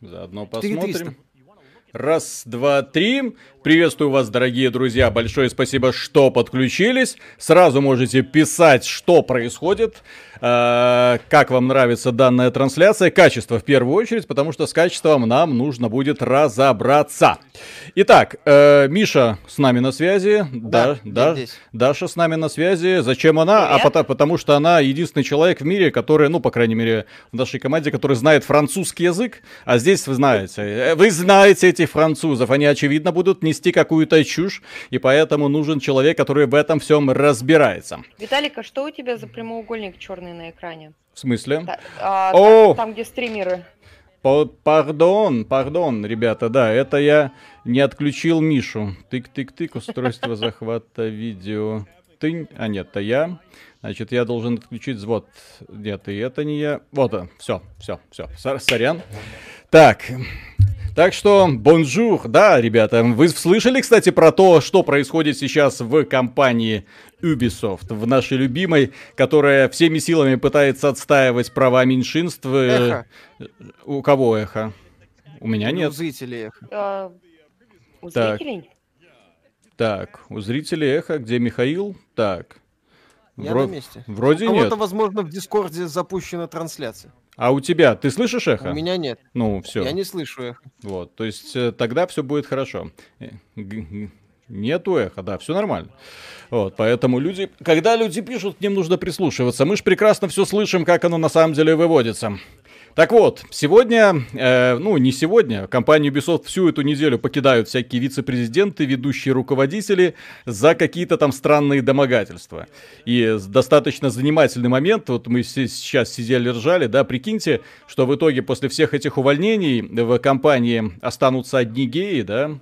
Заодно посмотрим. Раз, два, три. Приветствую вас, дорогие друзья. Большое спасибо, что подключились. Сразу можете писать, что происходит. Э, как вам нравится данная трансляция? Качество в первую очередь, потому что с качеством нам нужно будет разобраться. Итак, э, Миша с нами на связи. Да, да, да Даша с нами на связи. Зачем она? А потому, потому что она единственный человек в мире, который, ну, по крайней мере, в нашей команде, который знает французский язык. А здесь вы знаете, э, вы знаете этих французов. Они, очевидно, будут нести какую-то чушь. И поэтому нужен человек, который в этом всем разбирается. Виталика, что у тебя за прямоугольник черный? на экране. В смысле? Да, а, О! Там, там, где стримеры. Пардон, пардон, ребята, да, это я не отключил Мишу. Тык-тык-тык, устройство захвата видео. Тынь, а нет, это я. Значит, я должен отключить, вот, нет, и это не я. Вот, все, все, все, сорян. Так, так что, бонжур, да, ребята, вы слышали, кстати, про то, что происходит сейчас в компании Ubisoft, в нашей любимой, которая всеми силами пытается отстаивать права меньшинств. Эхо. У кого эхо? У меня нет. У зрителей эхо. А, у так. зрителей? Так, у зрителей эхо, где Михаил? Так. Я Вро... на месте. Вроде нет. У возможно, в Дискорде запущена трансляция. А у тебя, ты слышишь эхо? У меня нет. Ну, все. Я не слышу эхо. Вот, то есть э, тогда все будет хорошо. Э, нету эха, да, все нормально. Вот, поэтому люди, когда люди пишут, к ним нужно прислушиваться. Мы же прекрасно все слышим, как оно на самом деле выводится. Так вот, сегодня, э, ну не сегодня, компания Ubisoft всю эту неделю покидают всякие вице-президенты, ведущие руководители за какие-то там странные домогательства. И достаточно занимательный момент, вот мы сейчас сидели ржали, да, прикиньте, что в итоге после всех этих увольнений в компании останутся одни геи, да,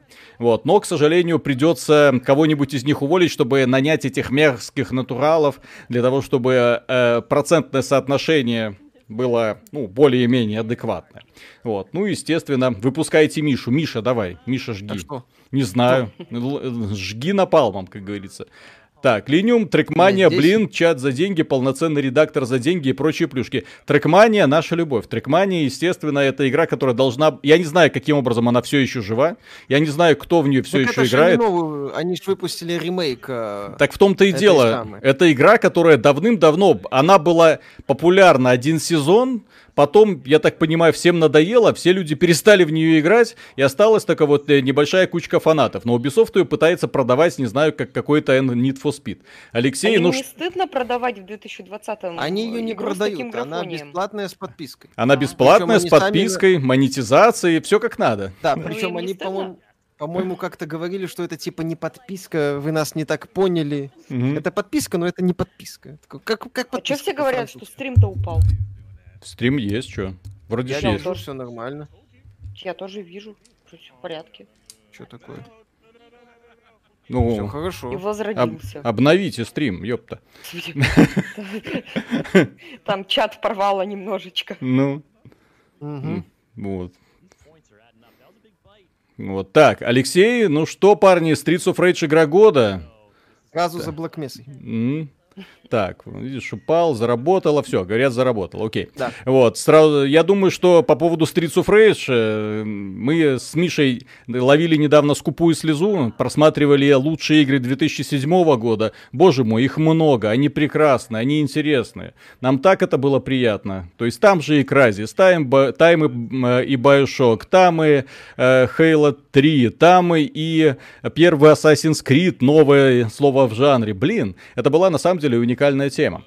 вот, но, к сожалению, придется кого-нибудь из них уволить, чтобы нанять этих мерзких натуралов, для того, чтобы э, процентное соотношение было, ну, более-менее адекватное. Вот. Ну, естественно, выпускайте Мишу. Миша, давай. Миша, жги. А что? Не знаю. Что? Жги напалмом, как говорится. Так, Линиум, Трекмания, блин, чат за деньги, полноценный редактор за деньги и прочие плюшки. Трекмания наша любовь. Трекмания, естественно, это игра, которая должна... Я не знаю, каким образом она все еще жива. Я не знаю, кто в нее все так еще играет. Новую... Они же выпустили ремейк. Э, так в том-то и дело. Самой. Это игра, которая давным-давно... Она была популярна один сезон, Потом, я так понимаю, всем надоело, все люди перестали в нее играть, и осталась такая вот э, небольшая кучка фанатов. Но Ubisoft ее пытается продавать, не знаю, как какой-то Need for Speed. Алексей, а ну... не стыдно продавать в 2020-м Они ее не продают, она бесплатная с подпиской. Она бесплатная, с подпиской, сами... монетизацией, все как надо. Да, причем ну, они, по-моему, по-моему, как-то говорили, что это типа не подписка, вы нас не так поняли. Угу. Это подписка, но это не подписка. Как, как подписка а что все говорят, что стрим-то упал? Стрим есть, что? Вроде я есть. тоже все нормально. Я тоже вижу, что все в порядке. Что такое? Ну, все хорошо. И возродился. Об, обновите стрим, ёпта. Там чат порвало немножечко. Ну. Вот. Вот так, Алексей, ну что, парни, Streets of Rage игра года? Сразу за Black Mesa. Так, видишь, упал, заработало, все, говорят, заработало, окей. Да. Вот, сразу, я думаю, что по поводу Streets of Rage, э, мы с Мишей ловили недавно скупую слезу, просматривали лучшие игры 2007 года. Боже мой, их много, они прекрасны, они интересны. Нам так это было приятно. То есть там же и Crysis, там, там и, и Bioshock, там и э, Halo 3, там и первый Assassin's Creed, новое слово в жанре. Блин, это была на самом деле уникальная тема.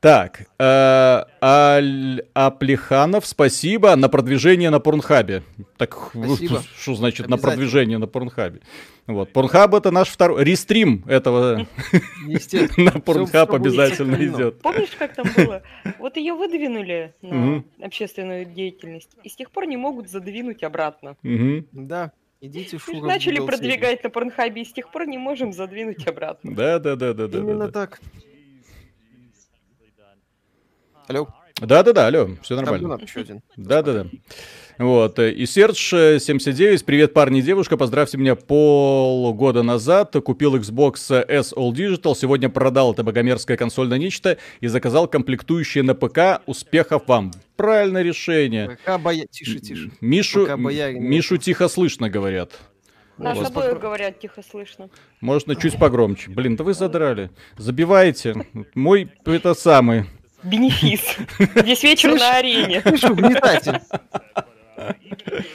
Так, э, Аль Аплиханов, спасибо на продвижение на Порнхабе. Так, что значит на продвижение на Порнхабе? Вот, Порнхаб это наш второй, рестрим этого на Порнхаб обязательно идет. Помнишь, как там было? Вот ее выдвинули на общественную деятельность, и с тех пор не могут задвинуть обратно. Да. Идите в Начали продвигать на Порнхабе, и с тех пор не можем задвинуть обратно. Да, да, да, да, да. Именно так. Алло. Да-да-да, алло, все нормально. Да-да-да. Вот. И Серж 79, привет, парни и девушка, поздравьте меня полгода назад, купил Xbox S All Digital, сегодня продал это богомерзкое консоль на нечто и заказал комплектующие на ПК, успехов вам. Правильное решение. ПК боя... Тише, тише. Мишу, ПК боярин. Мишу тихо слышно, говорят. Нас Вот. обоих говорят тихо слышно. Можно чуть погромче. Блин, да вы задрали. Забивайте. Мой это самый. Бенефис. Здесь вечер на арене. Что, угнетатель?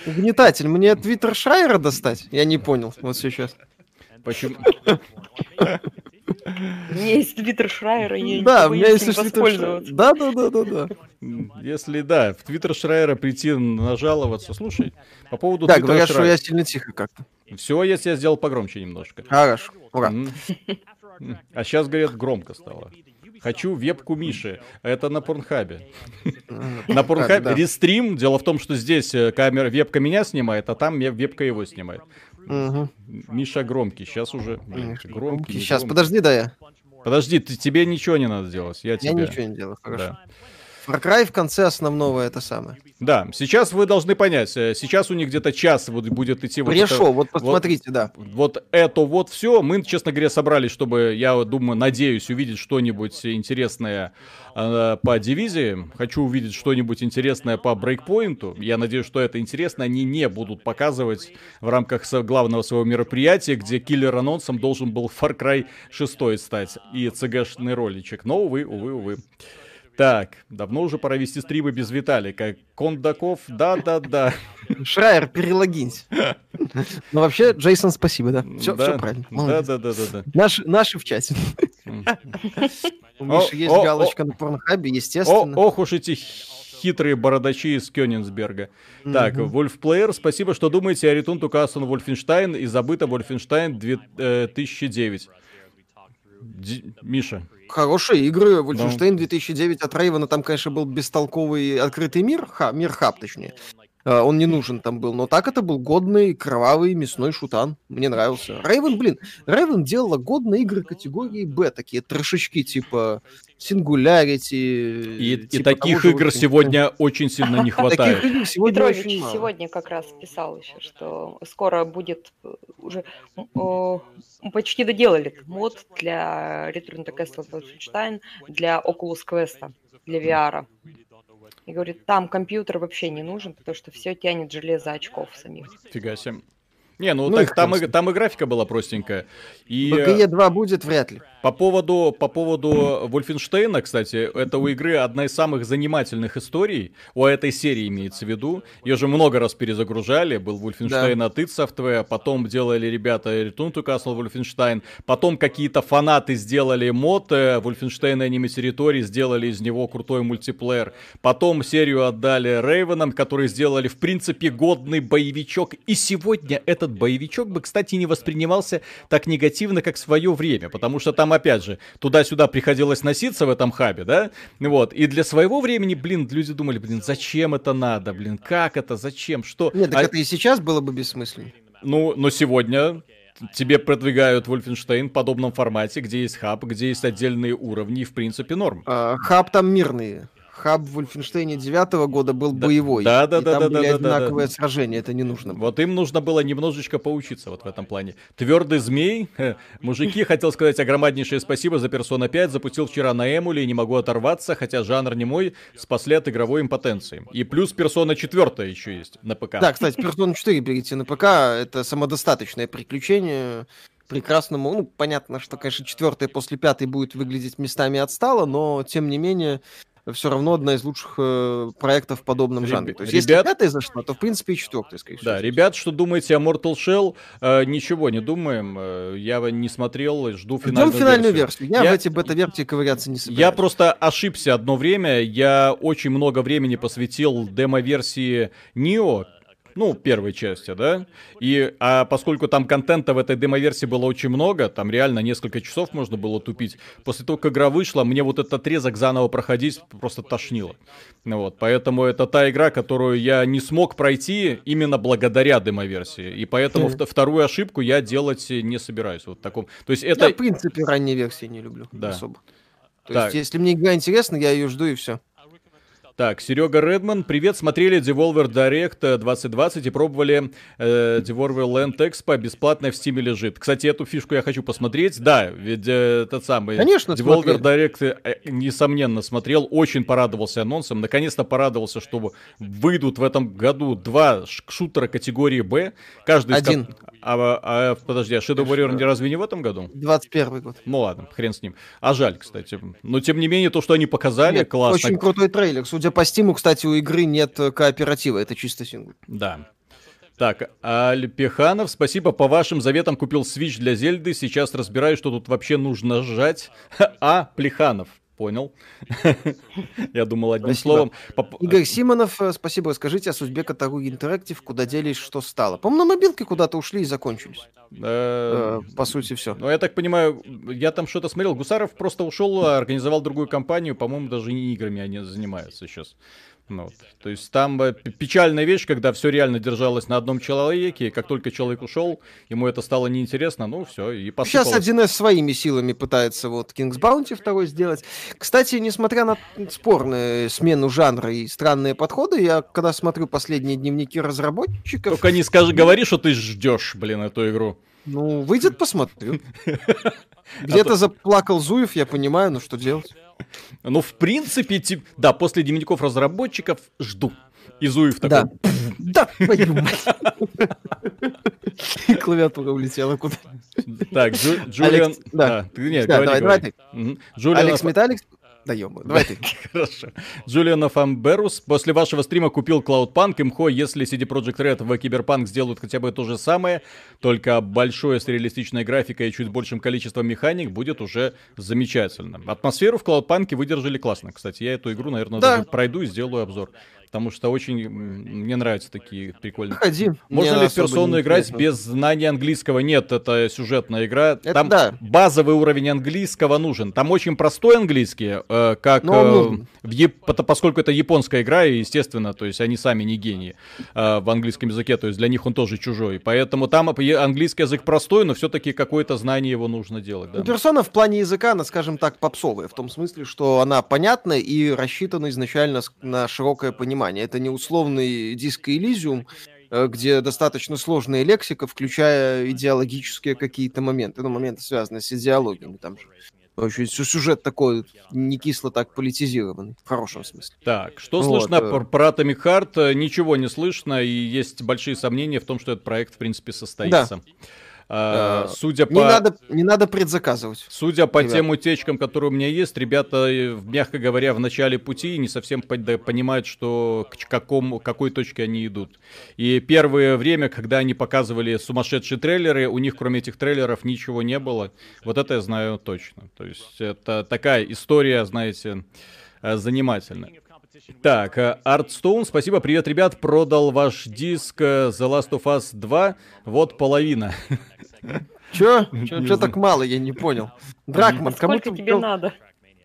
Угнетатель. Мне твиттер Шрайера достать? Я не понял. Вот сейчас. Почему? У меня есть твиттер Шрайера, я не Да, у меня есть твиттер. Да, да, да, да, да. Если да, в твиттер Шрайера прийти нажаловаться. Слушай, по поводу Да, твиттера говорят, что Шрайера. я сильно тихо как-то. Все, я себя сделал погромче немножко. Хорошо. Ура. А сейчас, говорят, громко стало. Хочу вебку Миши. Это на Порнхабе. На Порнхабе рестрим. Дело в том, что здесь э, камера, вебка меня снимает, а там вебка его снимает. Миша громкий, сейчас уже. громкий. Сейчас, подожди, да я. Подожди, ты- тебе ничего не надо делать. Я Я тебе. ничего не делаю, хорошо. Да. Far Cry в конце основного это самое. Да, сейчас вы должны понять, э, сейчас у них где-то час вот будет идти вот это- вот посмотрите, да. вот это вот все. Мы, честно говоря, собрались, чтобы, я вот думаю, надеюсь, увидеть что-нибудь интересное э, по дивизии. Хочу увидеть что-нибудь интересное по брейкпоинту. Я надеюсь, что это интересно. Они не будут показывать в рамках главного своего мероприятия, где киллер-анонсом должен был Far Cry 6 стать и цгшный роличек. Но, увы, увы, увы. Так, давно уже пора вести стримы без Виталика. Кондаков, да-да-да. Шрайер, перелогинься. Ну вообще, Джейсон, спасибо, да. Все, Да, правильно. Да, молодец. да, да, да, да. Наши, наши в чате. У Миши есть галочка на порнхабе, О, естественно. ох уж эти хитрые бородачи из Кёнигсберга. Так. Вольфплеер, спасибо, что думаете о Return to Castle Wolfenstein и забыто Wolfenstein 2009. Ди- Миша, Хорошие игры. Wolfenstein 2009 от Рейвена, там, конечно, был бестолковый открытый мир, ха, мир хаб, точнее. А, Он не нужен там был, но так это был годный, кровавый, мясной шутан. Мне нравился. Рейвен, блин, Рейвен делала годные игры категории Б, такие трошечки типа Singularity. и, и типа таких игр Wolfenstein. сегодня очень сильно не Таких хватает. игр сегодня Петрович очень мало. сегодня как раз писал еще, что скоро будет э, уже о, мы почти доделали мод для Return to Castle Wolfenstein для Oculus Quest, для VR. И говорит, там компьютер вообще не нужен, потому что все тянет железо очков самих. Фига себе. Не, ну, Ну, так, там, и, там и графика была простенькая. И БГЕ 2 будет вряд ли. По поводу, по поводу Вольфенштейна, кстати, это у игры одна из самых занимательных историй. У этой серии имеется в виду. Ее же много раз перезагружали. Был Вольфенштейн от id Software, потом делали ребята Return to Castle Wolfenstein, потом какие-то фанаты сделали мод э, Wolfenstein Enemy Territory, сделали из него крутой мультиплеер. Потом серию отдали Рейвенам, которые сделали, в принципе, годный боевичок. И сегодня этот боевичок бы, кстати, не воспринимался так негативно, как в свое время, потому что там, опять же, туда-сюда приходилось носиться в этом хабе, да, вот, и для своего времени, блин, люди думали, блин, зачем это надо, блин, как это, зачем, что... Нет, так А- это и сейчас было бы бессмысленно. ну, но сегодня тебе продвигают Wolfenstein в подобном формате, где есть хаб, где есть отдельные уровни, и, в принципе, норм. А, Хаб там мирный. Хаб в Вольфенштейне 9 года был Да- боевой. да, да, и да, там да, были да, да, да. одинаковые сражения, это не нужно было. Вот им нужно было немножечко поучиться вот в этом плане. Твердый змей, мужики, хотел сказать огромнейшее спасибо за Persona 5, запустил вчера на эмуле и не могу оторваться, хотя жанр не мой, спасли от игровой импотенции. И плюс Persona 4 еще есть на ПК. Да, кстати, Persona 4 перейти на ПК, это самодостаточное приключение. Прекрасному, ну, понятно, что, конечно, четвертая после пятой будет выглядеть местами отстало, но, тем не менее, все равно одна из лучших э, проектов в подобном Реб- жанре. То есть, ребят- если пятая зашла, то, в принципе, и четвертая, скорее всего. Да, ребят, что думаете о Mortal Shell? Э, ничего не думаем. Э, я не смотрел, жду Ждем финальную, финальную версию. версию. Я, Я- в эти бета-версии ковыряться не собираюсь. Я просто ошибся одно время. Я очень много времени посвятил демо-версии Neo. Ну, первой части, да? И, а поскольку там контента в этой демо-версии было очень много, там реально несколько часов можно было тупить, после того, как игра вышла, мне вот этот отрезок заново проходить просто тошнило. Ну Вот, поэтому это та игра, которую я не смог пройти именно благодаря демо-версии. И поэтому вт- вторую ошибку я делать не собираюсь. Вот таком. То есть Я, это... в принципе, ранние версии не люблю Да. особо. То Так. есть, если мне игра интересна, я ее жду и все. Так, Серега Редман, привет, смотрели Devolver Direct 2020 и пробовали э, Devolver Land Expo, бесплатно в Steam лежит. Кстати, эту фишку я хочу посмотреть, да, ведь э, этот самый Конечно, Devolver смотрели. Direct, э, несомненно, смотрел, очень порадовался анонсом, наконец-то порадовался, что выйдут в этом году два шутера категории Б, каждый из ко- Один. А, а, подожди, а Shadow Warrior не разве не в этом году? 21 год. Ну ладно, хрен с ним. А жаль, кстати. Но тем не менее, то, что они показали, Нет, классно. Очень крутой трейлер. Судя по стиму, кстати, у игры нет э, кооператива, это чисто сингл. Да. Так, Альпиханов, спасибо. По вашим заветам купил Switch для Зельды. Сейчас разбираю, что тут вообще нужно сжать. А, Плеханов. Понял. Я думал одним словом. Поп- Игорь Симонов, э, спасибо. Расскажите о судьбе Катару Интерактив, куда делись, что стало. По-моему, на мобилке куда-то ушли и закончились. Э, Э, По сути, все. Ну, я так понимаю, я там что-то смотрел. Гусаров просто ушел, организовал другую компанию. По-моему, даже не играми они занимаются сейчас. Ну, вот. То есть там печальная вещь, когда все реально держалось на одном человеке, и как только человек ушел, ему это стало неинтересно, ну все, и Сейчас посыпалось. 1С своими силами пытается вот King's Bounty второй сделать. Кстати, несмотря на спорную смену жанра и странные подходы, я когда смотрю последние дневники разработчиков, Только не скажи, говори, что ты ждешь, блин, эту игру. Ну, выйдет, посмотрю. Где-то заплакал Зуев, я понимаю, но что делать? Ну, в принципе, да, после дневников разработчиков жду. Изуев такой. Да. Да, твою мать. И клавиатура улетела куда Так, Джу- Джулиан... Да. ты- нет, давай, давай. Джулиан Алекс Металликс? Да, ё давай ты. Хорошо. Джулиан Фамберус. После вашего стрима купил Cloudpunk. Имхо, если CD Projekt Red в Киберпанк сделают хотя бы то же самое, только большое с реалистичной графикой и чуть большим количеством механик, будет уже замечательно. Атмосферу в Cloudpunk выдержали классно. Кстати, я эту игру, наверное, Да. даже пройду и сделаю обзор. Потому что очень мне нравятся такие прикольные. Ходи. Можно Мне ли в персону играть интересно. без знания английского? Нет, это сюжетная игра. Это Там да. базовый уровень английского нужен. Там очень простой английский, э, как э, в Яп- поскольку это японская игра, и, естественно, то есть они сами не гении э, в английском языке, то есть для них он тоже чужой. Поэтому там английский язык простой, но все-таки какое-то знание его нужно делать. да. Ну, персона в плане языка, она, скажем так, попсовая, в том смысле, что она понятна и рассчитана изначально на широкое понимание. Это не условный диско Элизиум, э, где достаточно сложная лексика, включая идеологические какие-то моменты, ну, моменты, связанные с идеологиями, там же. Очень сю- сюжет такой не кисло так политизированный, в хорошем смысле. Так, что Вот, слышно э. про, про Atomic Heart? Э, Ничего не слышно, и есть большие сомнения в том, что этот проект, в принципе, состоится. А, судя по... Не, надо, не надо предзаказывать. Судя по Ребят. тем утечкам, которые у меня есть, ребята, э, мягко говоря, в начале пути не совсем понимают, что к какому, какой точке они идут. И первое время, когда они показывали сумасшедшие трейлеры, у них кроме этих трейлеров ничего не было. Вот это я знаю точно. То есть это такая история, знаете, занимательная. Так, э, Артстоун, спасибо, привет, ребят, продал ваш диск э, The Last of Us 2, вот половина. Чё? Чё, так мало, я не понял. Дракман, кому Сколько ты... тебе надо?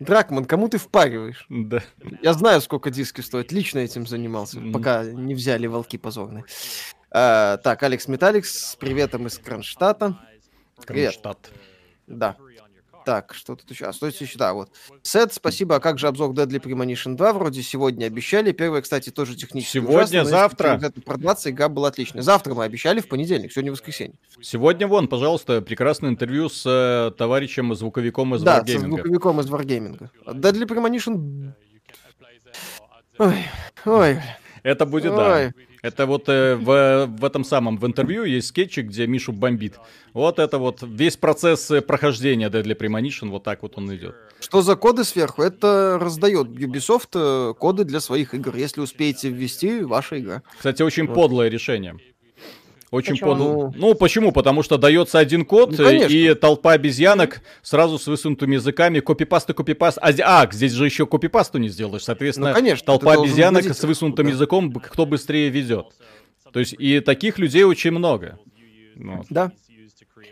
Дракман, кому ты впариваешь? Да. Я знаю, сколько диски стоят. Лично этим занимался, пока не взяли волки позорные. А, так, Алекс Металликс с приветом из Кронштадта. Привет. Кронштадт. Да. Так, что тут еще? А, стойте еще, да, вот. Сет, спасибо. А как же обзор Deadly Premonition 2? Вроде сегодня обещали. Первое, кстати, тоже технически Сегодня, ужасно, завтра? это продаться, игра была отличная. Завтра мы обещали, в понедельник, сегодня воскресенье. Сегодня вон, пожалуйста, прекрасное интервью с э, товарищем, звуковиком из да, Wargaming. звуковиком из Wargaming. Deadly Premonition... Ой, ой, Это будет, да. ой. Это вот э, в, в этом самом, в интервью есть скетчи, где Мишу бомбит. Вот это вот весь процесс э, прохождения Deadly Premonition, вот так вот он идет. Что за коды сверху? Это раздает Ubisoft э, коды для своих игр. Если успеете ввести, ваша игра. Кстати, очень Вот. подлое решение. Очень Почему? подлое. Ну, почему? Потому что дается один код, Ну, э, конечно. и толпа обезьянок сразу с высунутыми языками, копипаст и копипаст. А, а, здесь же еще копипасту не сделаешь. Соответственно, Ну, конечно, толпа обезьянок с высунутым да. языком, кто быстрее ведет. То есть, и таких людей очень много. Вот. Да.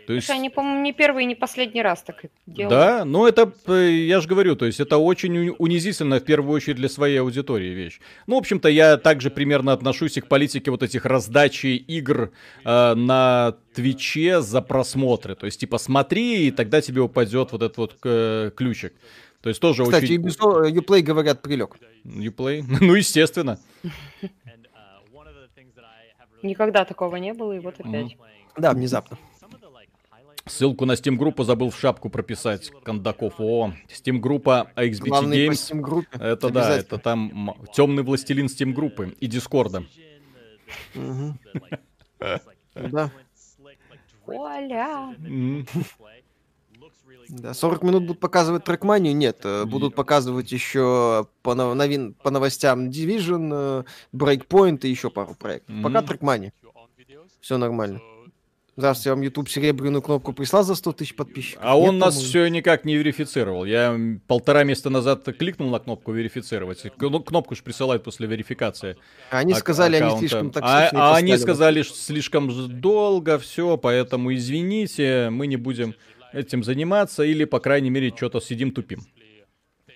То есть, Слушай, они, по-моему, не первый и не последний раз так делают. да, ну это, э, я же говорю, то есть это очень уни- унизительно в первую очередь для своей аудитории вещь. Ну, в общем-то, я также примерно отношусь и к политике вот этих раздачи игр э, на Твиче за просмотры. То есть, типа, смотри, и тогда тебе упадет вот этот вот э, ключик. То есть тоже Кстати, очень... Ubisoft, Uplay говорят прилег. Uplay? Ну, естественно. Никогда такого не было, и вот опять. Да, внезапно. Ссылку на Steam группу забыл в шапку прописать. Кондаков. О, Steam группа AXBT Главный по Games. Steam группе. Это да, это там темный властелин Steam группы и Дискорда. Да. Оля! Да, 40 минут будут показывать трекманию? Нет, э, будут показывать еще по, нов- новин, по новостям Division, э, Breakpoint и еще пару проектов. Пока Мгм. трекмания. Все нормально. Здравствуйте, вам YouTube серебряную кнопку прислал за 100 тысяч подписчиков? А он Нет, нас по-моему. все никак не верифицировал. Я полтора месяца назад кликнул на кнопку верифицировать. Кн- Кнопку же присылают после верификации. Они ак- сказали, они аккаунта. слишком А, токсичные. а они поставили. сказали, что слишком долго все, поэтому извините, мы не будем этим заниматься или, по крайней мере, что-то сидим тупим.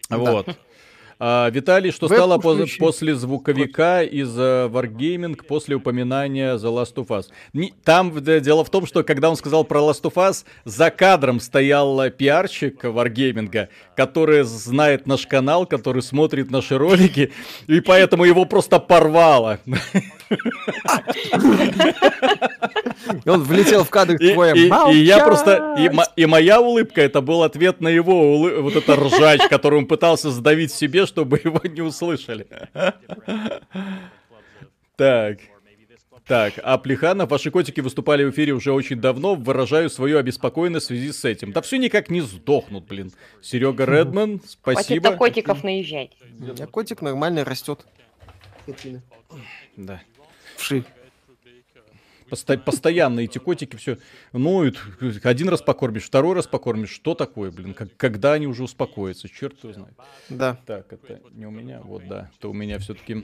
Вот. А, Виталий, что Вебку стало по- включи. после звуковика из э, Wargaming после упоминания The Last of Us? Не- Там э, дело в том, что когда он сказал про Last of Us, за кадром стоял э, пиарщик Wargaming, который знает наш канал, который смотрит наши ролики, и поэтому его просто порвало. И Он влетел в кадр И, твоя и- и я просто... И, и моя улыбка, это был ответ на его улы- вот это ржач, который он пытался сдавить себе, чтобы его не услышали. Так. Так, а Плеханов, ваши котики выступали в эфире уже очень давно, выражаю свою обеспокоенность в связи с этим. Да все никак не сдохнут, блин. Серега Редман, Хватит спасибо. на котиков наезжать. У меня котик нормально растет. Да. Вши. Посто- постоянно эти котики все ноют. Один раз покормишь, второй раз покормишь. Что такое, блин? Как- когда они уже успокоятся? Черт его знает. Да. Так, это не у меня, вот да. Это у меня все-таки...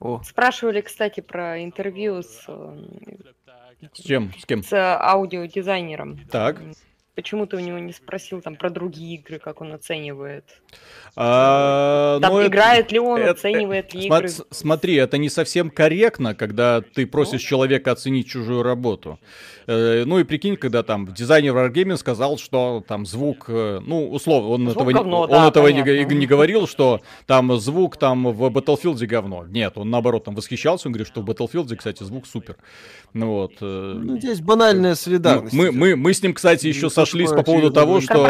О, Спрашивали, кстати, про интервью с, э, С чем? С кем? с аудиодизайнером. Так. Почему ты у него не спросил там про другие игры, как он оценивает? А, Там ну, это- играет ли он, это- оценивает ли Сма- игры? Смотри, это не совсем корректно, когда ты просишь человека оценить чужую работу. Э, Ну и прикинь, когда там дизайнер Wargaming сказал, что там звук, э, ну, условно, он Звук этого, не- говно, он да, этого не, понятно. не говорил, что там звук там в Battlefield говно. Нет, он наоборот там восхищался, он говорит, что в Battlefield, кстати, звук супер. Ну вот. э, ну здесь банальная солидарность. мы, мы, мы с ним, кстати, еще Ну, сошлись по поводу того, что в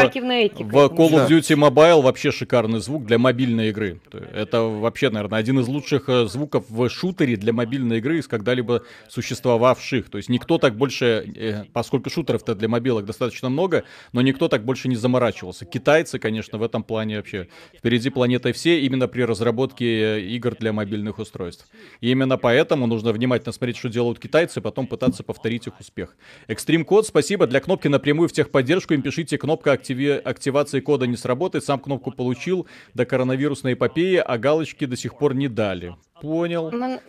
Call of. Duty Mobile вообще шикарный звук для мобильной игры. Это вообще, наверное, один из лучших э, звуков в шутере для мобильной игры из когда-либо существовавших. То есть никто так больше, э, поскольку шутеров-то для мобилок достаточно много, но никто так больше не заморачивался. Китайцы, конечно, в этом плане вообще впереди планеты все именно при разработке э, игр для мобильных устройств. И именно поэтому нужно внимательно смотреть, что делают китайцы, потом пытаться повторить их успех. Extreme Code, спасибо. Для кнопки напрямую в техподдержку им пишите, кнопка активи- активации кода не сработает, сам кнопку получил до коронавирусной эпопеи, а галочки до сих пор не дали. Понял. Ну,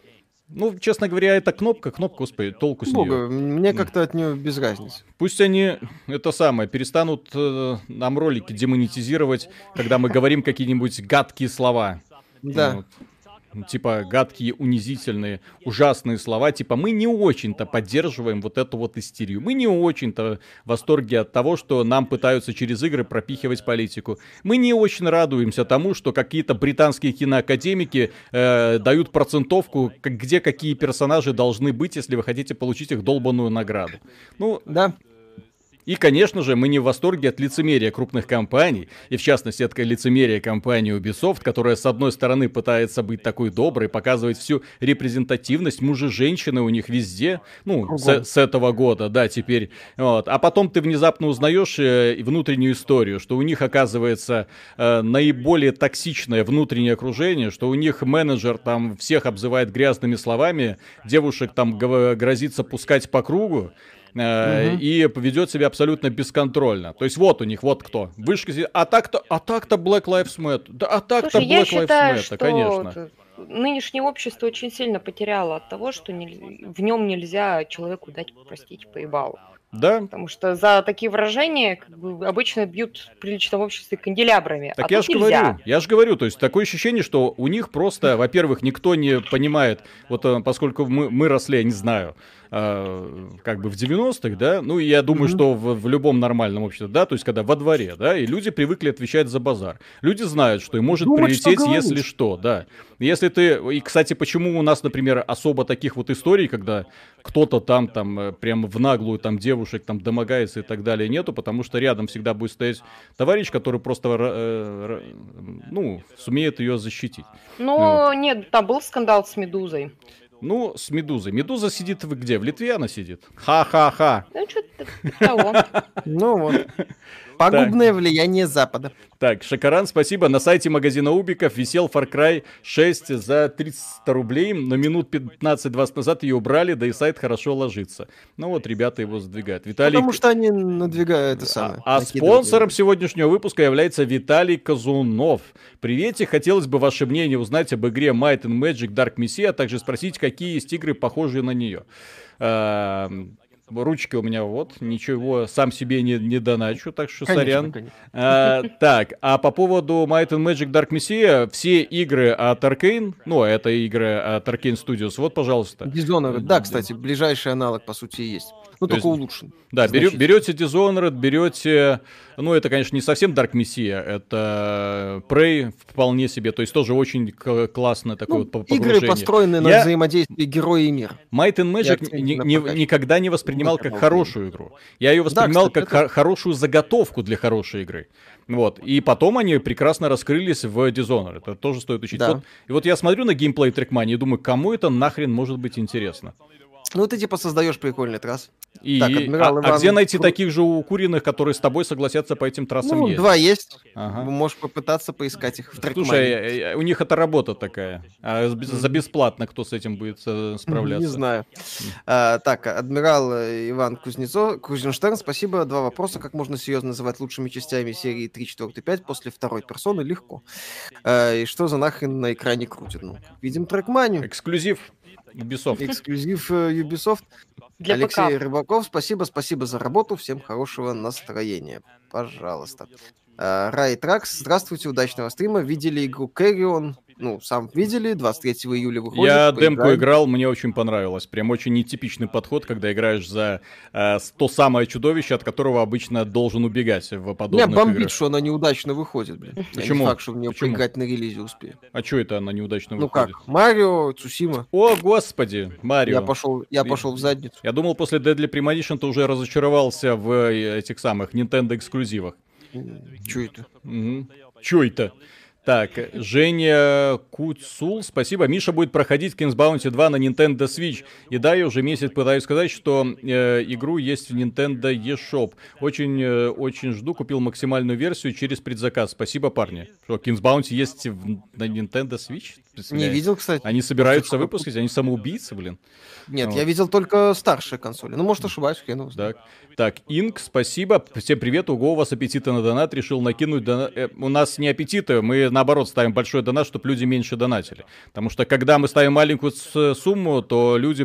Ну, честно говоря, эта кнопка, кнопка, господи, толку с Бога, нее. мне как-то от нее без разницы. Пусть они, это самое, перестанут э, нам ролики демонетизировать, когда мы говорим какие-нибудь гадкие слова. Да. Вот. Ну, Типа гадкие, унизительные, ужасные слова. Типа мы не очень-то поддерживаем вот эту вот истерию. Мы не очень-то в восторге от того, что нам пытаются через игры пропихивать политику. Мы не очень радуемся тому, что какие-то британские киноакадемики э, дают процентовку, где какие персонажи должны быть, если вы хотите получить их долбанную награду. Ну, Да. И, конечно же, мы не в восторге от лицемерия крупных компаний, и в частности от лицемерия компании Ubisoft, которая с одной стороны пытается быть такой доброй, показывать всю репрезентативность мужа-женщины у них везде, ну, с, с этого года, да, теперь, вот. А потом ты внезапно узнаешь э, внутреннюю историю, что у них оказывается э, наиболее токсичное внутреннее окружение, что у них менеджер там всех обзывает грязными словами, девушек там грозится пускать по кругу, э, и ведет себя абсолютно бесконтрольно. То есть вот у них, вот кто. Вышка, зи- а так-то, а так-то Black Lives Matter. Да, а так-то Слушай, я Black Lives считаю, Matter, что конечно. нынешнее общество очень сильно потеряло от того, что нель- в нем нельзя человеку дать, простите, поебал. Да? Потому что за такие выражения как бы, обычно бьют в приличном обществе канделябрами. Так а я же нельзя. говорю, я же говорю, то есть такое ощущение, что у них просто, во-первых, никто не понимает, вот э, поскольку мы, мы росли, я не знаю, э, как бы в 90-х, да, ну, я думаю, mm-hmm. что в, в любом нормальном обществе, да, то есть когда во дворе, да, и люди привыкли отвечать за базар. Люди знают, что им может Думать, прилететь, что если что, да. Если ты, и, кстати, почему у нас, например, особо таких вот историй, когда кто-то там, там, э, прям в наглую там девушек там домогается и так далее, нету, потому что рядом всегда будет стоять товарищ, который просто, э, ну, сумеет ее защитить. Ну, вот. нет, там был скандал с Медузой. Ну, с Медузой. Медуза сидит в где? В Литве она сидит? Ха-ха-ха. Ну, что-то того. Ну вот. Пагубное так. влияние Запада. Так, Шакаран, спасибо. На сайте магазина Убиков висел Far Cry 6 за 300 рублей, но минут 15-20 назад ее убрали, да и сайт хорошо ложится. Ну вот, ребята его сдвигают. Виталий... Потому что они надвигают это самое. А, а спонсором сегодняшнего выпуска является Виталий Казунов. Привете, хотелось бы ваше мнение узнать об игре Might and Magic Dark Messiah, а также спросить, какие есть игры, похожие на нее. Ручки у меня вот, ничего сам себе не, не доначу, так что конечно, сорян. Конечно. А, так, а по поводу Might and Magic Dark Messiah, все игры от Arkane, ну, это игры от Arkane Studios, вот, пожалуйста. Dishonored, да, кстати, ближайший аналог, по сути, есть. Ну, То только есть, улучшен. Да, берете, берете Dishonored, берете... Ну, это, конечно, не совсем Dark Messiah, это Prey вполне себе, то есть тоже очень классно такое ну, вот погружение. Игры, построенные Я... на взаимодействии героя и мир. Might and Magic ни, ни, никогда не воспринимал как хорошую игру. Я ее воспринимал да, кстати, как это... хорошую заготовку для хорошей игры. Вот. И потом они прекрасно раскрылись в Dishonored. Это тоже стоит учить. Да. Вот, и вот я смотрю на геймплей Trackmania и думаю, кому это нахрен может быть интересно? Ну, ты типа создаешь прикольный трасс. И... Так, адмирал а, Иван... а где найти Кру... таких же укуренных, которые с тобой согласятся по этим трассам ну, ездить? два есть. Ага. Можешь попытаться поискать их в трекмане. Слушай, э, э, у них это работа такая. А за бесплатно кто с этим будет э, справляться? Не знаю. А, так, адмирал Иван Кузнецов, Кузенштерн, спасибо. Два вопроса. Как можно серьезно называть лучшими частями серии 3, 4, 5 после второй персоны? Легко. А, и что за нахрен на экране крутит? Ну, видим трекманию. Эксклюзив. Ubisoft. Эксклюзив э, Ubisoft. Для Алексей ПК. Рыбаков, спасибо, спасибо за работу. Всем хорошего настроения. Пожалуйста. Рай Тракс, здравствуйте, удачного стрима. Видели игру Carrion? Ну, сам видели, 23 июля выходит. Я поиграем. демку играл, мне очень понравилось. Прям очень нетипичный подход, когда играешь за э, то самое чудовище, от которого обычно должен убегать в подобных Меня бомбит, играх. что она неудачно выходит, блин. Почему? Я не факт, что в нее Почему? поиграть на релизе успею. А что это она неудачно ну выходит? Ну как, Марио, Цусима. О, господи, Марио. Я пошел, я пошел в задницу. Я думал, после Deadly Premonition ты уже разочаровался в э, этих самых Nintendo эксклюзивах. Че это? Угу. Че это? Так, Женя Куцул, спасибо. Миша будет проходить Kings Bounty 2 на Nintendo Switch. И да, я уже месяц пытаюсь сказать, что э, игру есть в Nintendo eShop. Очень, э, очень жду, купил максимальную версию через предзаказ. Спасибо, парни. Что, Kings Bounty есть в, на Nintendo Switch? Не видел, кстати. Они собираются выпускать, они самоубийцы, блин. Нет, вот. я видел только старшие консоли. Ну, может, ошибаюсь, хрен Так, так, Инк, спасибо. Всем привет. Уго, у вас аппетиты на донат. Решил накинуть донат. Э, у нас не аппетиты, мы наоборот ставим большой донат, чтобы люди меньше донатили. Потому что когда мы ставим маленькую сумму, то люди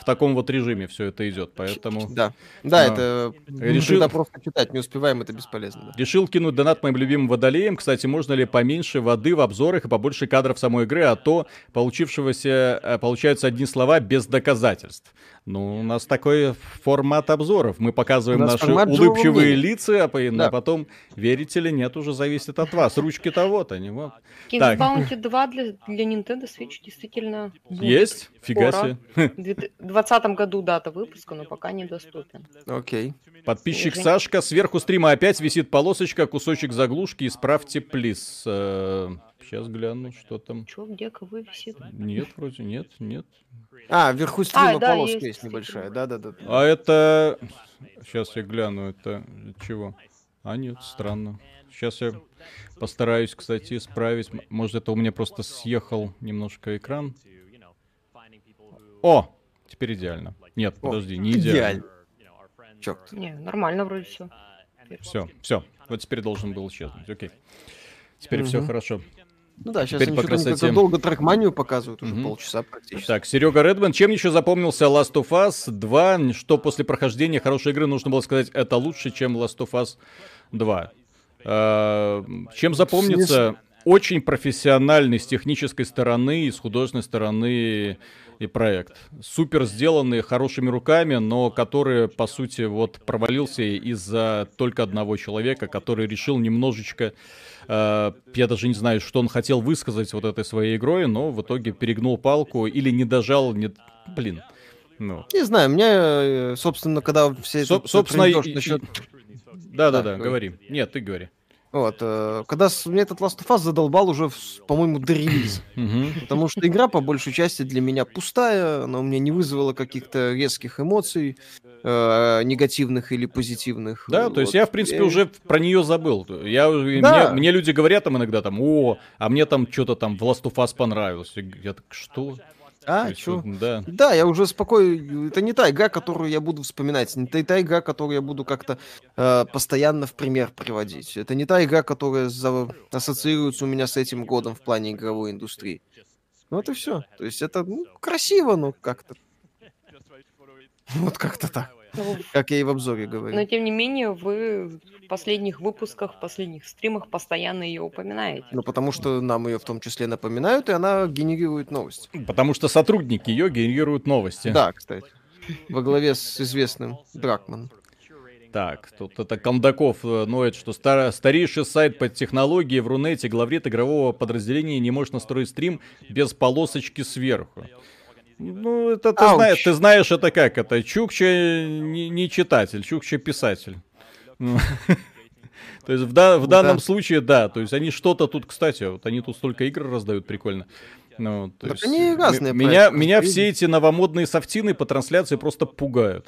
в таком вот режиме все это идет, поэтому... Да, да, а, это... Решил... Когда просто читать не успеваем, это бесполезно. Да. Решил кинуть донат моим любимым водолеям. Кстати, можно ли поменьше воды в обзорах и побольше кадров самой игры, а то получившегося, э, получаются одни слова без доказательств. Ну, у нас такой формат обзоров. Мы показываем наши улыбчивые лица, а, да. а потом, верите ли, нет, уже зависит от вас. Ручки-то вот они, вот. Kings Bounty 2 для, для Nintendo Switch действительно будет Есть? Фига себе. В 2020 году дата выпуска, но пока недоступен. Окей. Подписчик Снижение. Сашка, сверху стрима опять висит полосочка, кусочек заглушки, исправьте, плиз. Сейчас гляну, что там. Че, где кого висит? Нет, вроде нет, нет. А, вверху стрима а, да, полоска есть, есть небольшая, да-да-да. А это... Сейчас я гляну, это чего? А нет, странно. Сейчас я постараюсь, кстати, исправить. Может, это у меня просто съехал немножко экран. О! Теперь идеально. Нет, О, подожди, не идеально. идеально. Черт. Не, нормально вроде все. Все, все. Вот теперь должен был исчезнуть. Окей. Теперь угу. все хорошо. Ну да, сейчас Теперь они по красоте... долго трекманию показывают, уже угу. полчаса практически. Так, Серега Редман, чем еще запомнился Last of Us 2? Что после прохождения хорошей игры нужно было сказать, это лучше, чем Last of Us 2? А, чем запомнится... очень профессиональный с технической стороны и с художественной стороны и проект. Супер сделанный, хорошими руками, но который, по сути, вот провалился из-за только одного человека, который решил немножечко э, я даже не знаю, что он хотел высказать вот этой своей игрой, но в итоге перегнул палку или не дожал, не... блин. Ну. Не знаю, мне, э, собственно, когда все Со- это собственно, и... насчет... Да-да-да, говори. Нет, ты говори. Вот, э, когда мне этот Last of Us задолбал уже, по-моему, до релиза. Потому что игра, по большей части, для меня пустая, она у меня не вызвала каких-то резких эмоций, э, негативных или позитивных. Да, вот. то есть я, в принципе, уже про нее забыл. Я, да. мне, мне люди говорят там иногда, там, о, а мне там что-то там в Last of Us понравилось. Я так, что? А, что? Да. да, я уже спокойно... Это не та игра, которую я буду вспоминать. Не та, та игра, которую я буду как-то э, постоянно в пример приводить. Это не та игра, которая за... ассоциируется у меня с этим годом в плане игровой индустрии. Ну, это все. То есть это ну, красиво, но как-то... Вот как-то так. Ну, как я и в обзоре говорю. Но тем не менее, вы в последних выпусках, в последних стримах постоянно ее упоминаете. Ну, потому что нам ее в том числе напоминают, и она генерирует новости. Потому что сотрудники ее генерируют новости. Да, кстати. Во главе с известным Дракман. Так, тут это Кондаков э, ноет, что стар, старейший сайт под технологии в Рунете главред игрового подразделения не может настроить стрим без полосочки сверху. Ну, это ты знаешь, ты знаешь, это как? Это Чукча не, не читатель, Чукча писатель. Ну, то есть в, да, в данном да. случае, да, то есть они что-то тут, кстати, вот они тут столько игр раздают, прикольно. Ну, то есть, они разные. Меня, меня все эти новомодные софтины по трансляции просто пугают.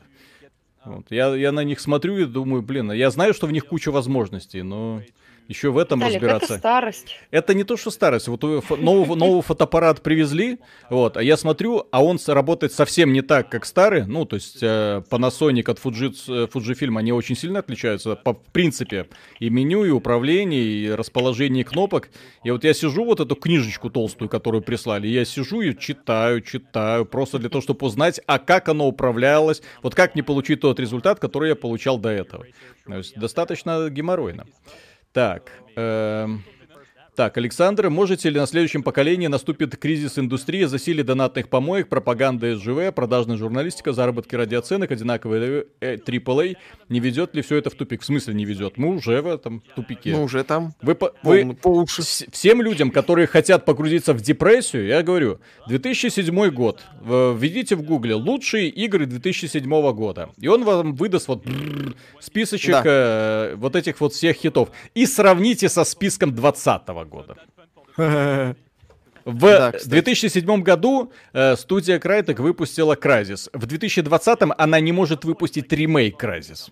Вот. Я, я на них смотрю и думаю, блин, я знаю, что в них куча возможностей, но еще в этом Виталик, разбираться. Это старость. Это не то, что старость. Вот новый, новый фотоаппарат привезли, вот, а я смотрю, а он работает совсем не так, как старый. Ну, то есть э, Panasonic от Fujitsu, э, Fujifilm, они очень сильно отличаются по принципе. И меню, и управление, и расположение кнопок. И вот я сижу, вот эту книжечку толстую, которую прислали, я сижу и читаю, читаю, просто для того, чтобы узнать, а как оно управлялось, вот как мне получить тот результат, который я получал до этого. То есть достаточно геморройно. Так, эм... Так, Александр, можете ли на следующем поколении наступит кризис индустрии, засилие донатных помоек, пропаганда СЖВ, продажная журналистика, заработки ради оценок, одинаковые AAA? Не ведет ли все это в тупик? В смысле не ведет? Мы уже в этом тупике. Мы уже там. Вы, по, вы по уши. всем людям, которые хотят погрузиться в депрессию, я говорю, 2007 год. Введите в гугле лучшие игры 2007 года. И он вам выдаст вот списочек да. э, вот этих вот всех хитов. И сравните со списком 2020 года. В да, 2007 году э, студия Crytek выпустила Crysis. В 2020 она не может выпустить ремейк Crysis.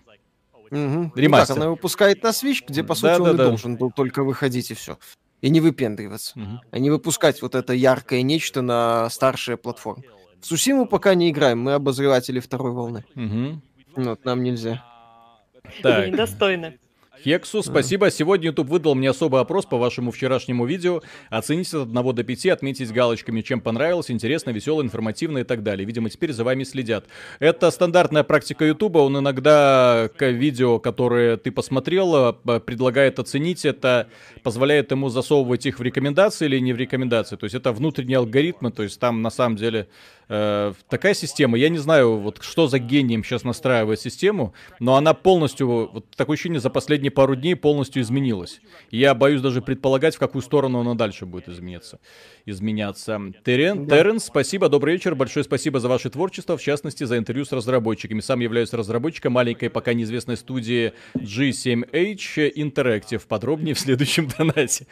Угу. Ремастер. Ну, так, она выпускает на Switch, где, по сути, да, он да, и да. должен был только выходить и все. И не выпендриваться. Угу. А не выпускать вот это яркое нечто на старшие платформы. В Сусиму пока не играем, мы обозреватели второй волны. Угу. Вот, нам нельзя. Так. Недостойно. Хексу, спасибо. Сегодня YouTube выдал мне особый опрос по вашему вчерашнему видео. Оцените от 1 до 5, отметить галочками, чем понравилось, интересно, весело, информативно и так далее. Видимо, теперь за вами следят. Это стандартная практика YouTube. Он иногда к видео, которые ты посмотрел, э, предлагает оценить это, позволяет ему засовывать их в рекомендации или не в рекомендации. То есть это внутренние алгоритмы, то есть там на самом деле э, такая система. Я не знаю, вот что за гением сейчас настраивает систему, но она полностью, вот такое ощущение, за последние пару дней полностью изменилась. я боюсь даже предполагать, в какую сторону она дальше будет измениться. изменяться. Терен, да. Терренс, спасибо, добрый вечер, большое спасибо за ваше творчество, в частности, за интервью с разработчиками. Сам являюсь разработчиком маленькой, пока неизвестной студии G7H Interactive. Подробнее в следующем донате.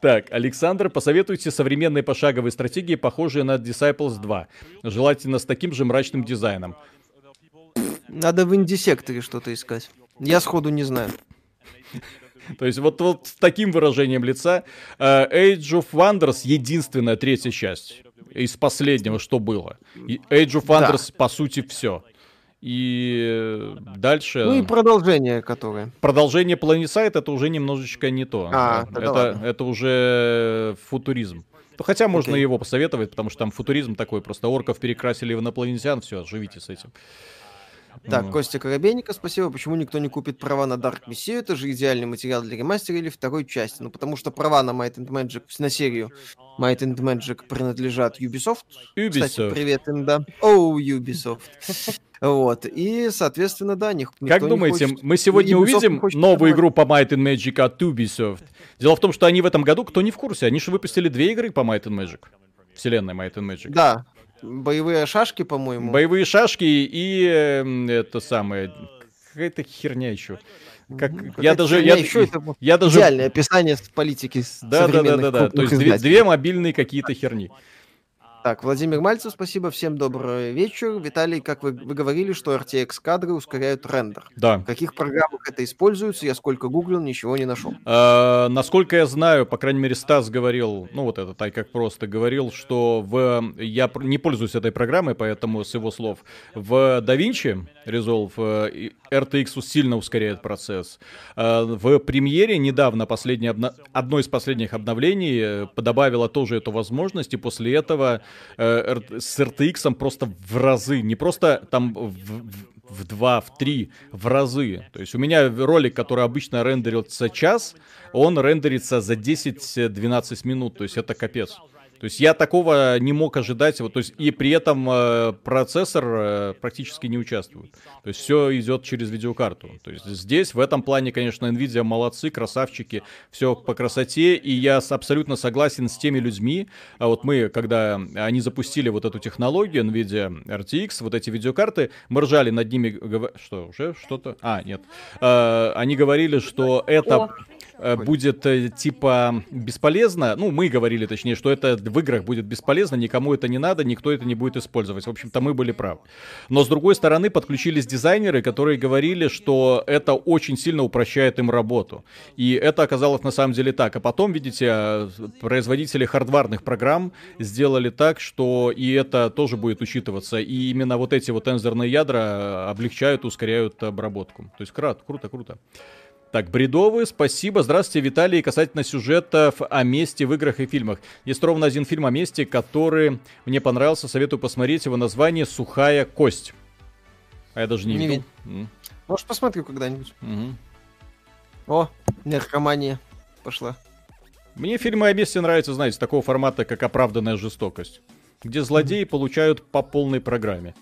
Так, Александр, посоветуйте современные пошаговые стратегии, похожие на Disciples 2. Желательно с таким же мрачным дизайном. Надо в инди-секторе что-то искать. Я сходу не знаю. То есть вот, вот с таким выражением лица uh, Age of Wonders единственная третья часть из последнего, что было. Age of Wonders, да. по сути, все. И дальше... Ну и продолжение, которое. Продолжение Planet это уже немножечко не то. А, это, это уже футуризм. Ну, хотя можно okay. его посоветовать, потому что там футуризм такой, просто орков перекрасили в инопланетян, все, живите с этим. Так, Ну. Костя Коробейников, спасибо. Почему никто не купит права на Dark Messiah? Это же идеальный материал для ремастера или второй части. Ну, потому что права на Might and Magic, на серию Might and Magic принадлежат Ubisoft. Кстати, Ubisoft. привет им, да. Оу, Ubisoft. Вот. И, соответственно, да, них, Как думаете, хочет- мы сегодня Ubisoft увидим новую игру по Might and Magic от Ubisoft? Дело в том, что они в этом году, кто не в курсе, они же выпустили две игры по Might and Magic. Вселенной Might and Magic. Да. Боевые шашки, по-моему. Боевые шашки и эм, это самое... Какая-то херня еще. Как, я даже... Я, еще, это я даже... Идеальное описание политики Да, да, да, да, да. То есть две, две мобильные какие-то херни. Так, Владимир Мальцев, спасибо, всем добрый вечер. Виталий, как вы, вы говорили, что RTX кадры ускоряют рендер. Да. В каких программах это используется? Я сколько гуглил, ничего не нашел. А, насколько я знаю, по крайней мере, Стас говорил, ну вот это так как просто говорил, что в я не пользуюсь этой программой, поэтому с его слов в DaVinci Resolve э, RTX сильно ускоряет процесс. А, В премьере недавно последнее обна- одно из последних обновлений э, добавило тоже эту возможность, и после этого э, с RTX просто в разы, не просто там в, в- в 2, в 3, в разы. То есть у меня ролик, который обычно рендерится час, он рендерится за 10-12 минут. То есть это капец. То есть я такого не мог ожидать, вот, то есть и при этом э, процессор э, практически не участвует. То есть все идет через видеокарту. То есть здесь в этом плане, конечно, Nvidia молодцы, красавчики, все по красоте, и я абсолютно согласен с теми людьми. А вот мы, когда они запустили вот эту технологию Nvidia RTX, вот эти видеокарты, мы ржали над ними, гова- что уже что-то? А, нет. Э, они говорили, что это О. э, будет э, типа бесполезно. Ну, мы говорили, точнее, что это в играх будет бесполезно, никому это не надо, никто это не будет использовать. В общем-то, мы были правы. Но с другой стороны, подключились дизайнеры, которые говорили, что это очень сильно упрощает им работу. И это оказалось на самом деле так. А потом, видите, производители хардварных программ сделали так, что и это тоже будет учитываться. И именно вот эти вот тензорные ядра э, облегчают, ускоряют обработку. То есть круто, круто, круто. Так, бредовые, спасибо. Здравствуйте, Виталий. Касательно сюжетов о месте в играх и фильмах. Есть ровно один фильм о месте, который мне понравился. Советую посмотреть его название «Сухая кость». А я даже не, Не видел. М, Может, посмотрю когда-нибудь. мгм. О, наркомания пошла. Мне фильмы о месте нравятся, знаете, такого формата, как «Оправданная жестокость», где злодеи получают по полной программе.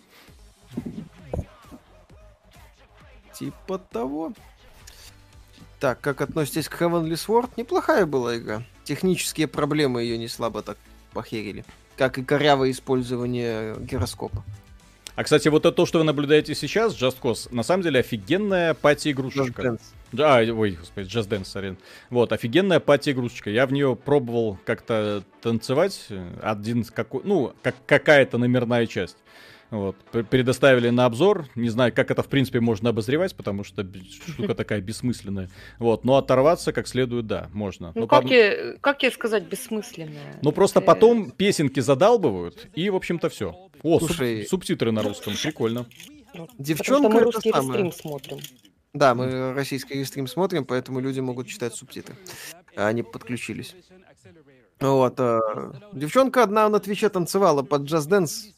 Типа того. Так, как относитесь к Heavenly Sword? Неплохая была игра. Технические проблемы ее не слабо так похерили. Как и корявое использование гироскопа. А, кстати, вот это то, что вы наблюдаете сейчас, Just Cause, на самом деле офигенная Just пати-игрушечка. Dance. Да, ой, господи, Just Dance, сорян. Вот, офигенная пати-игрушечка. Я в нее пробовал как-то танцевать. Один какой, ну, как какая-то номерная часть. Вот, предоставили на обзор. Не знаю, как это в принципе можно обозревать, потому что штука такая бессмысленная. Вот, но оторваться как следует, да, можно. Ну, Но как, пом- тебе, как тебе сказать бессмысленное? ну просто Ты- потом песенки задалбывают, и, в общем-то, все. О, суб- Слушай- субтитры на русском, прикольно. Ну, Девчонка мы русский стрим смотрим. Да, мы российский стрим смотрим, поэтому люди могут читать субтитры. А Они подключились. Вот. а, Девчонка одна на Твиче танцевала под Just Dance в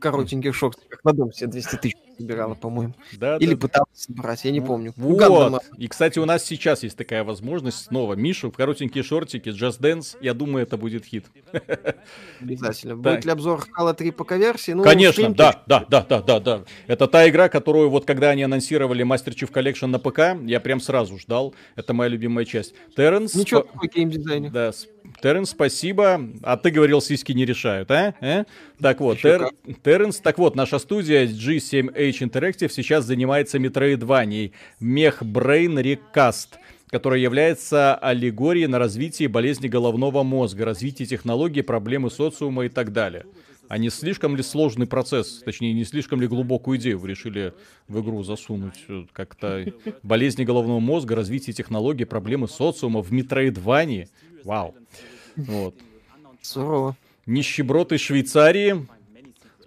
коротеньких шортиках. На дом себе 200 тысяч собирала, по-моему. Да, Или да, пыталась собрать, я не помню. Вот. И, кстати, у нас сейчас есть такая возможность снова. Мишу в коротенькие шортики, Just Dance. Я думаю, это будет хит. Обязательно. Да. Будет ли обзор Halo 3 пока версии? Ну, Конечно, да, да, да, да, да, да. Это та игра, которую вот когда они анонсировали Master Chief Collection на ПК, я прям сразу ждал. Это моя любимая часть. Терренс... Ничего такой геймдизайнер. Да, Терренс, спасибо. А ты говорил, сиськи не решают, а? Э? Так вот, Ещё Тер- Терренс, так вот, наша студия G7H Interactive сейчас занимается метроидванией Мех Brain Recast которая является аллегорией на развитие болезни головного мозга, развитие технологий, проблемы социума и так далее. А не слишком ли сложный процесс, точнее, не слишком ли глубокую идею вы решили в игру засунуть? э, Как-то болезни головного мозга, развитие технологий, проблемы социума в метроидвании? Вау. Вот. Сурово. Нищеброд из Швейцарии.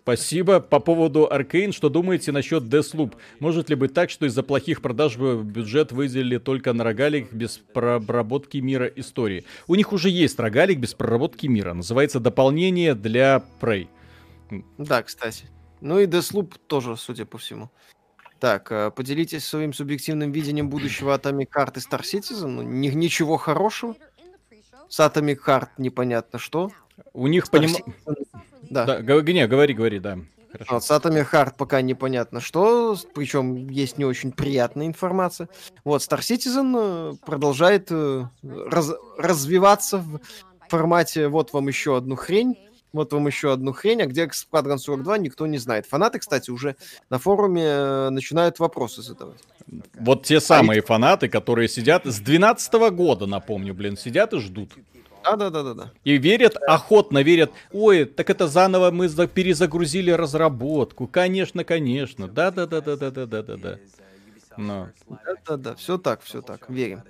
Спасибо. По поводу Аркейн, что думаете насчет Deathloop? Может ли быть так, что из-за плохих продаж бюджет выделили только на рогалик без проработки мира истории? У них уже есть рогалик без проработки мира. Называется дополнение для Prey. Да, кстати. Ну и Deathloop тоже, судя по всему. Так, э, поделитесь своим субъективным видением будущего Atomic Heart и Star Citizen. Ну, ни, ничего хорошего. С Atomic Heart непонятно что. У них поним... Да. да. Не, говори, говори, да. Хорошо. С Atomic Heart пока непонятно что, причем есть не очень приятная информация. Вот, Star Citizen э, продолжает э, раз, развиваться в формате «вот вам еще одну хрень», вот вам еще одну хрень, а где Squadron 42, никто не знает. Фанаты, кстати, уже на форуме э, начинают вопросы задавать. Вот те самые а фанаты, которые сидят с 12 года, напомню, блин, сидят и ждут. Да, да, да, да, да. И верят, охотно верят. Ой, так это заново мы перезагрузили разработку. Конечно, конечно. Да, да, да, да, да, да, да, да, да. Но. Да, да, да, все так, все так, верим.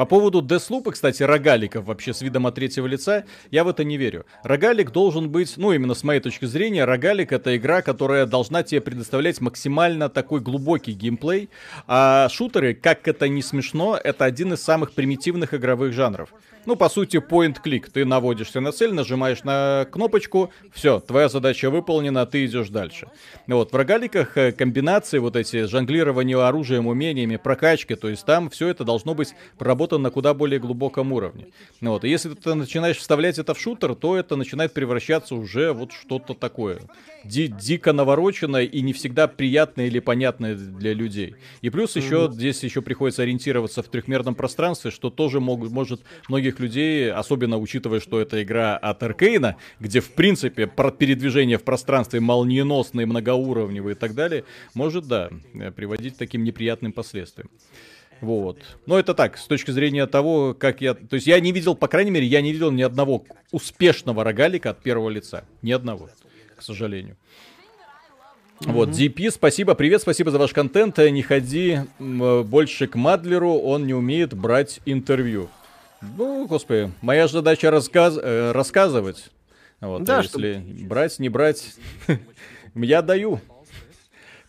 По поводу Деслупа, кстати, рогаликов вообще с видом от третьего лица, я в это не верю. Рогалик должен быть, ну именно с моей точки зрения, рогалик это игра, которая должна тебе предоставлять максимально такой глубокий геймплей, а шутеры, как это не смешно, это один из самых примитивных игровых жанров. Ну, по сути, point-клик. Ты наводишься на цель, нажимаешь на кнопочку, все, твоя задача выполнена, ты идешь дальше. Вот, в рогаликах э, комбинации, вот эти жонглирование оружием, умениями, прокачки, то есть там все это должно быть проработано на куда более глубоком уровне. Вот, и если ты начинаешь вставлять это в шутер, то это начинает превращаться уже вот что-то такое. Ди дико навороченное и не всегда приятное или понятное для людей. И плюс еще mm-hmm. здесь еще приходится ориентироваться в трехмерном пространстве, что тоже могут, может многих людей, особенно учитывая, что это игра от Аркейна, где, в принципе, передвижение в пространстве молниеносные, многоуровневые и так далее, может, да, э, приводить к таким неприятным последствиям. Вот. Но это так, с точки зрения того, как я... То есть я не видел, по крайней мере, я не видел ни одного успешного рогалика от первого лица. Ни одного, к сожалению. Mm-hmm. Вот, DP, спасибо, привет, спасибо за ваш контент. Не ходи больше к Мадлеру, он не умеет брать интервью. Ну, господи, моя задача рассказ... Э, рассказывать. Вот, да, а если что... брать, не брать, я даю.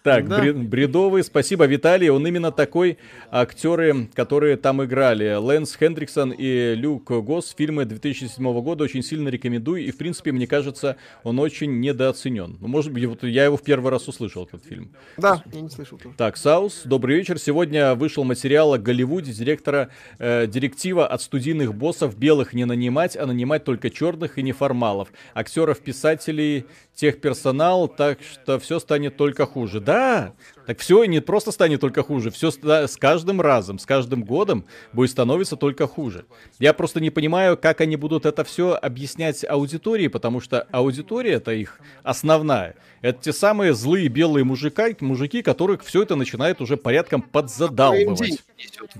Так, да. бредовый, спасибо, Виталий. Он именно такой актеры, которые там играли. Лэнс Хендриксон и Люк Гос, фильмы 2007 года, очень сильно рекомендую. И, в принципе, мне кажется, он очень недооценен. Ну, может быть, вот я его в первый раз услышал, этот фильм. Да, я не слышал. Тоже. Так, Саус, добрый вечер. Сегодня вышел материал о Голливуде директора, э, директива от студийных боссов белых не нанимать, а нанимать только черных и неформалов. Актеров, писателей, техперсонал, так что все станет только хуже. Да, так все не просто станет только хуже, все с каждым разом, с каждым годом будет становиться только хуже. Я просто не понимаю, как они будут это все объяснять аудитории, потому что аудитория это их основная. Это те самые злые белые мужика, мужики, которых все это начинает уже порядком подзадалбывать.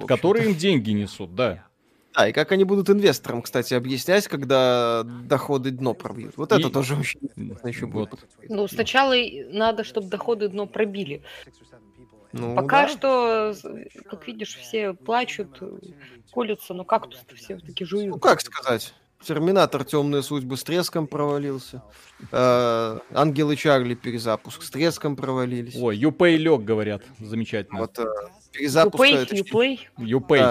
Которые им деньги несут, да. Да, и как они будут инвесторам, кстати, объяснять, когда доходы дно пробьют. Вот и... это тоже очень еще будет. Ну, сначала надо, чтобы доходы дно пробили. Ну, Пока да. что, как видишь, все плачут, колются, но кактус-то все таки жуют. Ну, как сказать? Терминатор Темные судьбы с треском провалился. Э, Ангелы Чарли перезапуск с треском провалились. Ой, Юпей лег, говорят. Замечательно. Вот, э, перезапуск. Юпей, Юпей.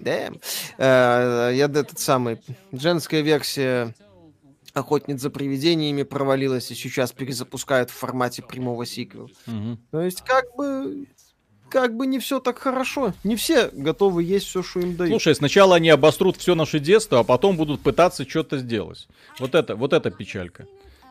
Да. Э, я этот самый. Женская версия Охотниц за привидениями провалилась и сейчас перезапускают в формате прямого сиквела. Угу. То есть, как бы, как бы не все так хорошо. Не все готовы есть все, что им дают. Слушай, сначала они обострут все наше детство, а потом будут пытаться что-то сделать. Вот это, вот это печалька.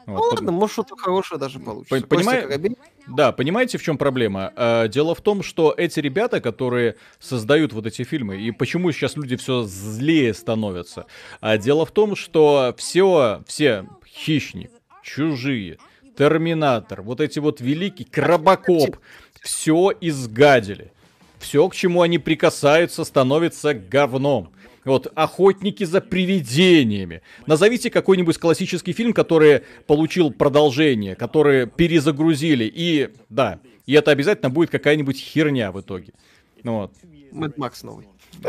Вот. Ну ладно, может что-то хорошее даже получится. Понимаете? Да, понимаете, в чем проблема? А, дело в том, что эти ребята, которые создают вот эти фильмы, и почему сейчас люди все злее становятся, а дело в том, что все, все хищник, чужие, Терминатор, вот эти вот великий Крабокоп, все изгадили. Все, к чему они прикасаются, становится говном. Вот, охотники за привидениями. Назовите какой-нибудь классический фильм, который получил продолжение, который перезагрузили. И, да, и это обязательно будет какая-нибудь херня в итоге. Ну, вот. Мэд Макс новый.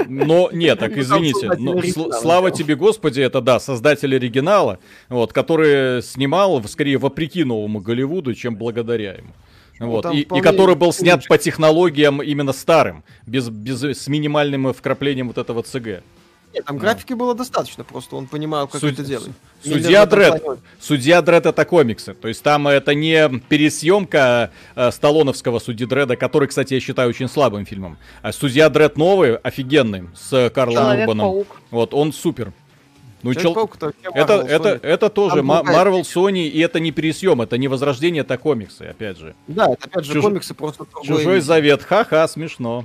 Но нет, так ну, извините, но сл- слава тебе, Господи, это да, создатель оригинала, вот, который снимал скорее вопреки новому Голливуду, чем благодаря ему. Ну, вот, и, и который был снят по технологиям именно старым, без, без, с минимальным вкраплением вот этого ЦГ. Нет, там графики было достаточно, просто он понимал, как Суд- это делать. Судья Дред. Судья Дред это комиксы. То есть там это не пересъемка э, Сталлоновского Судьи Дреда, который, кстати, я считаю очень слабым фильмом. А Судья Дред новый, офигенный, с Карлом Урбаном. Человек-паук. Вот, он супер. Ну, чел- это Это, это, это тоже Там Ма- другая Marvel, Sony, и это не пересъем, это не возрождение, это комиксы, опять же. Да, это опять же Чуж- комиксы, просто Чужой завет, ха-ха, смешно.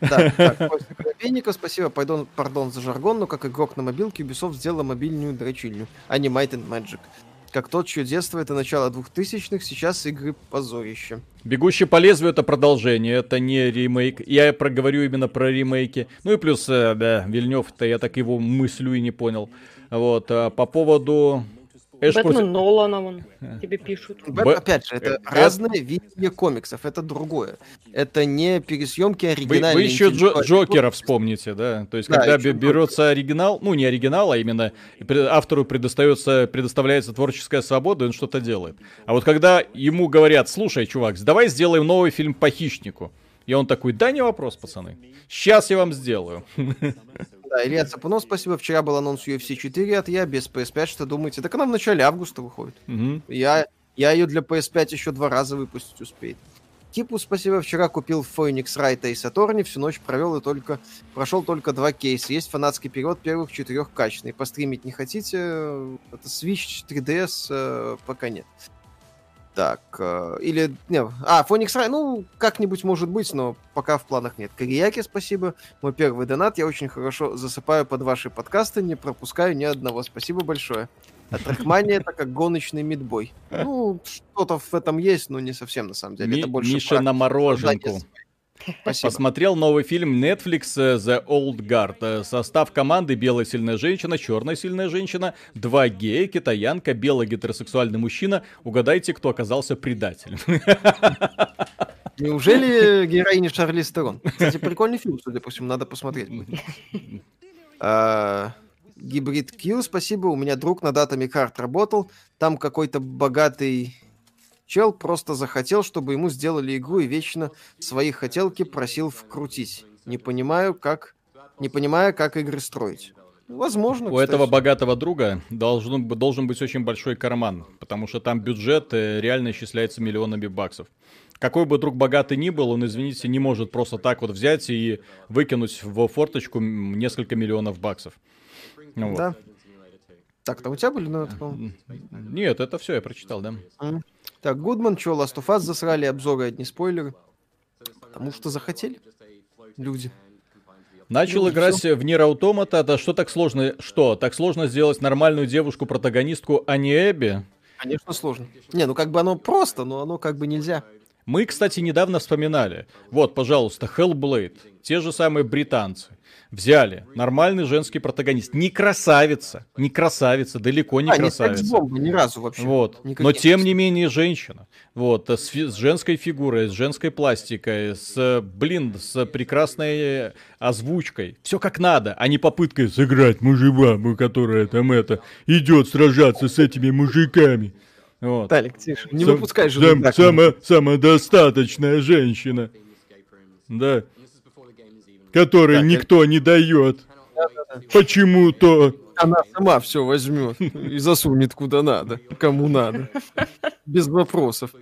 Да, так, спасибо, пардон, пардон за жаргон, но как игрок на мобилке Ubisoft сделала мобильную дрочильню, а не and Magic. Как тот, чье детство это начало 2000-х, сейчас игры позорище. Бегущий по лезвию это продолжение, это не ремейк. Я проговорю именно про ремейки. Ну и плюс, э, да, Вильнев-то я так его мыслю и не понял. Вот, а по поводу... Эш Бэтмен против- Нолана вон тебе пишут. Бэт- Б- опять же, это э, разные видения комиксов, это другое. Это не пересъемки Вы, оригинальные. вы еще Джо- Джокера вспомните, да? То есть, Да, когда берется оригинал, ну не оригинал, а именно автору предостается, предоставляется творческая свобода, и он что-то делает. А вот когда ему говорят, слушай, чувак, давай сделаем новый фильм по хищнику. И он такой, да не вопрос, пацаны. Сейчас я вам сделаю. Да, Илья Цапунов, спасибо. Вчера был анонс UFC 4 от я без PS5. Что думаете? Так она в начале августа выходит. Мгм. Я, я ее для PS5 еще два раза выпустить успеет. Типу спасибо, вчера купил Phoenix Wright и Сатурни, всю ночь провел и только прошел только два кейса. Есть фанатский период первых четырех качественный. Постримить не хотите? Это Switch 3DS э, пока нет. Так, э, или... Не, а, Phoenix Wright, ну, как-нибудь может быть, но пока в планах нет. Кореяки, спасибо. Мой первый донат. Я очень хорошо засыпаю под ваши подкасты, не пропускаю ни одного. Спасибо большое. А Трахмания это как гоночный мидбой. Ну, что-то в этом есть, но не совсем на самом деле. Ми- это больше Миша на мороженку. Спасибо. Посмотрел новый фильм Netflix э, The Old Guard. Э, Состав команды белая сильная женщина, черная сильная женщина, два гея, китаянка, белый гетеросексуальный мужчина. Угадайте, кто оказался предателем. Неужели героиня Шарли Стерон? Кстати, прикольный фильм, судя по всему, надо посмотреть. А, Гибрид Q, спасибо. У меня друг на датами карт работал. Там какой-то богатый чел просто захотел, чтобы ему сделали игру и вечно свои хотелки просил вкрутить. Не понимаю, как... Не понимая, как игры строить. Возможно, У кстати. этого богатого друга должен, должен быть очень большой карман, потому что там бюджет э, реально исчисляется миллионами баксов. Какой бы друг богатый ни был, он, извините, не может просто так вот взять и выкинуть в форточку несколько миллионов баксов. Ну вот. Да. Так, там у тебя были на таком? Нет, это все я прочитал, да. Так, Гудман, чё, Last of Us засрали обзоры, одни спойлеры. Потому что захотели люди. Начал Ну, играть в Нир Automata, да что так сложно, что, так сложно сделать нормальную девушку-протагонистку, а не Эбби? Конечно, сложно. Не, ну как бы оно просто, но оно как бы нельзя. Мы, кстати, недавно вспоминали. Вот, пожалуйста, Hellblade. Те же самые британцы. Взяли нормальный женский протагонист. Не красавица, не красавица, далеко не а, не красавица. секс-бомба ни разу вообще. Вот. Никаких Но тем не менее женщина. Вот. э, С, с женской фигурой, с женской пластикой, с, э, блин, с прекрасной э, озвучкой. Все как надо, а не попыткой сыграть мужебабу, которая там это идет сражаться с этими мужиками. Вот. Талик, тише. Не Сам- выпускай же. сам- сама- самодостаточная женщина. Да. Которой Так, никто не дает. Почему-то. Она сама все возьмет и засунет куда надо, кому надо. Без вопросов.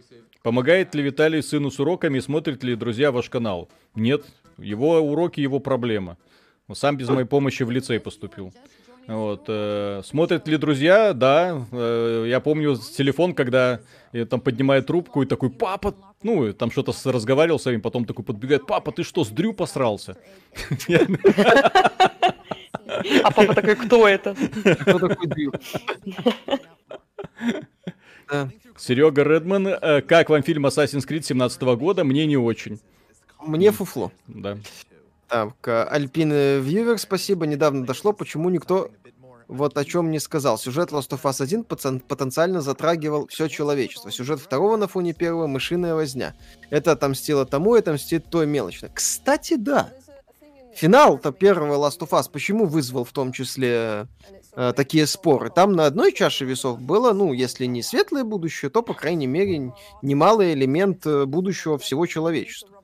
Помогает ли Виталий сыну с уроками и смотрит ли друзья ваш канал? Нет. Его уроки, его проблема. Он сам без моей помощи в лицей поступил. Вот. э, смотрят ли друзья? Да. Э, я помню телефон, когда э, там поднимает трубку и такой, папа, ну, там что-то с- разговаривал с вами, потом такой подбегает, папа, ты что, с Дрю посрался? А папа такой, кто это? Кто такой Дрю? Серега Редман, э, как вам фильм Assassin's Creed 17 года? Мне не очень. Мне фуфло. Да. Так, Альпин Вьювер, спасибо. Недавно дошло, почему никто вот о чем не сказал. Сюжет Last of Us 1 потен- потенциально затрагивал все человечество. Сюжет второго на фоне первого — мышиная возня. Это отомстило тому, это мстит той мелочно. Кстати, да. Финал-то первого Last of Us почему вызвал в том числе э, такие споры? Там на одной чаше весов было, ну, если не светлое будущее, то, по крайней мере, немалый элемент э, будущего всего человечества.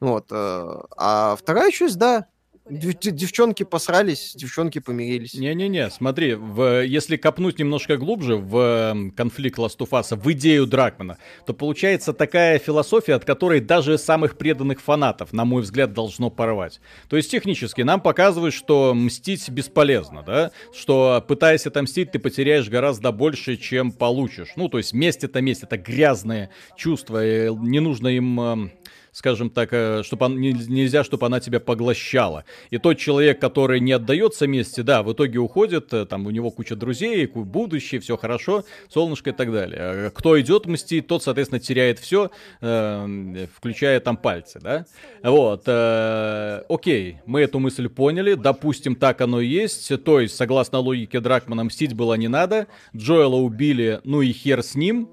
Вот. э, А вторая часть, да, Девчонки посрались, девчонки помирились. Не-не-не, смотри, в, если копнуть немножко глубже в конфликт Last of Us, в идею Дракмана, то получается такая философия, от которой даже самых преданных фанатов, на мой взгляд, должно порвать. То есть технически нам показывают, что мстить бесполезно, да? Что пытаясь отомстить, ты потеряешь гораздо больше, чем получишь. Ну, то есть месть это месть, это грязное чувство, и не нужно им скажем так, э, чтобы он, нельзя, чтобы она тебя поглощала. И тот человек, который не отдается мести, да, в итоге уходит, э, там у него куча друзей, будущее, все хорошо, солнышко и так далее. А кто идет мстить, тот, соответственно, теряет все, э, включая там пальцы, да. Вот, э, окей, мы эту мысль поняли, допустим, так оно и есть, то есть, согласно логике Дракмана, мстить было не надо, Джоэла убили, ну и хер с ним,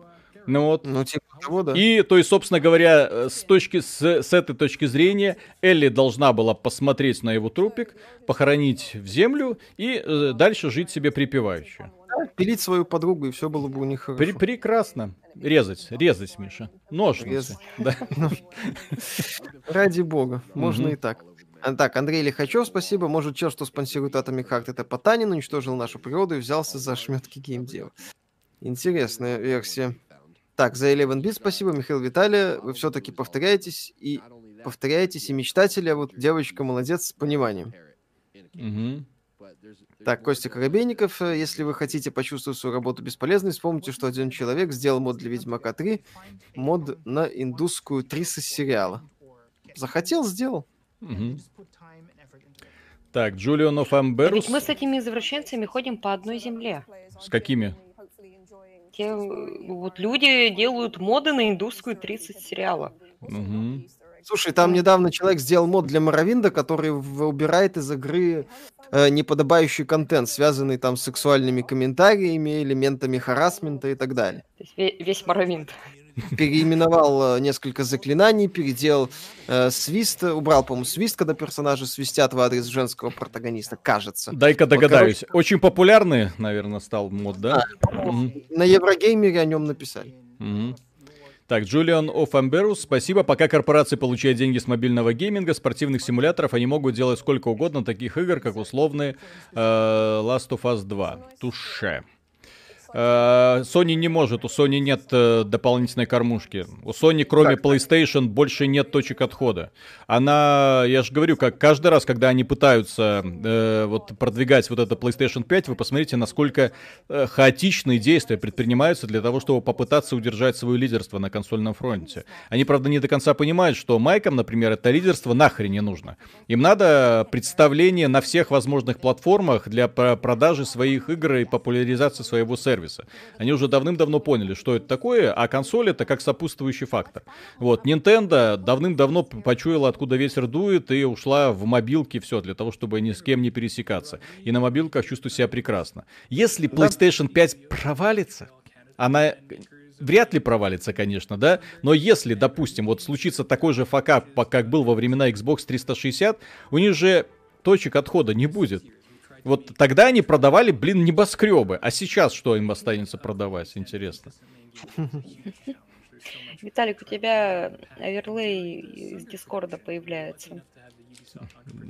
ну вот. Ну, типа того, да. И, то есть, собственно говоря, э, с, точки, с, с этой точки зрения, Элли должна была посмотреть на его трупик, похоронить в землю и э, дальше жить себе припеваючи. Да, пилить свою подругу, и все было бы у них хорошо. При, прекрасно. Резать, резать, Миша. Ножницы. Да. Ради бога, можно и так. А, так, Андрей Лихачев, спасибо. Может, чел, что спонсирует Atomic Heart, это Потанин, уничтожил нашу природу и взялся за шметки геймдева. Интересная версия. Так, за 11 бит спасибо, Михаил Виталия. Вы все-таки повторяетесь и повторяетесь, и мечтатели, а вот девочка молодец с пониманием. Угу. Так, Костя Коробейников, если вы хотите почувствовать свою работу бесполезной, вспомните, что один человек сделал мод для Ведьмака 3, мод на индусскую 3 с сериала. Захотел, сделал. Угу. Так, Джулиан оф Амберус. Мы с этими извращенцами ходим по одной земле. С какими? Те вот люди делают моды на индусскую 30 сериала. Угу. Слушай, там недавно человек сделал мод для Моровинда, который убирает из игры э, неподобающий контент, связанный там с сексуальными комментариями, элементами харасмента и так далее. То есть весь Моровинд переименовал э, несколько заклинаний, переделал э, свист, убрал, по-моему, свист, когда персонажи свистят в адрес женского протагониста, кажется. Дай-ка догадаюсь. Вот, короче... Очень популярный, наверное, стал мод, да? А, угу. На Еврогеймере о нем написали. Угу. Так, Джулиан О'Фамберус, спасибо. Пока корпорации получают деньги с мобильного гейминга, спортивных симуляторов, они могут делать сколько угодно таких игр, как условные э, Last of Us 2. Туше. Э, Sony не может, у Sony нет э, дополнительной кормушки. У Sony, кроме так, PlayStation, больше нет точек отхода. Она, я же говорю, как каждый раз, когда они пытаются э, вот продвигать вот это PlayStation 5, вы посмотрите, насколько э, хаотичные действия предпринимаются для того, чтобы попытаться удержать свое лидерство на консольном фронте. Они, правда, не до конца понимают, что майкам, например, это лидерство нахрен не нужно. Им надо представление на всех возможных платформах для продажи своих игр и популяризации своего сервиса сервиса. Они уже давным-давно поняли, что это такое, а консоль это как сопутствующий фактор. Вот, Nintendo давным-давно почуяла, откуда ветер дует, и ушла в мобилки, все, для того, чтобы ни с кем не пересекаться. И на мобилках чувствую себя прекрасно. Если PlayStation 5 провалится, она вряд ли провалится, конечно, да, но если, допустим, вот случится такой же факап, как был во времена Xbox 360, у них же точек отхода не будет. Вот тогда они продавали, блин, небоскребы. А сейчас что им останется продавать, интересно? Виталик, у тебя оверлей из Дискорда появляется.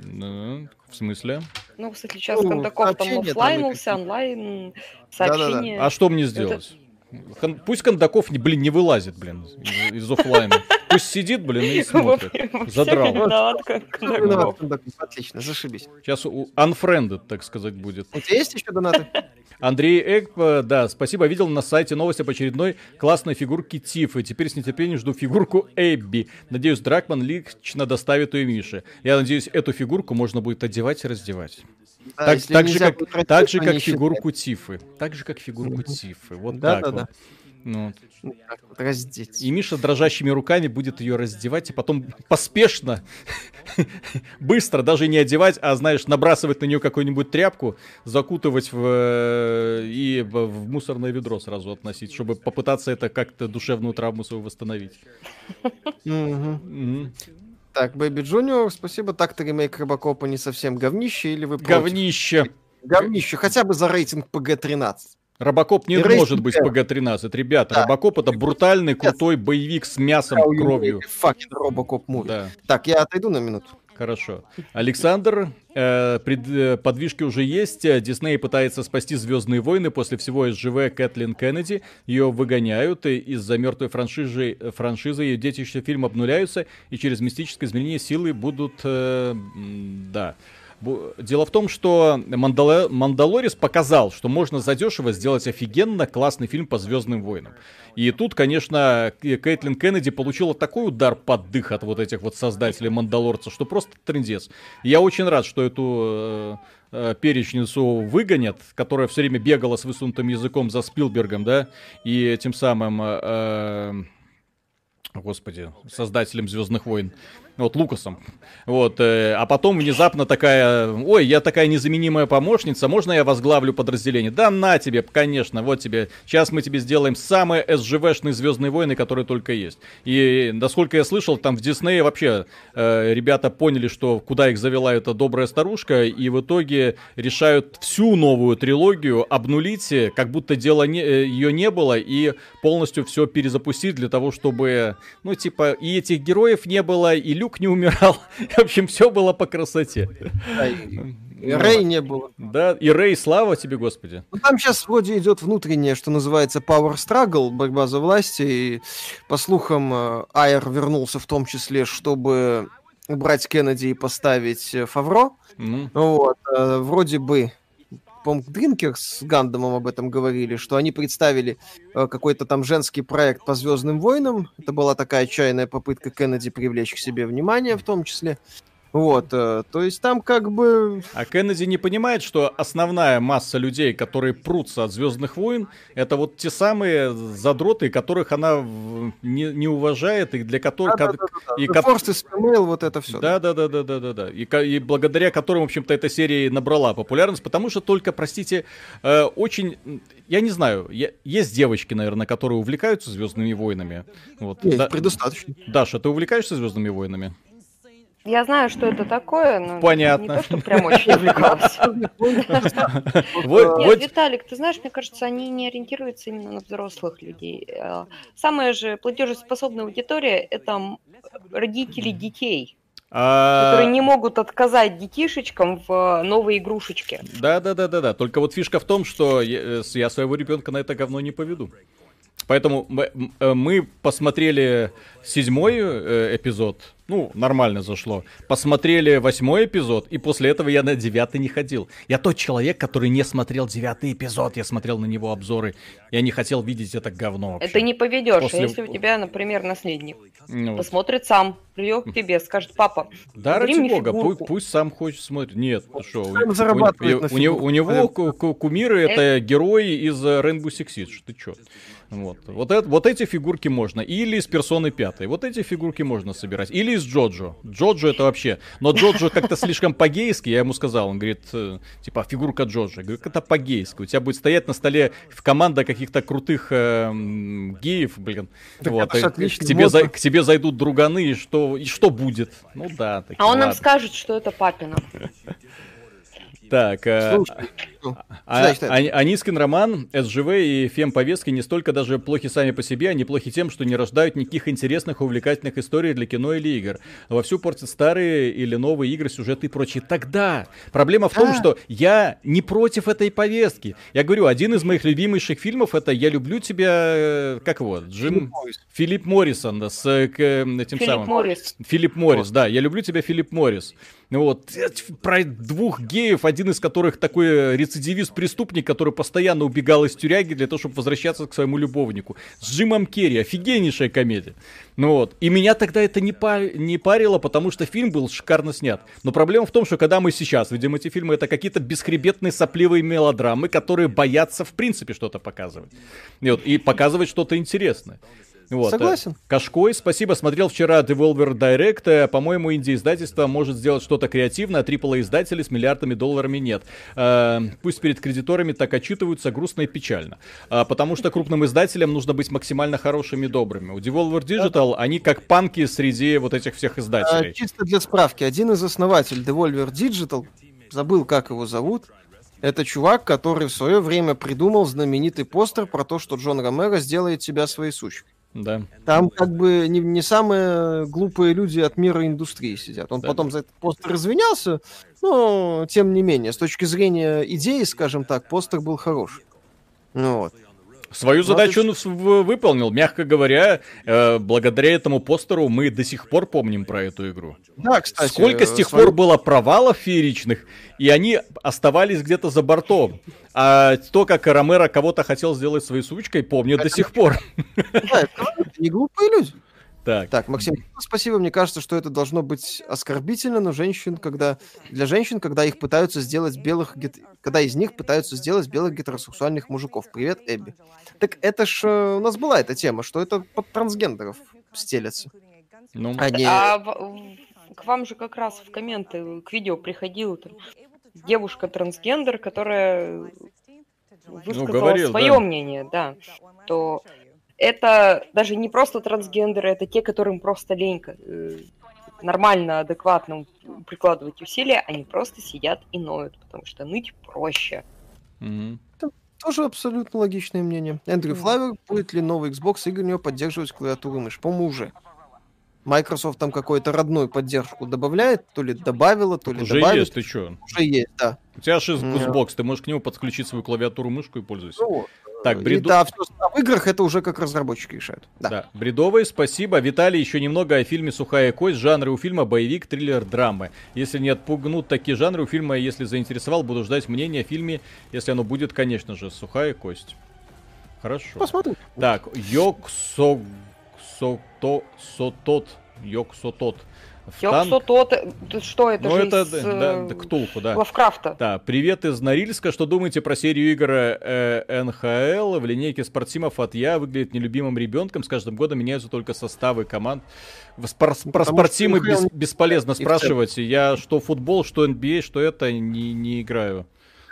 Ну, в смысле? Ну, кстати, сейчас ну, Кондаков там офлайнулся, онлайн, сообщение. А что мне сделать? Это... Пусть Кондаков, блин, не вылазит, блин, из офлайна. Пусть сидит, блин, и смотрит. Задрал. Отлично, зашибись. Сейчас у Unfriended, так сказать, будет. У тебя есть еще донаты? Андрей Эк, да, спасибо. Видел на сайте новость об очередной классной фигурке Тифы. Теперь с нетерпением жду фигурку Эбби. Надеюсь, Дракман лично доставит ее Мише. Я надеюсь, эту фигурку можно будет одевать и раздевать. Да, так, так, же, как, так же, как фигурку Тифы. Так же, как фигурку Тифы. Вот да, так да, вот. Да. Ну, вот, раздеть. И Миша дрожащими руками будет ее раздевать, и потом поспешно, быстро, даже не одевать, а, знаешь, набрасывать на нее какую-нибудь тряпку, закутывать в, э, и в мусорное ведро сразу относить, чтобы попытаться это как-то душевную травму свою восстановить. Так, Бэби Джуниор, спасибо. Так-то ремейк Робокопа не совсем говнище, или вы Говнище. Говнище, хотя бы за рейтинг PG-13. Робокоп не и может быть PG-13, ребята. Да. Робокоп это брутальный, крутой боевик с мясом, кровью. Fucking Robocop movie. Да. Так, я отойду на минуту. Хорошо. Александр, э, пред, э, подвижки уже есть. Дисней пытается спасти Звездные войны после всего СЖВ Кэтлин Кеннеди. Ее выгоняют и из-за мертвой франшизы, франшизы ее детище фильм обнуляются, и через мистическое изменение силы будут... Э, да. Дело в том, что Мандал... Мандалорис показал, что можно задешево сделать офигенно классный фильм по Звездным войнам. И тут, конечно, Кейтлин Кеннеди получила такой удар под дых от вот этих вот создателей Мандалорца, что просто трендец. Я очень рад, что эту э, э, перечницу выгонят, которая все время бегала с высунутым языком за Спилбергом, да, и тем самым, э, э господи, создателем Звездных войн вот Лукасом. Вот, э, а потом внезапно такая, ой, я такая незаменимая помощница, можно я возглавлю подразделение? Да на тебе, конечно, вот тебе, сейчас мы тебе сделаем самые СЖВшные Звездные войны, которые только есть. И, насколько я слышал, там в Диснее вообще э, ребята поняли, что куда их завела эта добрая старушка, и в итоге решают всю новую трилогию обнулить, как будто дела не, э, ее не было, и полностью все перезапустить для того, чтобы, ну, типа, и этих героев не было, и Люк не умирал. В общем, все было по красоте. И Рэй не было. Да, и Рэй, слава тебе, Господи. Ну, там сейчас вроде идет внутреннее, что называется Power Struggle, борьба за власть. И, по слухам, э, Айр вернулся в том числе, чтобы убрать Кеннеди и поставить э, Фавро. Mm. Вот, э, вроде бы по-моему, Дринкер с Гандамом об этом говорили, что они представили э, какой-то там женский проект по Звездным войнам. Это была такая отчаянная попытка Кеннеди привлечь к себе внимание в том числе. Вот, э, то есть там как бы... А Кеннеди не понимает, что основная масса людей, которые прутся от Звездных войн, это вот те самые задроты, которых она не, не уважает, и для которых... Да, да, да, да. И ко... Email, вот это все. Да, да, да, да, да, да, да. И, и благодаря которым, в общем-то, эта серия набрала популярность, потому что только, простите, э, очень я не знаю, я, есть девочки, наверное, которые увлекаются Звездными войнами. Вот. Есть, да, предостаточно. Даша, ты увлекаешься Звездными войнами? Я знаю, что это такое, но Понятно. не то, что прям очень увлекалась. Нет, Виталик, ты знаешь, мне кажется, они не ориентируются именно на взрослых людей. Э, самая же платежеспособная аудитория – это родители детей. А... Которые не могут отказать детишечкам в новой игрушечке. Да, да, да, да, да. Только вот фишка в том, что я, э, я своего ребенка на это говно не поведу. Поэтому мы, э, мы посмотрели седьмой э, эпизод, ну, нормально зашло. Посмотрели восьмой эпизод, и после этого я на девятый не ходил. Я тот человек, который не смотрел девятый эпизод, я смотрел на него обзоры. Я не хотел видеть это говно вообще. Это не поведешь, после... если у тебя, например, наследник ну, посмотрит сам, придет к тебе, скажет, папа, Да, ради бога, пусть, пусть сам хочет смотреть. Нет, что, у, у, у, него, у него кумиры это герои из Rainbow Six Siege, ты чё? Вот. Вот, это, вот эти фигурки можно. Или из персоны пятой. Вот эти фигурки можно собирать. Или из Джоджо. Джоджо это вообще. Но Джоджо как-то слишком по-гейски. Я ему сказал. Он говорит, э, типа, фигурка Джоджо. Я говорю, это по-гейски. У тебя будет стоять на столе в команда каких-то крутых э, геев, блин. Так вот. И, к, тебе за, к тебе зайдут друганы, и что, и что будет? Ну да. Таки, а он ладно. нам скажет, что это папина. Так, э, а, а, Анискин роман, СЖВ и фем-повестки не столько даже плохи сами по себе, они плохи тем, что не рождают никаких интересных увлекательных историй для кино или игр. Вовсю портят старые или новые игры, сюжеты и прочее. Тогда проблема в том, что я не против этой повестки. Я говорю, один из моих любимейших фильмов это «Я люблю тебя», э, как его, Джим... Филипп Моррисон, да, с э, этим Филипп самым... Моррис. Филипп Моррис, да, «Я люблю тебя, Филипп Моррис». Вот, про двух геев, один из которых такой рецидивист-преступник, который постоянно убегал из тюряги для того, чтобы возвращаться к своему любовнику. С Джимом Керри, офигеннейшая комедия. Ну вот, и меня тогда это не, пар... не парило, потому что фильм был шикарно снят. Но проблема в том, что когда мы сейчас видим эти фильмы, это какие-то бесхребетные сопливые мелодрамы, которые боятся в принципе что-то показывать. И, вот, и показывать что-то интересное. Вот. Согласен. Кашкой, спасибо. Смотрел вчера Devolver Direct. Э, по-моему, инди-издательство может сделать что-то креативное, а AAA-издатели с миллиардами долларами нет. Э, пусть перед кредиторами так отчитываются грустно и печально. Э, потому что крупным издателям нужно быть максимально хорошими и добрыми. У Devolver Digital они как панки среди вот этих всех издателей. А, чисто для справки. Один из основателей Devolver Digital, забыл, как его зовут, это чувак, который в свое время придумал знаменитый постер про то, что Джон Ромеро сделает тебя своей сучкой. Да. Там как бы не, не самые глупые люди от мира индустрии сидят. Он Да. потом за этот постер извинялся, но тем не менее, с точки зрения идеи, скажем так, постер был хорош. Ну вот. Свою Ну, задачу это он выполнил. Мягко говоря, э, благодаря этому постеру мы до сих пор помним про эту игру. Да, кстати. Сколько с тех свою- пор было провалов фееричных, и они оставались где-то за бортом. А то, как Ромеро кого-то хотел сделать своей сучкой, помнят до сих пор. Да, это не глупые люди. Так, Так, Максим, спасибо. Мне кажется, что это должно быть оскорбительно, но женщин, когда для женщин, когда их пытаются сделать белых, гет- когда из них пытаются сделать белых гетеросексуальных мужиков. Привет, Эбби. Так это ж э, у нас была эта тема, что это под трансгендеров стелятся. ну, Они... А в- к вам же как раз в комменты к видео приходила там девушка-трансгендер, которая высказала говорил, свое да. мнение, да, то это даже не просто трансгендеры, это те, которым просто ленька э, нормально, адекватно прикладывать усилия, они просто сидят и ноют, потому что ныть проще. мгм. Тоже абсолютно логичное мнение. Эндрю. Флавер, будет ли новый Xbox игры у него поддерживать клавиатуру и мышь? По-моему, уже. Microsoft там какую-то родную поддержку добавляет, то ли добавила, то ли Уже добавит. есть, ты чё? Уже есть, да. У тебя же. Xbox, ты можешь к нему подключить свою клавиатуру, мышку и пользуйся. Ну, Так, и бреду- да, всё, а в играх это уже как разработчики решают. Да. Да. Бредовый, спасибо. Виталий, еще немного о фильме «Сухая кость». Жанры у фильма боевик, триллер, драмы. Если не отпугнут такие жанры у фильма, если заинтересовал, буду ждать мнения о фильме, если оно будет, конечно же, «Сухая кость». Хорошо. Посмотрим. Так, Йок Со... Сото... Сотот. Йок Танк- тот, э, что это Ну, же это, из да, э, да, Ктулху, да. Лавкрафта? Да, привет из Норильска. Что думаете про серию игр э, НХЛ? В линейке спортсимов от Я выглядит нелюбимым ребенком. С каждым годом меняются только составы команд. В спор- Ну, про потому что спортсимы бес- бесполезно спрашивать. Я что футбол, что NBA, что это, не, не играю.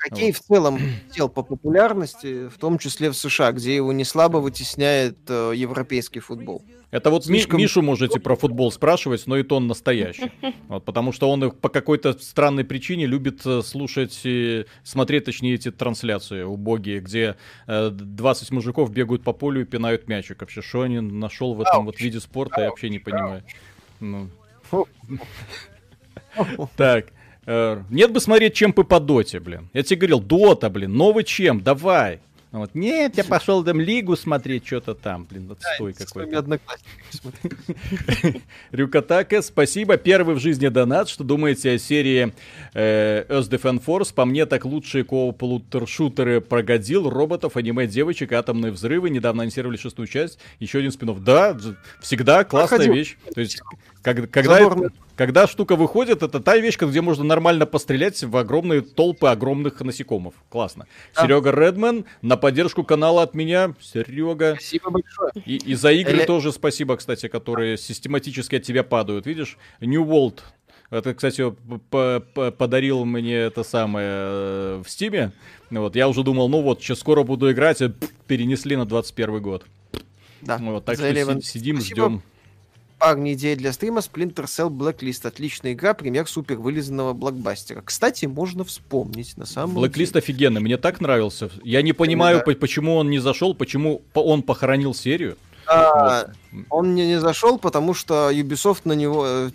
Хоккей в целом сел по популярности, в том числе в США, где его не слабо вытесняет э, европейский футбол. Это вот Слишком- Мишу можете про футбол спрашивать, но и то он настоящий. Вот, потому что он их по какой-то странной причине любит э, слушать, и смотреть, точнее, эти трансляции убогие, где э, 20 мужиков бегают по полю и пинают мячик. Вообще, что они нашел в этом вот виде спорта, я вообще не понимаю. Ну. Так. Э, Нет бы смотреть чемпы по доте, блин. Я тебе говорил, дота, блин, новый чем, давай. Вот, нет, я пошел там лигу смотреть, что-то там, блин, отстой Со какой-то. Рюкатака, спасибо. Первый в жизни донат. Что думаете о серии э, Earth Defense Force? По мне, так лучшие кооп-шутеры прогодил, роботов, аниме-девочек, атомные взрывы. Недавно анонсировали шестую часть. Еще один спин Да, всегда классная Проходил. вещь. То есть, как- когда, Задорно. это- когда штука выходит, это та вещь, где можно нормально пострелять в огромные толпы огромных насекомых. Классно. Да. Серега Редман, на поддержку канала от меня. Серега. Спасибо большое. И, и за игры Эле- тоже спасибо, кстати, которые систематически от тебя падают. Видишь, New World. Это, кстати, подарил мне это самое э, в Стиме. Вот, я уже думал, ну вот, сейчас скоро буду играть, перенесли на 21 год. Да. Вот, так что сидим, Спасибо. ждем. Парни, идея для стрима Splinter Cell Blacklist. Отличная игра, пример супер вылизанного блокбастера. Кстати, можно вспомнить на самом Blacklist офигенный, мне так нравился. Я не понимаю, Да. по- почему он не зашел, почему по- он похоронил серию. А, Он мне не зашел, потому что Ubisoft на него... э,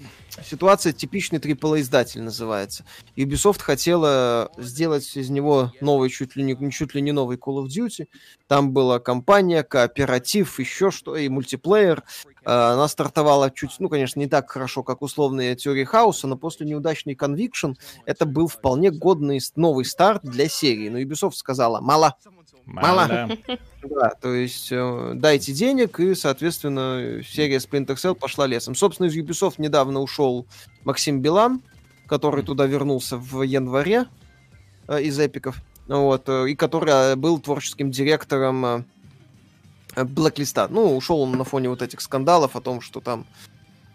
Ситуация типичный AAA издатель называется. Ubisoft хотела сделать из него новый, чуть ли не, чуть ли не новый Call of Duty. Там была компания, кооператив, еще что, и мультиплеер. А, Она стартовала чуть, ну, конечно, не так хорошо, как условные теории хаоса, но после неудачной Conviction это был вполне годный новый старт для серии. Но Ubisoft сказала, мало, Мало. Да. да, то есть э, дайте денег, и, соответственно, серия Splinter Cell пошла лесом. Собственно, из Ubisoft недавно ушел Максим Билан, который туда вернулся в январе э, из эпиков, вот, э, и который был творческим директором э, Blacklist. Ну, ушел он на фоне вот этих скандалов о том, что там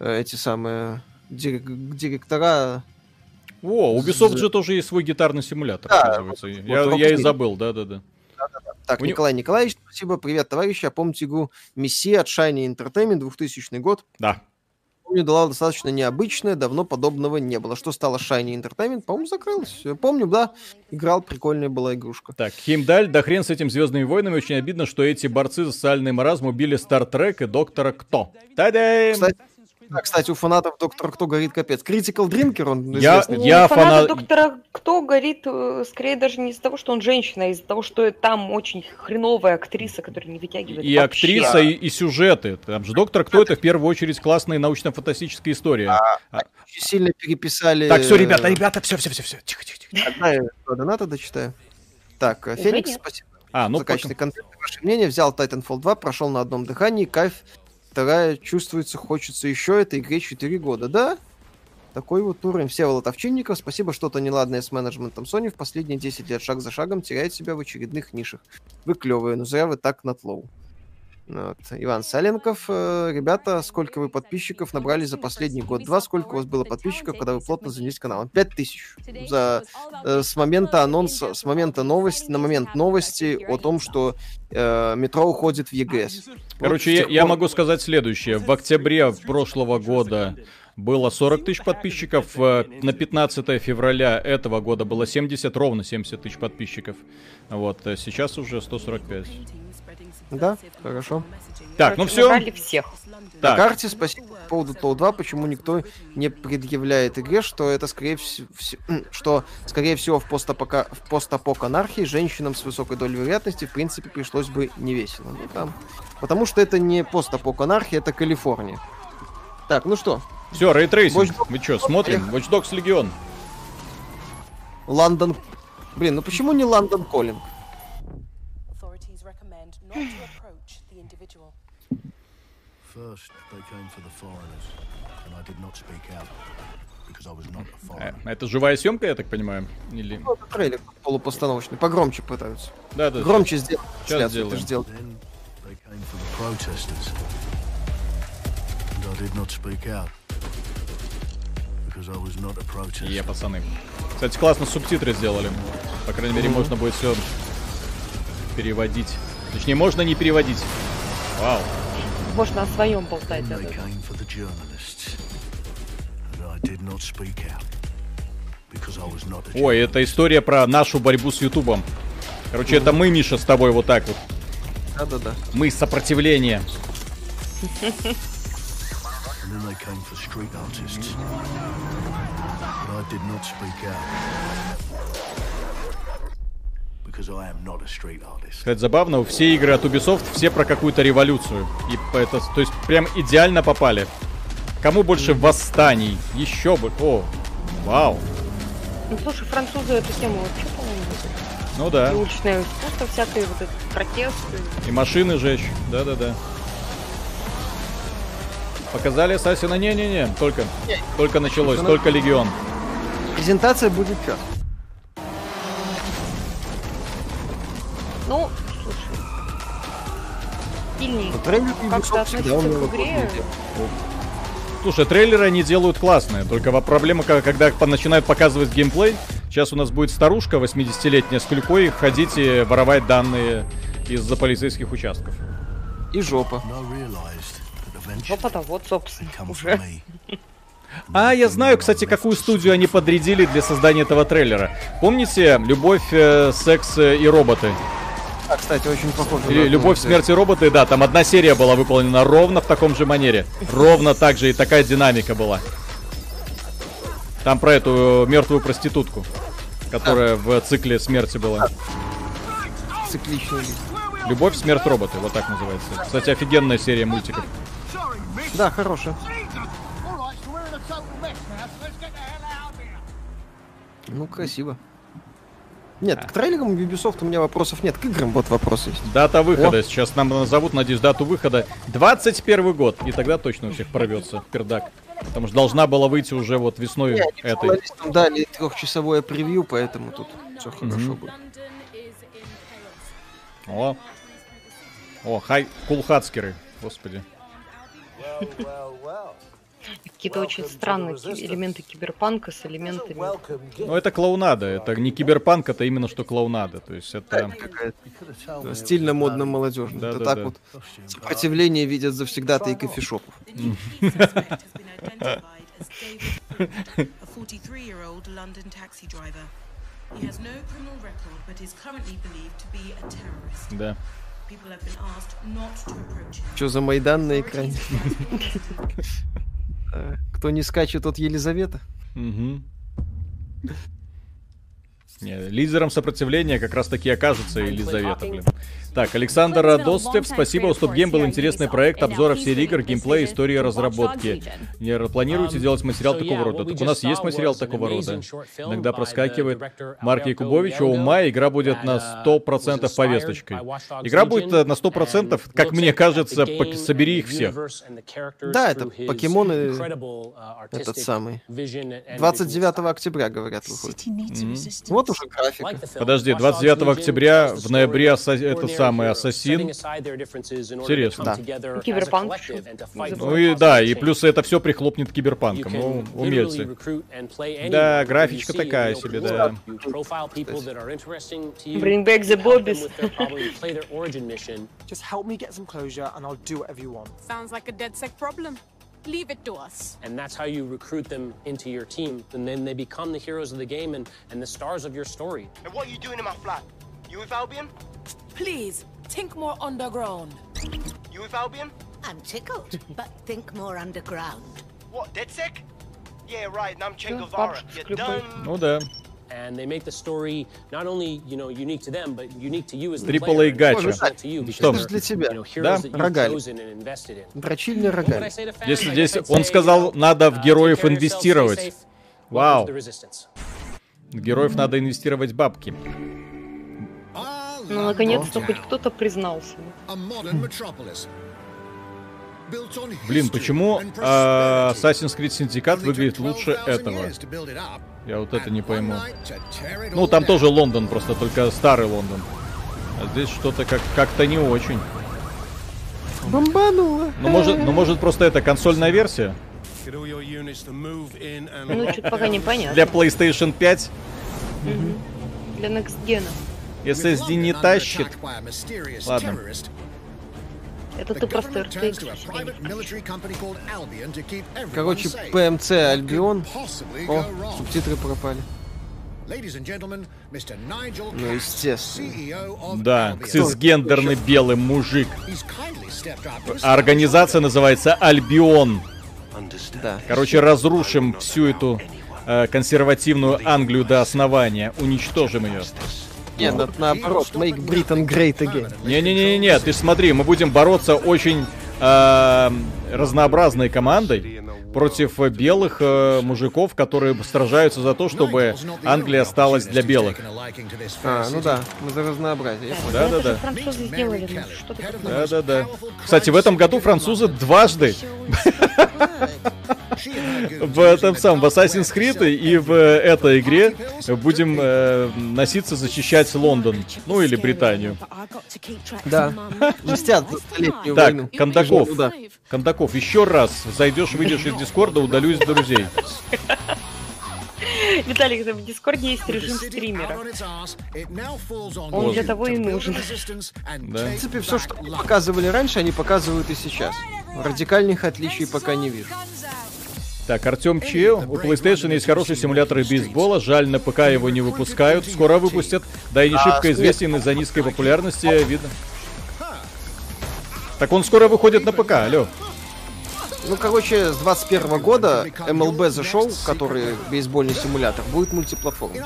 э, эти самые дирек- директора О, у Ubisoft же тоже есть свой гитарный симулятор, Да, оказывается. вот- я, вот я и забыл, да-да-да. Так, У него- Николай Николаевич, спасибо, привет, товарищи. А помните игру Мессия от Shiny Entertainment, 2000 год? Да. помню, дала достаточно необычное, давно подобного не было. Что стало Shiny Entertainment? По-моему, закрылось. Я помню, да, играл, прикольная была игрушка. Так, Химдаль, да хрен с этим Звездными войнами, очень обидно, что эти борцы за социальный маразм убили Стартрек и Доктора Кто. Та-дам! Кстати, да, кстати, у фанатов Доктора Кто горит капец. Critical Drinker, он Я- известный. У я фаната фанат- доктора Кто горит э, скорее даже не из-за того, что он женщина, а из-за того, что там очень хреновая актриса, которая не вытягивает И вообще. актриса, и, и сюжеты. Там же Доктор Кто это в первую очередь классная научно-фантастическая история. Очень сильно переписали... Так, все, ребята, ребята, все, все, все, все, тихо, тихо, тихо. Одна я два доната дочитаю. Так, э, Феникс, спасибо А, ну за качественный контент. Ваше мнение. Взял Titanfall 2, прошел на одном дыхании, кайф. Вторая чувствуется, хочется еще. Этой игре 4 года, да? Такой вот уровень. Всеволод Овчинников, спасибо, что-то неладное с менеджментом Sony в последние 10 лет шаг за шагом теряет себя в очередных нишах. Вы клевые, но зря вы так на тлоу. Вот. Иван Саленков, э, ребята, сколько вы подписчиков набрали за последний год-два? Сколько у вас было подписчиков, когда вы плотно занялись каналом? Пять тысяч. За, э, с момента анонса, с момента новости, на момент новости о том, что э, метро уходит в ЕГС. Вот Короче, с я, тех я пор- могу сказать следующее. В октябре прошлого года было 40 тысяч подписчиков, э, на 15 февраля этого года было 70, ровно 70 тысяч подписчиков. Вот, сейчас уже 145. Да, хорошо. Так, ну все. всех. На Так, карте спасибо по поводу Тлоу 2, почему никто не предъявляет игре, что это скорее всего, что скорее всего в, постапока, в постапок анархии женщинам с высокой долей вероятности в принципе пришлось бы не весело. Ну, там, потому что это не постапок анархии, это Калифорния. Так, ну что, все, ray tracing. Watch. Мы что, смотрим? Watch Dogs Legion. Лондон... Блин, ну почему не London Calling? Not to approach the individual. First, they came for the foreigners, and I did not speak out because I was not a Э, foreigner. Это живая съемка, я так понимаю? Или... Ну, это трейлер полупостановочный, погромче пытаются. Да, да. Громче сделать. Сейчас сделаем. ж делал. Then they came for the protesters, and I did not speak out because I was not a protester. Е, пацаны. Кстати, классно субтитры сделали. По крайней мере, можно будет все переводить. Точнее, можно не переводить. Вау. Можно о своем болтать. Ой, это история про нашу борьбу с Ютубом. Короче, это мы, Миша, с тобой вот так вот. Да-да-да. Мы сопротивление. Кстати, забавно, все игры от Ubisoft все про какую-то революцию. И это, то есть прям идеально попали. Кому больше восстаний? Еще бы. О, вау. Ну, слушай, французы эту тему вообще, по-моему. Ну да. И уличное искусство, всякие вот эти протесты. И машины жечь. Да-да-да. Показали Ассасина? Не-не-не, только, только началось, Только только Легион. Презентация будет час. Ну, слушай. Стильней. Но трейлер Как-то умел к игре. Слушай, трейлеры они делают классные, только проблема, когда начинают показывать геймплей. Сейчас у нас будет старушка 80-летняя с клюкой ходить и воровать данные из-за полицейских участков. И жопа. Жопа-то вот, собственно, уже. А, я знаю, кстати, какую студию они подрядили для создания этого трейлера. Помните «Любовь, э, секс э, и роботы»? А, кстати, очень похоже. Или на «Любовь, ту- смерть и роботы», да, там одна серия была выполнена ровно в таком же манере. Ровно так же и такая динамика была. Там про эту мертвую проститутку, которая в цикле смерти была. цикличный. «Любовь, смерть, роботы», вот так называется. Кстати, офигенная серия мультиков. Да, хорошая. Ну, красиво. Нет, к трейлерам Ubisoft у меня вопросов нет. К играм вот вопрос есть. Дата выхода. Сейчас нам назовут, надеюсь, дату выхода. 21 год. И тогда точно у всех порвется пердак. Потому что должна была выйти уже вот весной этой. Журналистам дали трехчасовое превью, поэтому тут все хорошо будет. О. О, хай, кулхацкеры. Господи. Какие-то очень странные элементы киберпанка с элементами... Ну, это клоунада. Это не киберпанк, это именно что клоунада. То есть это... какая-то. Стильно, модно, молодежно. Да, Это да, так да. вот сопротивление видят завсегда и кофешопов. Suspect has been identified as David Ford, a 43-year-old London taxi driver. He has no criminal record, but is currently believed to be a terrorist. Да. People have been asked not to approach him. Что за Майдан на экране? Э, Кто не скачет, тот Елизавета. Мгм. Не, лидером сопротивления как раз таки окажется Елизавета, блин. Так, Александр Радостев, спасибо, у Stop был интересный проект обзора всех игр, геймплея, истории разработки. Не планируете делать материал такого рода? Так у нас есть материал такого рода. Иногда проскакивает. Марк Якубович, у ума игра будет на 100% повесточкой. Игра будет э, на 100%, как мне кажется, собери их всех. Да, это покемоны, этот самый. 29 октября, говорят, выходит. Вот уже графика. Подожди, 29 октября, в ноябре это самый Ассасин. Интересно. Да. Киберпанк. Ну и да, и плюс это все прихлопнет киберпанком. Ну, умельцы. Да, графичка такая себе, да. Bring back the bobbies. Just help me get some closure and I'll do whatever you want. Sounds like a DedSec problem. Leave it to us. and that's how you recruit them into your team and then they become the heroes of the game and, and the stars of your story And what are you doing in my flat? You with Albion? Please, think more underground. You with Albion? I'm tickled, but think more underground. What, DedSec? Yeah, right, and I'm Che Guevara. клюквой. done. Ну да. and they make the story not only you know unique to them but unique to you as the Triple player A гача. you Что? Это же для тебя. you Да, рогаль. say to fans? Здесь, он сказал, you надо в uh, героев инвестировать. Вау. to the Resistance. В героев надо инвестировать бабки. Ну, наконец-то хоть кто-то признался. Блин, почему а, Assassin's Creed Syndicate выглядит лучше этого? Я вот это не пойму. Ну, там тоже Лондон, просто только старый Лондон. А здесь что-то как- как-то не очень. Бомбануло. Ну, может, ну, может просто это консольная версия? Ну, что-то пока непонятно. Для PlayStation 5 Для Next Gen. SSD не тащит. Ладно. Это ты просто RTX. Короче, PMC Альбион. О, субтитры пропали. Ну, естественно. Да, цисгендерный белый мужик. А организация называется Альбион. Да. Короче, разрушим всю эту э, консервативную Англию до основания. Уничтожим ее. Нет, на- наоборот, make Britain great again. Не-не-не-не, ты ж смотри, мы будем бороться очень э, разнообразной командой против белых э, мужиков, которые сражаются за то, чтобы Англия осталась для белых. А, ну да, мы за разнообразие. французы сделали. Ну, что ты тут Да-да-да. Кстати, в этом году французы дважды в этом самом в Assassin's Creed и в этой игре будем э, носиться защищать Лондон, ну или Британию. Да. Мстят за столетнюю Так, войну. Кондаков, Ну да. Кондаков, еще раз зайдешь, выйдешь из Дискорда, удалюсь с друзей. Виталик, в Дискорде есть режим стримера. Он для того и нужен. Да. В принципе, все, что показывали раньше, они показывают и сейчас. Радикальных отличий пока не вижу. Так, Артем Че, у PlayStation есть хорошие симуляторы бейсбола, жаль, на ПК его не выпускают, скоро выпустят, да и не шибко известен из-за низкой популярности, видно. Так он скоро выходит на ПК, алло. Ну, короче, с 21 года MLB The Show, который бейсбольный симулятор, будет мультиплатформой.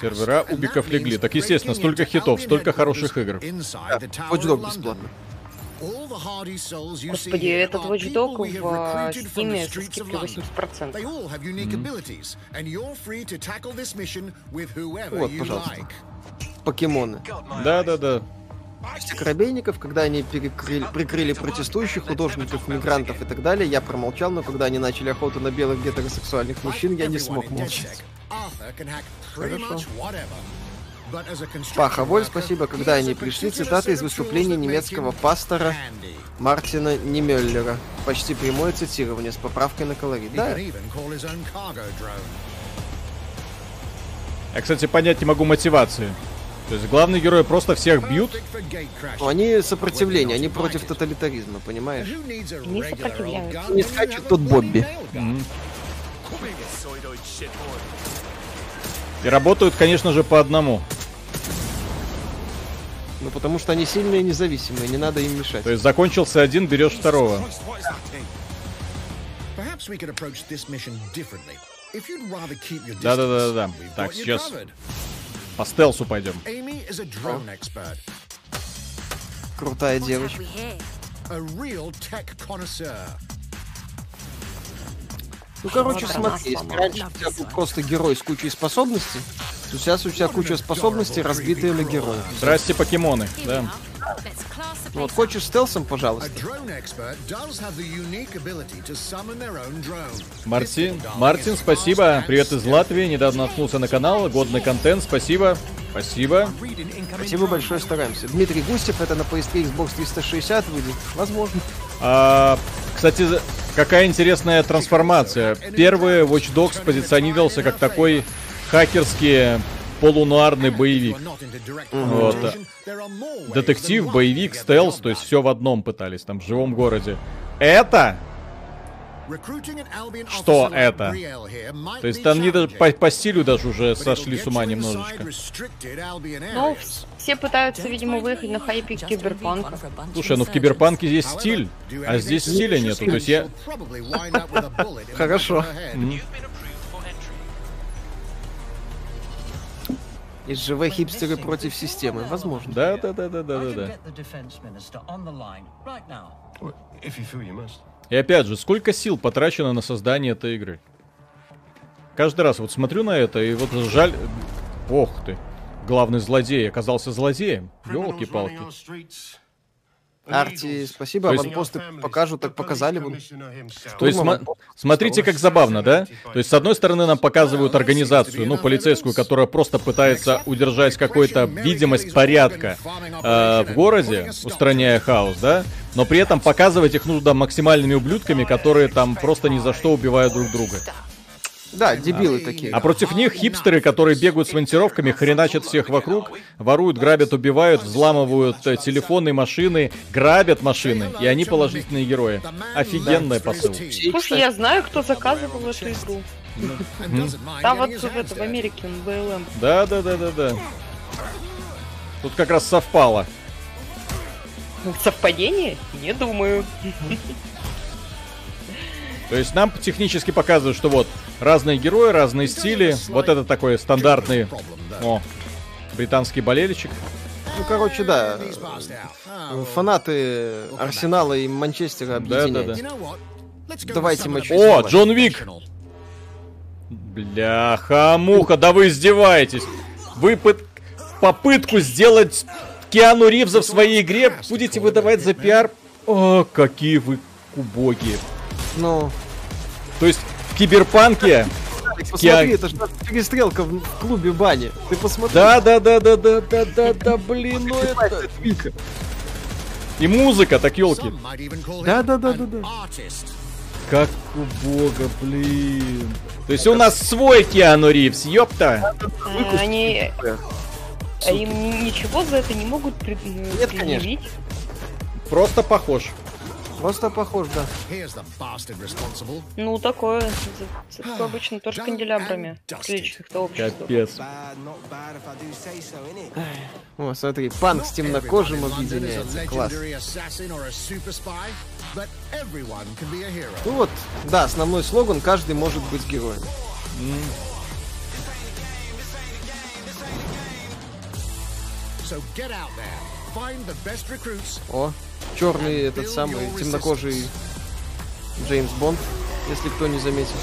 Сервера у биков легли. Так, естественно, столько хитов, столько хороших игр. Watch Dogs бесплатно. Господи, этот Watch Dog в Steam со скидкой 80%. Вот, пожалуйста. Покемоны. Да-да-да. Коробейников, когда они перекрыли, прикрыли протестующих, художников, мигрантов и так далее, я промолчал, но когда они начали охоту на белых гетеросексуальных мужчин, я не смог молчать. Хорошо. Паха Воль, спасибо, когда они пришли. Цитаты из выступления немецкого пастора Мартина Немеллера. Почти прямое цитирование с поправкой на колорит. Да, Я, кстати, понять не могу мотивации. То есть главные герои просто всех бьют? но они сопротивление, они против тоталитаризма, понимаешь? Не сопротивляются. Не скачет тот Бобби. И работают, конечно же, по одному. Ну, потому что они сильные и независимые, не надо им мешать. То есть закончился один, берешь второго. Да-да-да-да. Так, сейчас. По стелсу пойдем. Крутая девочка. Ну, короче, смотри, если раньше у тебя был просто герой с кучей способностей, то сейчас у тебя куча способностей, разбитые на героя. Здрасте, покемоны. Да. Вот хочешь стелсом, пожалуйста. Мартин, Мартин, спасибо. Привет из Латвии. Недавно наткнулся на канал. Годный контент. Спасибо. Спасибо. Спасибо большое, стараемся. Дмитрий Густев, это на PS3 Xbox 360 выйдет. Возможно. А, кстати, какая интересная трансформация. Первый Watch Dogs позиционировался как такой хакерский полунуарный боевик. Вот. Детектив, боевик, стелс, то есть все в одном пытались, там, в живом городе. Это Что это? То есть там не даже по, по стилю даже уже сошли с ума немножечко. Ну, все пытаются, видимо, выехать на хайпе киберпанка. Слушай, ну в киберпанке есть стиль, а здесь стиля нету. То есть я... Probably Из ЖВ хипстеры против системы. Возможно. Да, да, да, да, да, да, да. И опять же, сколько сил потрачено на создание этой игры? Каждый раз вот смотрю на это, и вот жаль... Ох ты. Главный злодей оказался злодеем. Елки-палки. Арти, спасибо. Есть- Аванпосты покажут, так показали вон. То есть сма- смотрите, как забавно, да? То есть, с одной стороны, нам показывают организацию, ну, полицейскую, которая просто пытается удержать какую-то видимость порядка э, в городе, устраняя хаос, да? Но при этом показывать их нужно максимальными ублюдками, которые там просто ни за что убивают друг друга. Да, дебилы такие. А против них хипстеры, которые бегают с монтировками, хреначат всех вокруг, воруют, грабят, убивают, взламывают э, телефоны, машины, грабят машины, и они положительные герои. Офигенный посыл. Слушай, я знаю, кто заказывал эту игру. Там вот в, Америке, БЛМ. Да, да, да, да, да. Тут как раз совпало. Совпадение? Не думаю. То есть нам технически показывают, что вот разные герои, разные стили. Вот это такой стандартный, о, британский болельщик. Ну, короче, да. Фанаты Арсенала и Манчестера Да, да, объединяют. да. Давайте матч. О, Джон Вик! Бляха-муха, да вы издеваетесь. Вы пыт- попытку сделать Киану Ривза в своей игре будете выдавать за пиар? О, какие вы убогие. Ну, То есть в Киберпанке... посмотри, Киа- это же перестрелка в клубе бани. Ты посмотри. Да, да, да, да, да, да, да, да, блин, ну это... И музыка, так елки. Да, да, да, да, да. Как у бога, блин. То есть у нас свой Киану Ривз, ёпта. А, Они... А им ни- ничего за это не могут пред- Нет, конечно. предъявить? Просто похож. Просто похож, да. Ну, такое. Такое обычно тоже канделябрами в приличных-то обществах. Капец. О, смотри, панк с темнокожим объединяется. Класс. Ну вот, да, основной слоган «Каждый может быть героем». So get out there, find the best recruits, О, черный этот самый темнокожий Джеймс Бонд, если кто не заметил.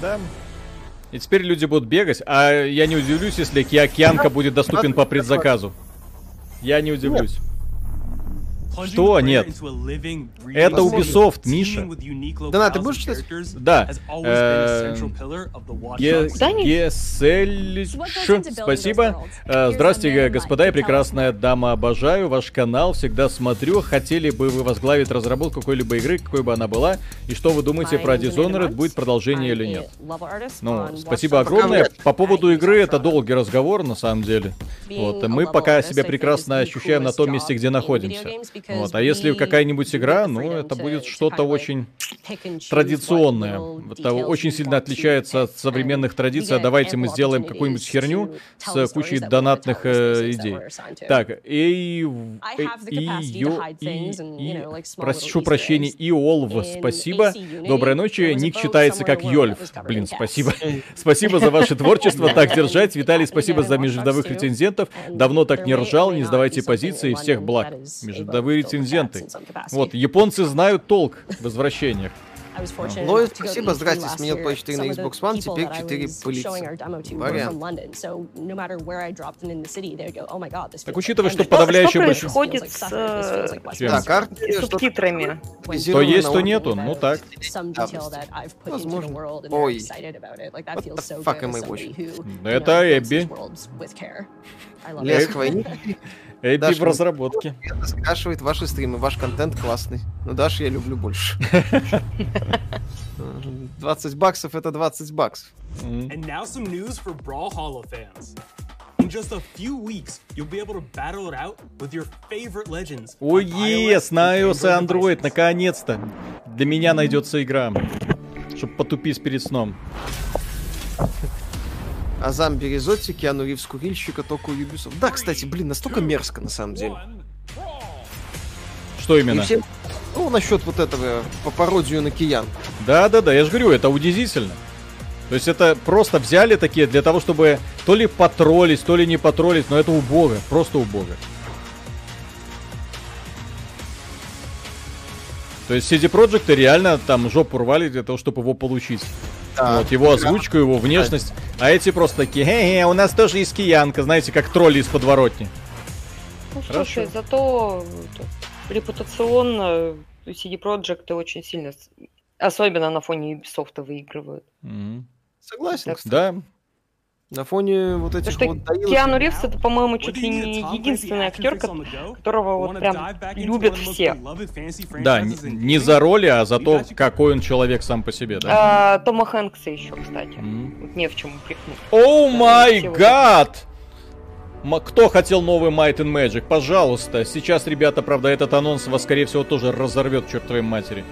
Да. И теперь люди будут бегать, а я не удивлюсь, если Киа- Кианка будет доступен по предзаказу. Я не удивлюсь. Что? Нет. Это Ubisoft, Миша. Да, ты будешь читать? Да. Ге- Да, не- Гесельш, спасибо. Э, Здравствуйте, господа и прекрасная дама, обожаю ваш канал, всегда смотрю. Хотели бы вы возглавить разработку какой-либо игры, какой бы она была? И что вы думаете про Dishonored, будет продолжение или нет? Ну, спасибо огромное. По поводу игры это долгий разговор, на самом деле. Вот, мы пока себя прекрасно ощущаем на том месте, где находимся. Вот, а если какая-нибудь игра, ну, это будет что-то очень традиционное. Это очень сильно отличается от современных традиций. А давайте мы сделаем какую-нибудь херню с кучей донатных э, идей. Так, и... Прошу прощения, Иолв, спасибо. Доброй ночи. Ник читается как Йольф. Блин, спасибо. Спасибо за ваше творчество. Так держать. Виталий, спасибо за межвидовых рецензентов. Давно так не ржал. Не сдавайте позиции. Всех благ. Межвидовые рецензенты. Вот, японцы знают толк в возвращениях. Лоид, спасибо, здрасте, сменил по 4 на Xbox One, теперь 4 пылится. Вариант. Так учитывая, что Что, подавляющее что большинство... происходит с э? Да, карты, с субтитрами? То есть, то нету. Ну так. Возможно. Ой. What the fuck am I watching? Это Эбби. Лес к Даш, в разработке. Это ваши стримы, ваш контент классный. Ну, Даша я люблю больше. 20 баксов это 20 баксов. And now some news for Brawlhalla fans. In just a few weeks, you'll be able to battle it out with your favorite legends. Ой, on ес, на iOS и Android наконец-то. Для меня найдется игра. Чтоб потупить перед сном. Азам Березотти, Киану Ривз курильщика, только у Ubisoft. Да, кстати, блин, настолько мерзко на самом деле. Что именно? все- Ну, насчет вот этого, по пародию на Киян. Да-да-да, я же говорю, это удивительно. То есть это просто взяли такие для того, чтобы то ли потроллить, то ли не потроллить, но это убого, просто убого. То есть CD Projekt реально там жопу рвали для того, чтобы его получить. Да. Вот, его озвучку, его внешность. А эти просто такие, хе-хе, у нас тоже есть киянка, знаете, как тролли из подворотни. Ну, Хорошо. слушай, зато репутационно CD Projekt очень сильно, особенно на фоне Ubisoft выигрывают. Мгм. Согласен, Так. кстати. Да, На фоне вот Потому этих что вот доилок- Киану Ривз это, по-моему, чуть ли не единственный актер, которого вот прям любят все. да, не, за роли, а за то, какой он человек сам по себе, да. А, Тома Хэнкса еще, кстати. Мгм. Вот не в чем упрекнуть. Оу май гад! Кто хотел новый Might and Magic? Пожалуйста. Сейчас, ребята, правда, этот анонс вас, скорее всего, тоже разорвет, черт твоей матери.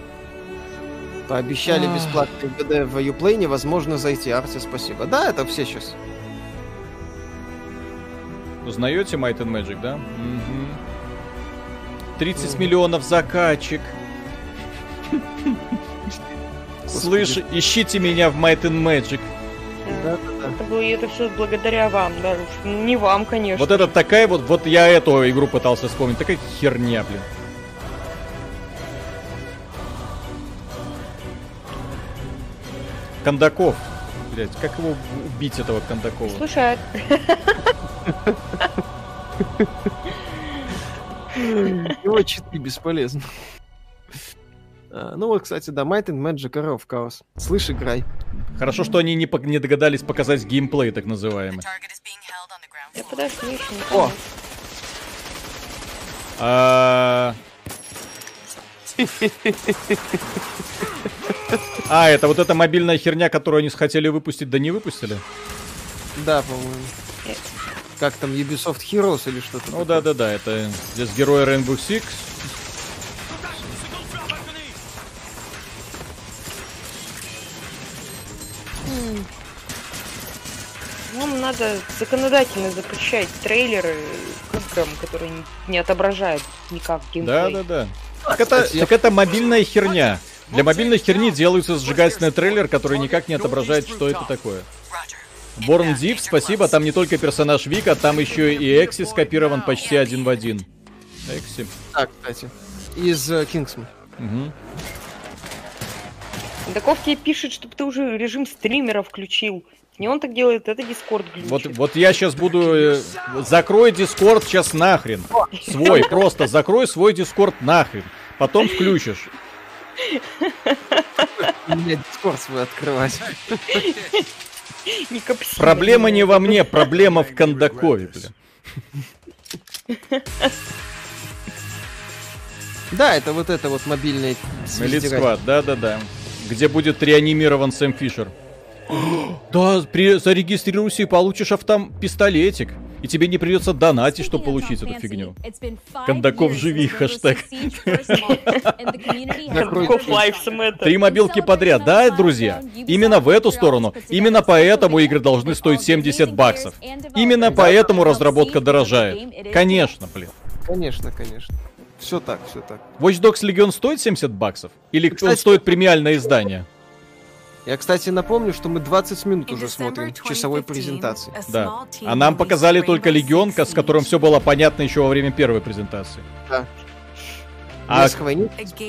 Пообещали бесплатный ГД в Uplay, невозможно зайти. Арти, спасибо. Да, это все сейчас. Узнаете Might and Magic, да? Мгм. 30 миллионов закачек. Слышь, ищите меня в Might and Magic. Да, Это, было, это все благодаря вам, да. Не вам, конечно. Вот это такая вот, вот я эту игру пытался вспомнить, такая херня, блин. Кондаков. Блять, как его убить, этого Кондакова? Слушай, Его читы бесполезно. А, Ну вот, кстати, да, Might and Magic Arrow of Chaos. Слышь, играй. Хорошо, что они не, пок- не догадались показать геймплей, так называемый. а, подожди, еще не О. А... Это вот эта мобильная херня, которую они хотели выпустить, да не выпустили? да, по-моему. Как там, Ubisoft Heroes или что-то? Ну да-да-да, это здесь герои Rainbow Six. Нам надо законодательно запрещать трейлеры к играм, которые не- не отображают никак геймплей. Да-да-да. Так это, так это мобильная херня. Для мобильной херни делается сжигательный трейлер, который никак не отображает, что это такое. Born Deep, спасибо, там не только персонаж Вика, там еще и Эггси скопирован почти один в один. Эггси. Да, кстати. Из э, Kingsman. Мгм. Даков тебе пишет, чтобы ты уже режим стримера включил. Не он так делает, это Дискорд глючит. Вот, вот я сейчас буду... э, Закрой Дискорд сейчас нахрен. Свой, просто закрой свой Дискорд нахрен. Потом включишь. У меня дискорд свой открывать. Не копси. Проблема не во мне, проблема в Кондакове, блин. Да, это вот это вот мобильный Элит да-да-да. Где будет реанимирован Сэм Фишер. Да, при, зарегистрируйся и получишь автом пистолетик. И тебе не придется донатить, чтобы получить эту фигню. Кондаков живи, хэштег. Кондаков. Три мобилки подряд, да, друзья? Именно в эту сторону. Именно поэтому игры должны стоить 70 баксов. Именно поэтому разработка дорожает. Конечно, блин. Конечно, конечно. Все так, все так. Watch Dogs Legion стоит 70 баксов? Или он стоит премиальное издание? Я, кстати, напомню, что мы 20 минут уже смотрим часовой презентации. Да. А нам показали только Легион, с которым все было понятно еще во время первой презентации. Да. А,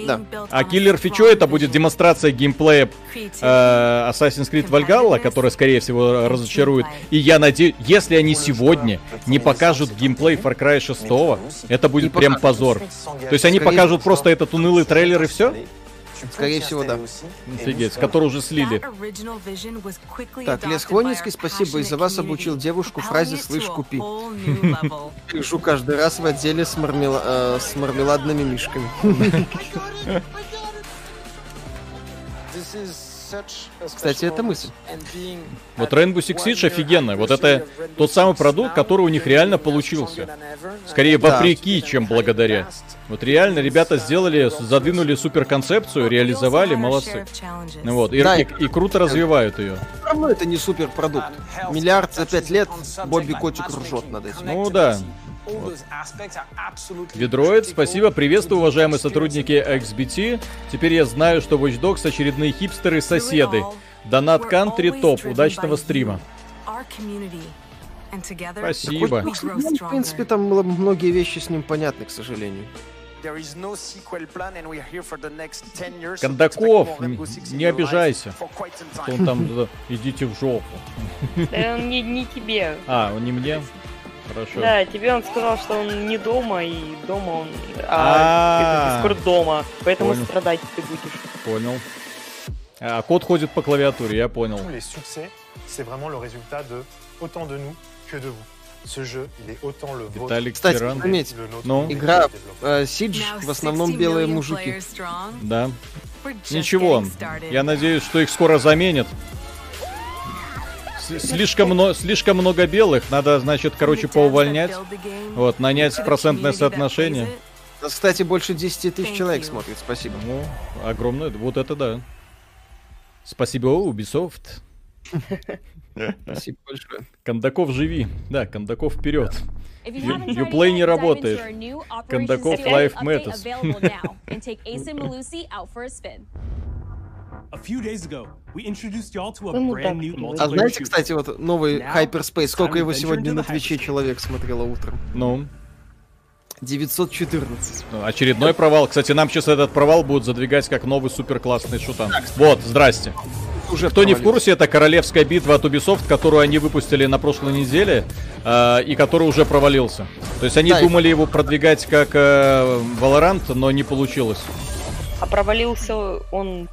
Да. а Killer Фичо это будет демонстрация геймплея э, Assassin's Creed Valhalla, которая, скорее всего, разочарует. И я надеюсь, если они сегодня не покажут геймплей Far Cry 6, это будет прям позор. То есть они покажут просто этот унылый трейлер и все? Скорее всего, да. Офигеть, который уже слили. Так, Лес Хвойницкий, спасибо, из-за вас обучил девушку фразе «слышь, купи». Пишу каждый раз в отделе с, мармела- э, с мармеладными мишками. Кстати, это мысль. Вот Rainbow Six Siege офигенно. Вот это тот самый продукт, который у них реально получился. Скорее Да. вопреки, чем благодаря. Вот реально ребята сделали, задвинули супер концепцию, реализовали, молодцы. Ну Вот, и, Да, и- и круто развивают ее. Все равно это не супер продукт. Миллиард за пять лет Бобби Котик ржет над этим. Ну да. Ведроид, спасибо, приветствую, уважаемые сотрудники XBT. Теперь я знаю, что Watch Dogs очередные хипстеры-соседы. Донат Кантри топ, удачного стрима. Спасибо. Ну, в принципе, там многие вещи с ним понятны, к сожалению. Кондаков, не обижайся. Что он там, идите в жопу. Да он не, не тебе. А, он не мне? Хорошо. Да, тебе он сказал, что он не дома, и дома он... А, А, Дискорд дома, поэтому страдать ты будешь. Понял. А кот ходит по клавиатуре, я понял. Les succès, c'est vraiment le résultat de autant de nous que de vous. Ce jeu, il est autant le vôtre. Виталик Кстати, Тиран. заметь, Ну, игра э, Сидж в основном белые мужики. да. Ничего, я надеюсь, что их скоро заменят. Слишком, мно- слишком много белых, надо, значит, короче, поувольнять. Вот, нанять процентное соотношение. Кстати, больше 10 тысяч человек смотрит, спасибо. Ну, огромное, вот это да. Спасибо, Ubisoft. Спасибо большое. Кондаков живи. Да, Кондаков вперед. Ю- Uplay не работает. Кондаков Life Matters. Ну, так. А знаете, кстати, вот новый Hyperspace, сколько его сегодня на Твиче человек смотрело утром? Ну, 914. ну, очередной провал. Кстати, нам сейчас этот провал будут задвигать как новый супер классный шутан. Вот, здрасте. Уже Кто не в провалился. курсе, это королевская битва от Ubisoft, которую они выпустили на прошлой неделе, э, и который уже провалился. То есть они Да, думали его продвигать как э, Valorant, но не получилось. А провалился он...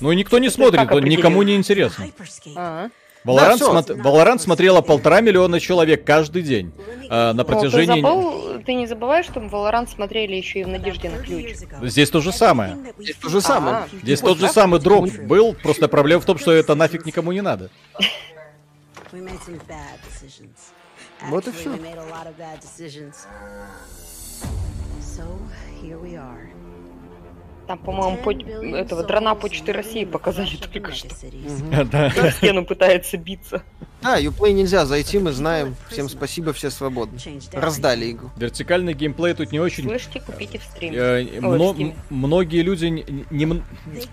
Ну и никто не смотрит, он никому не интересно. А, Valorant, всё. смо- Valorant смотрело полтора миллиона человек каждый день э, на Ну, ты, протяжении... забыл, ты не забываешь, что Valorant смотрели еще и в Надежде на ключ? Здесь то же самое. Здесь то же самое. А, Здесь тот же самый дроп был, просто проблема в том, что это нафиг никому не надо. Вот и. So, here we are. Там, по-моему, по... этого дрона Почты России показали только что. Да. Стену пытается биться. Да, Uplay нельзя зайти, мы знаем. Всем спасибо, все свободны. Раздали игру. Вертикальный геймплей тут не очень Слышите, купите в стриме. Э, многие люди, не,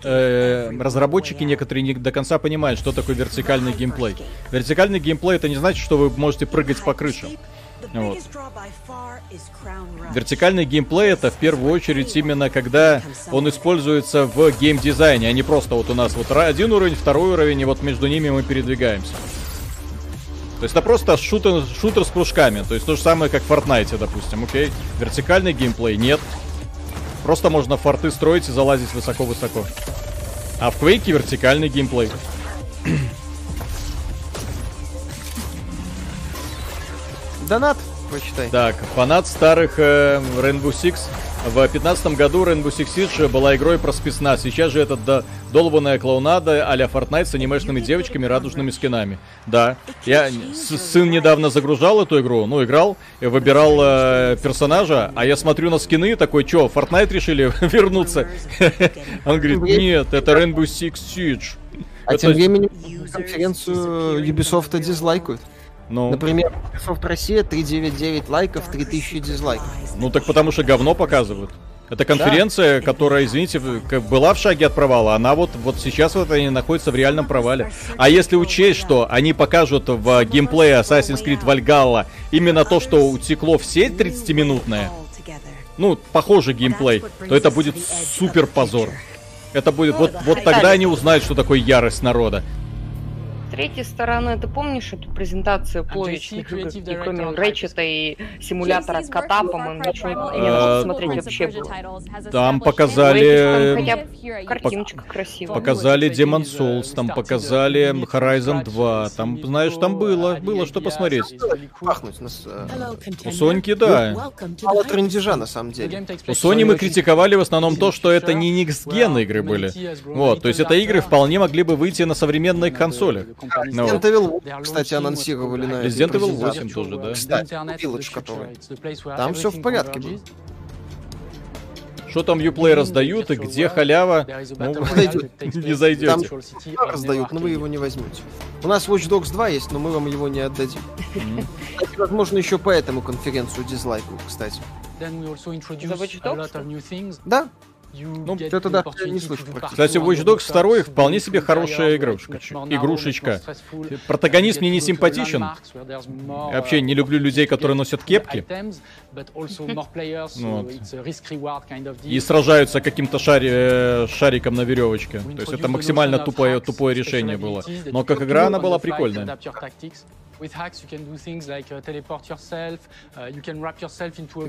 э, разработчики некоторые не до конца понимают, что такое вертикальный геймплей. Вертикальный геймплей это не значит, что вы можете прыгать по крышам. Вот. Вертикальный геймплей это в первую очередь именно когда он используется в геймдизайне, а не просто вот у нас вот один уровень, второй уровень, и вот между ними мы передвигаемся. То есть это просто шутер, шутер с прыжками. То есть то же самое, как в Fortnite, допустим, окей? Вертикальный геймплей нет. Просто можно форты строить и залазить высоко-высоко. А в Quake вертикальный геймплей. Донат, прочитай. Так, фанат старых э, Rainbow Six. В 2015 году Rainbow Six Siege была игрой про спецназ. Сейчас же это до долбанная клоунада а-ля Fortnite с анимешными девочками радужными скинами. Да. Я с- сын недавно загружал эту игру, ну, играл, и выбирал э, персонажа, а я смотрю на скины такой, чё, Fortnite решили вернуться? Он говорит, нет, это Rainbow Six Siege. А Это- тем временем конференцию Ubisoft дизлайкают. Ну. Например, Ubisoft Россия 399 лайков, 3000 дизлайков. Ну так потому что говно показывают. Это конференция, которая, извините, была в шаге от провала, она вот, вот сейчас вот они находятся в реальном провале. А если учесть, что они покажут в геймплее Assassin's Creed Valhalla именно то, что утекло в сеть 30-минутное, ну, похожий геймплей, то это будет супер позор. Это будет, вот, вот тогда они узнают, что такое ярость народа. С третьей стороны, ты помнишь эту презентацию плоечных игр, где кроме Рэчета и симулятора кота, по-моему, ничего не Э, надо смотреть вообще было. Там показали... картиночка красивая. Показали Demon Souls, там показали Horizon 2, там, знаешь, там было, было что посмотреть. Пахнуть нас. э, У Соньки, да. Мало трендежа, на самом деле. У Sony мы критиковали в основном то, что это не next-gen игры были. Вот, то есть это игры вполне могли бы выйти на современных консолях. Ну Resident. Evil 8, кстати, анонсировали на Resident Evil презентации. 8 тоже, да. Кстати, Village который. Там все в порядке было. Что там Uplay раздают и где халява? Ну, не Там зайдете. раздают, но вы его не возьмете. У нас Watch Dogs 2 есть, но мы вам его не отдадим. Кстати, возможно, еще поэтому конференцию дизлайкают, кстати. Да? Ну, я не слышу. Кстати, Watch Dogs 2 вполне себе хорошая игрушка. Игрушечка. Протагонист мне не симпатичен. Я вообще не люблю людей, которые носят кепки Вот. и сражаются каким-то шари- э, шариком на веревочке. То есть это максимально тупое, тупое решение было. Но как игра она была прикольная.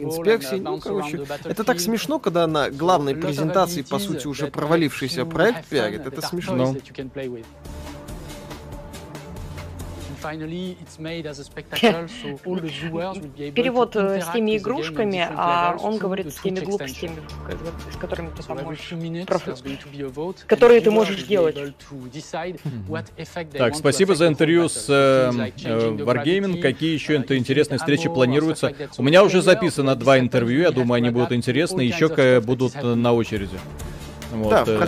Инспекции, ну, короче, это так смешно, когда на главной презентации, по сути, уже провалившийся проект пиарит. Это смешно. Перевод э, с теми игрушками, а он говорит с теми глупостями, с которыми ты там можешь... проф- Которые ты можешь делать. Так, спасибо за интервью с э, э, Wargaming. Какие еще инт- интересные встречи планируются? У меня уже записано два интервью, я думаю, они будут интересны, еще будут э, на очереди. Вот, Да, э.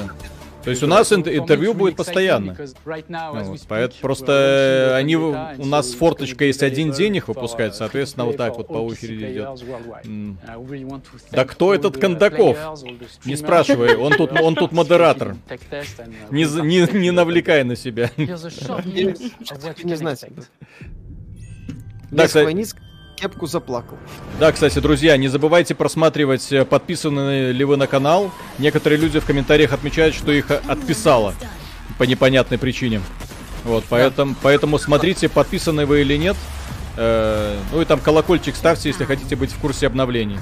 То есть у нас ин- интервью будет постоянно. Ну вот, поэт- просто они у нас форточка есть один день их выпускать, соответственно, вот так вот по очереди идет. Да кто этот Кондаков? Не спрашивай, он тут, он тут модератор. Не, не, не навлекай на себя. Не знать. Да, кстати- кепку заплакал. Да, кстати, друзья, не забывайте просматривать, э, подписаны ли вы на канал. Некоторые люди в комментариях отмечают, что их э, отписало по непонятной причине. Вот, поэтому, поэтому смотрите, подписаны вы или нет. Э, ну и там колокольчик ставьте, если хотите быть в курсе обновлений.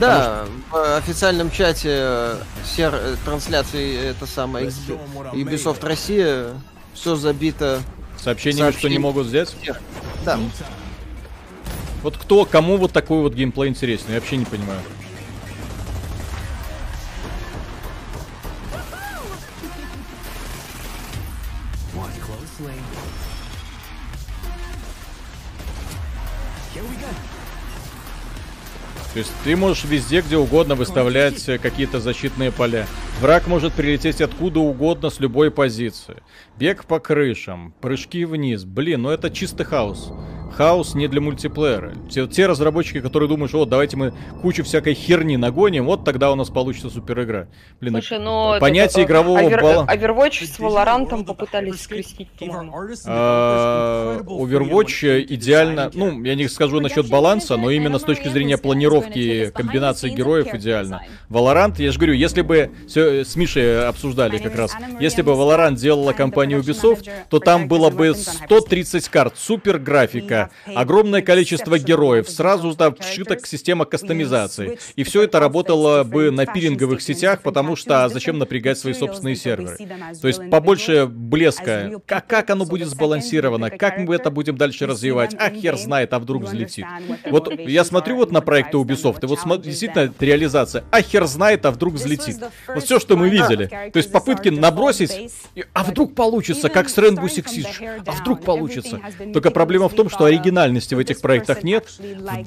Да, в официальном чате э, сер трансляции это самое Ubisoft Россия все забито Сообщениями, что не могут сделать. Да. Вот кто, кому вот такой вот геймплей интересен, я вообще не понимаю. То есть ты можешь везде, где угодно выставлять э, какие-то защитные поля. Враг может прилететь откуда угодно с любой позиции. Бег по крышам, прыжки вниз. Блин, ну это чистый хаос. Хаос не для мультиплеера. Те, те разработчики, которые думают, что вот давайте мы кучу всякой херни нагоним, вот тогда у нас получится супер игра. Блин, Слушай, ну... понятие это, игрового Овер- балла. Overwatch с Valorant попытались скрестить, по-моему. А, Overwatch идеально, ну, я не скажу насчет баланса, но именно с точки зрения планировки комбинации героев идеально. Valorant, я же говорю, если бы все мы с Мишей обсуждали как раз. Если бы Valorant делала компания Ubisoft, то там было бы 130 карт, супер графика, огромное количество героев, сразу там вшита система кастомизации. И все это работало бы на пилинговых сетях, потому что а зачем напрягать свои собственные серверы? То есть побольше блеска. Как, как оно будет сбалансировано? Как мы это будем дальше развивать? А хер знает, а вдруг взлетит. Вот я смотрю вот на проекты Ubisoft, и вот действительно реализация. А хер знает, а вдруг взлетит. Вот все, что мы видели. То есть попытки набросить, а вдруг получится, как с Rainbow Six Siege. А вдруг получится. Только проблема в том, что оригинальности в этих проектах нет.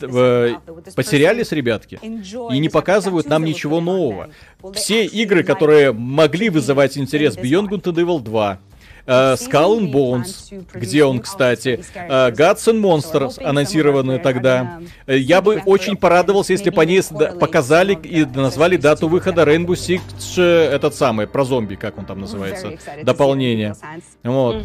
В- в- Потерялись ребятки. И не показывают нам ничего нового. Все игры, которые могли вызывать интерес, Beyond Good and Evil 2, э, Skull and Bones, где он, кстати, э, Gods and Monsters, анонсированные тогда. Э, Я бы очень порадовался, если бы да- показали и назвали дату выхода Rainbow Six, э, этот самый, про зомби, как он там называется, дополнение. Вот.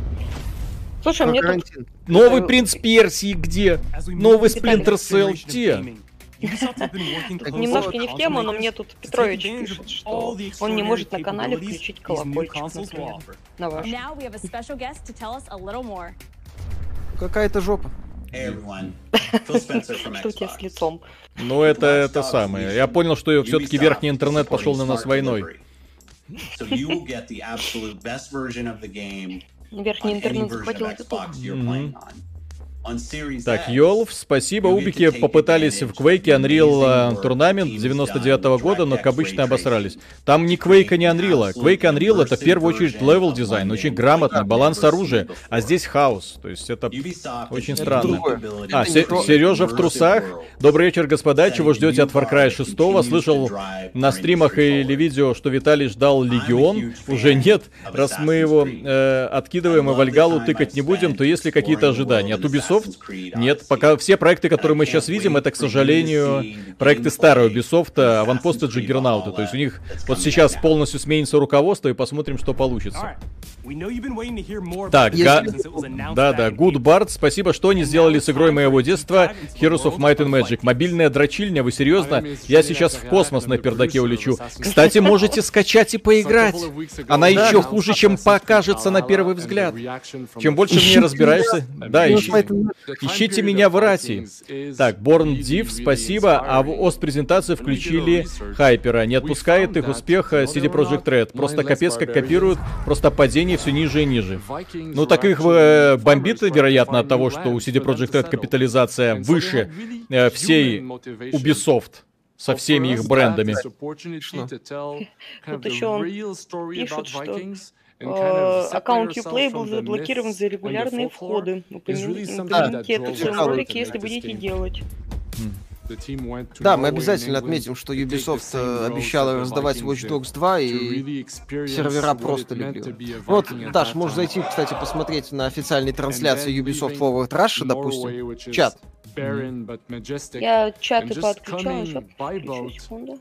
Слушай, мне тут. Новый Принц Персии где? Новый Splinter Cell где? Немножко не в тему, но мне тут Петрович пишет, что он не может на канале включить колокольчик, например, на ваш. Какая-то жопа. Что у тебя с лицом? Ну, это это самое. Я понял, что все-таки верхний интернет пошел на нас войной. Верхний any интернет захватил YouTube. Так, X, Йолов, спасибо. Убики попытались в Quake Unreal э, Tournament 99 года, но, как обычно, обосрались. Там ни Quake, ни Unreal. Quake и Unreal это в первую очередь level design, очень грамотно, баланс оружия, а здесь хаос. То есть это очень странно. А, Се- Сережа в трусах. Добрый вечер, господа. Чего ждете от Far Cry 6? Слышал на стримах или видео, что Виталий ждал Легион. Уже нет. Раз мы его э, откидываем и Вальгалу тыкать не будем, то есть ли какие-то ожидания? От Ubisoft? Нет. Пока все проекты, которые мы сейчас видим, это, к сожалению, проекты старого Ubisoft, аванпосты Джиггернаута. То есть у них вот сейчас полностью сменится руководство и посмотрим, что получится. Так, га... да, да, Good Bard, спасибо, что они сделали с игрой моего детства Heroes of Might and Magic. Мобильная дрочильня, вы серьезно? Я сейчас в космос на пердаке улечу. Кстати, можете скачать и поиграть. Она еще хуже, чем покажется на первый взгляд. Чем больше в ней разбираешься... Да, ищи- ищите меня в Иратии. Так, Born Div, спасибо. А в ост-презентации включили Хайпера. Не отпускает их успех э, CD Projekt Red. Просто капец как копируют, просто падение все ниже и ниже. Ну, так их э, бомбит, вероятно, от того, что у CD Projekt Red капитализация выше э, всей Ubisoft со всеми их брендами. Тут еще он пишет, что аккаунт Uplay был заблокирован за регулярные входы. Упомяните это в своем ролике, если будете делать. Да, мы обязательно отметим, что Ubisoft э, обещала раздавать Watch Dogs 2, и сервера просто легли. Вот, Даш, можешь зайти, кстати, посмотреть на официальной трансляции Ubisoft Forward Russia, допустим, чат. Я чаты подключаю, сейчас подключу, секунду.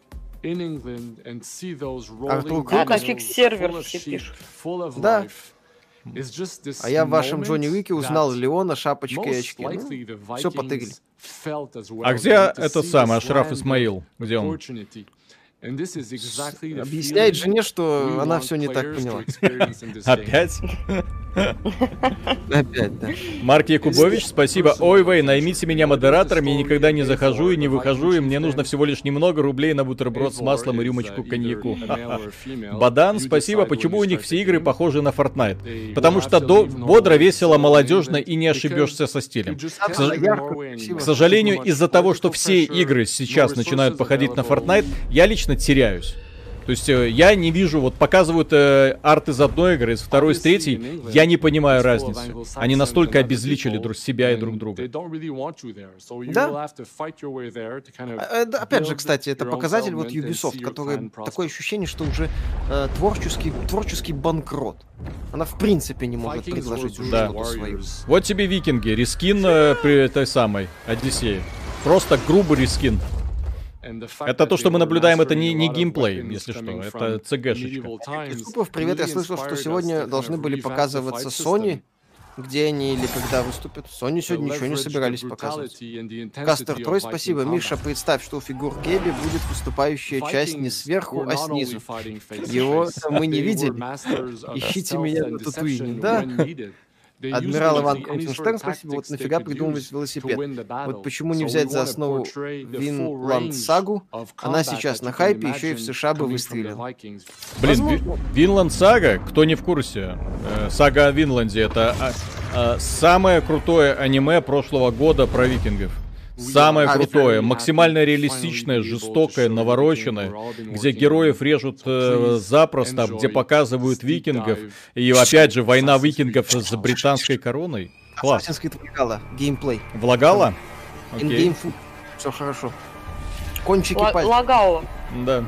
Артур А, Круг. нафиг сервер все пишут. Да. А я в вашем Джонни Уике узнал Леона, шапочки и очки. Ну, все потыгли. А где этот самый Ашраф Исмаил? Где он? Объясняет жене, что она все не так поняла. Опять? Опять, да. Марк Якубович, спасибо. Ой, вей, наймите меня модератором, я никогда не захожу и не выхожу, и мне нужно всего лишь немного рублей на бутерброд с маслом и рюмочку коньяку. Бадан, спасибо. Почему у них все игры похожи на Fortnite? Потому что до- бодро, весело, молодежно и не ошибешься со стилем. К, сож- к сожалению, из-за того, что все игры сейчас начинают походить на Fortnite, я лично теряюсь. То есть э, я не вижу, вот показывают э, арт из одной игры, из второй, из третьей, я не понимаю разницы. Они настолько обезличили друг себя и друг друга. Да. А, э, да, Опять же, кстати, это показатель вот Ubisoft, который такое ощущение, что уже э, творческий, творческий банкрот. Она в принципе не может предложить уже Да. что-то свое. Вот тебе викинги, рескин э, при этой самой Одиссее. Просто грубый рескин. Это то, что мы наблюдаем, это не, не геймплей, если что, это ЦГшечка. Юсупов, привет, я слышал, что сегодня должны были показываться Sony Где они или когда выступят? Sony сегодня ничего не собирались показывать. Кастер Трой, спасибо. Миша, представь, что у фигур Геби будет выступающая часть не сверху, а снизу. Его мы не видели. Ищите меня на Татуине. Да. Адмирал Иван Крутенштерн, спасибо. Вот нафига придумывать велосипед? Вот почему не взять за основу Винланд Сагу? Она сейчас на хайпе, еще и в США бы выстрелила. Блин, Ви- Винланд Сага, кто не в курсе, э, сага о Винланде это а, а, самое крутое аниме прошлого года про викингов. Самое А, крутое, Виталий, максимально реалистичное, жестокое, навороченное, где героев режут э, запросто, где показывают викингов. И опять же, война викингов с британской короной. Класс. Assassin's Creed влагала. Геймплей. Влагала? Окей. Все хорошо. Кончики пальцев. лагало. Да.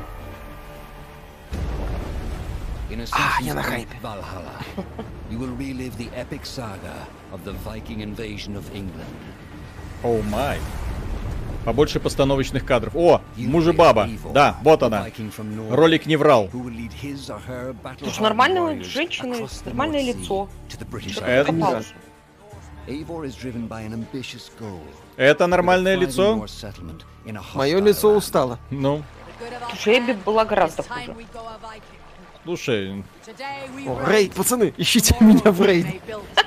А, я на хайпе. Valhalla, you will relive the epic saga of the Viking invasion of England. Оу май. Побольше постановочных кадров. О, мужи-баба. Да, вот она. Ролик не врал. Слушай, нормальная женщина, нормальное лицо. Это-. Это нормальное лицо? Мое лицо устало. Ну, Слушай, Эбби была гораздо хуже. Слушай, О, рейд, пацаны, ищите меня в рейд.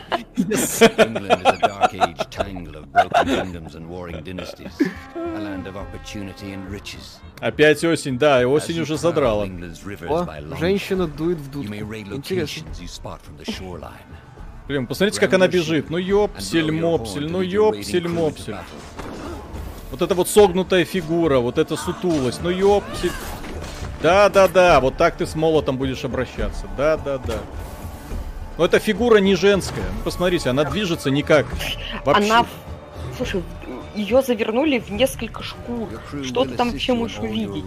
England is a dark age tangle of broken kingdoms and warring dynasties, a land of opportunity and riches. опять осень, да, и осень уже задрала. О, женщина дует в дудку. Интересно. Блин, посмотрите, как она бежит. Ну ёпсель, мопсель, ну ёпсель, мопсель. Вот это вот согнутая фигура, вот эта сутулость, ну ёпсель. Да-да-да, вот так ты с молотом будешь обращаться. Да-да-да. Но эта фигура не женская. Ну, посмотрите, она движется никак. Вообще. Она, слушай, ее завернули в несколько шкур. Что ты там вообще можешь увидеть?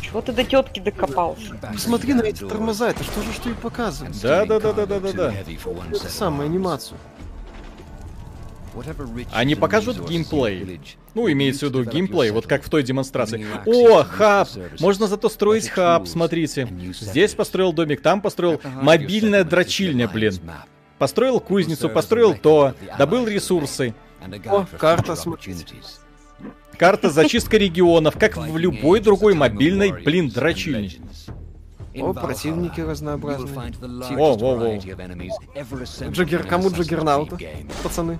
Чего ты до тетки докопался? Посмотри на эти тормоза, это что же что и показывает? Да-да-да-да-да-да. Это самая анимацию. Whatever riches Они покажут геймплей. Ну, имеется в виду геймплей, вот как в той демонстрации. О, хаб! Можно зато строить хаб, смотрите. Здесь построил домик, там построил мобильная дрочильня, блин. Построил кузницу, построил то, добыл ресурсы. О, карта, смотрите. Карта зачистка регионов, как в любой другой мобильной, блин, дрочильне. О, противники разнообразные. the Во, во, Джаггер, кому Джаггернаута? Пацаны.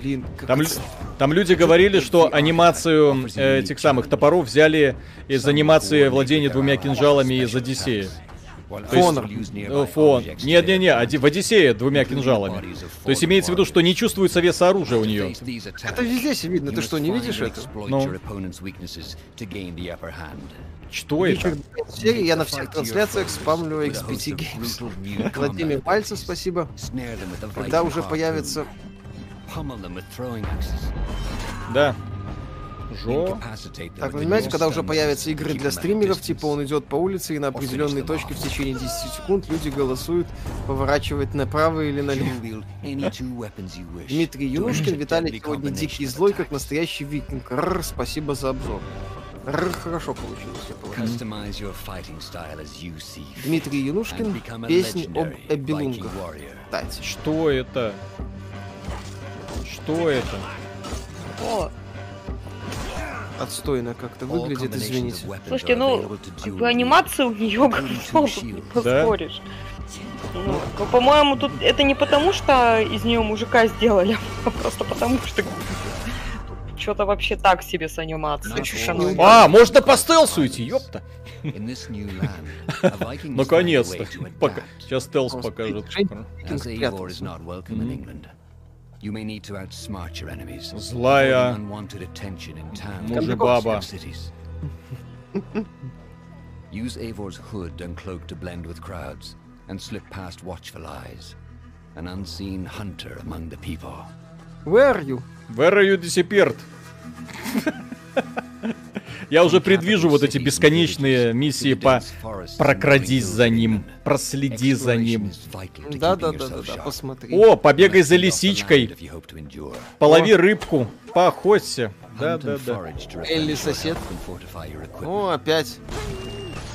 Блин, как Там, это там люди говорили, что анимацию э, этих самых топоров взяли из анимации владения двумя кинжалами из Одиссея. Э, nearby фон. objects Не-не-не, Оди- в Одиссее двумя кинжалами. То есть имеется в виду, что не чувствуется веса оружия у нее. Это везде все видно, ты что, не видишь это? Ну. Что это? серии я на всех трансляциях спамлю XPT Games. Владимир Пальцев, спасибо. Когда уже появится... Да. Жо. Так, вы понимаете, North когда уже появятся игры для стримеров, типа он идет по улице и на определенной точке в течение 10 секунд люди голосуют поворачивать направо или налево. Дмитрий Юнушкин, Виталий сегодня дикий и злой, как настоящий викинг. Рр, спасибо за обзор. Рр, хорошо получилось, я Дмитрий Юнушкин, песни об. Кстати, Что это? Что это? О, отстойно как-то выглядит, извините. слушайте, ну, как бы анимация у нее говно, не поспоришь. Ну, ну, по-моему, тут это не потому, что из нее мужика сделали, а просто потому, что что-то вообще так себе с анимацией. А, можно по стелсу идти, ёпта. Наконец-то. Сейчас стелс покажет. you may need to outsmart your enemies. Злая avoiding unwanted attention in towns мужебаба. and cities. Use Eivor's hood and cloak to blend with crowds and slip past watchful eyes. An unseen hunter among the people. Where are you? Where are you disappeared? Я уже предвижу вот эти бесконечные миссии по прокрадись за ним, проследи за ним. Да-да-да-да, посмотри. О, побегай за лисичкой, полови рыбку, поохоться. Да-да-да. Элли сосед. О, опять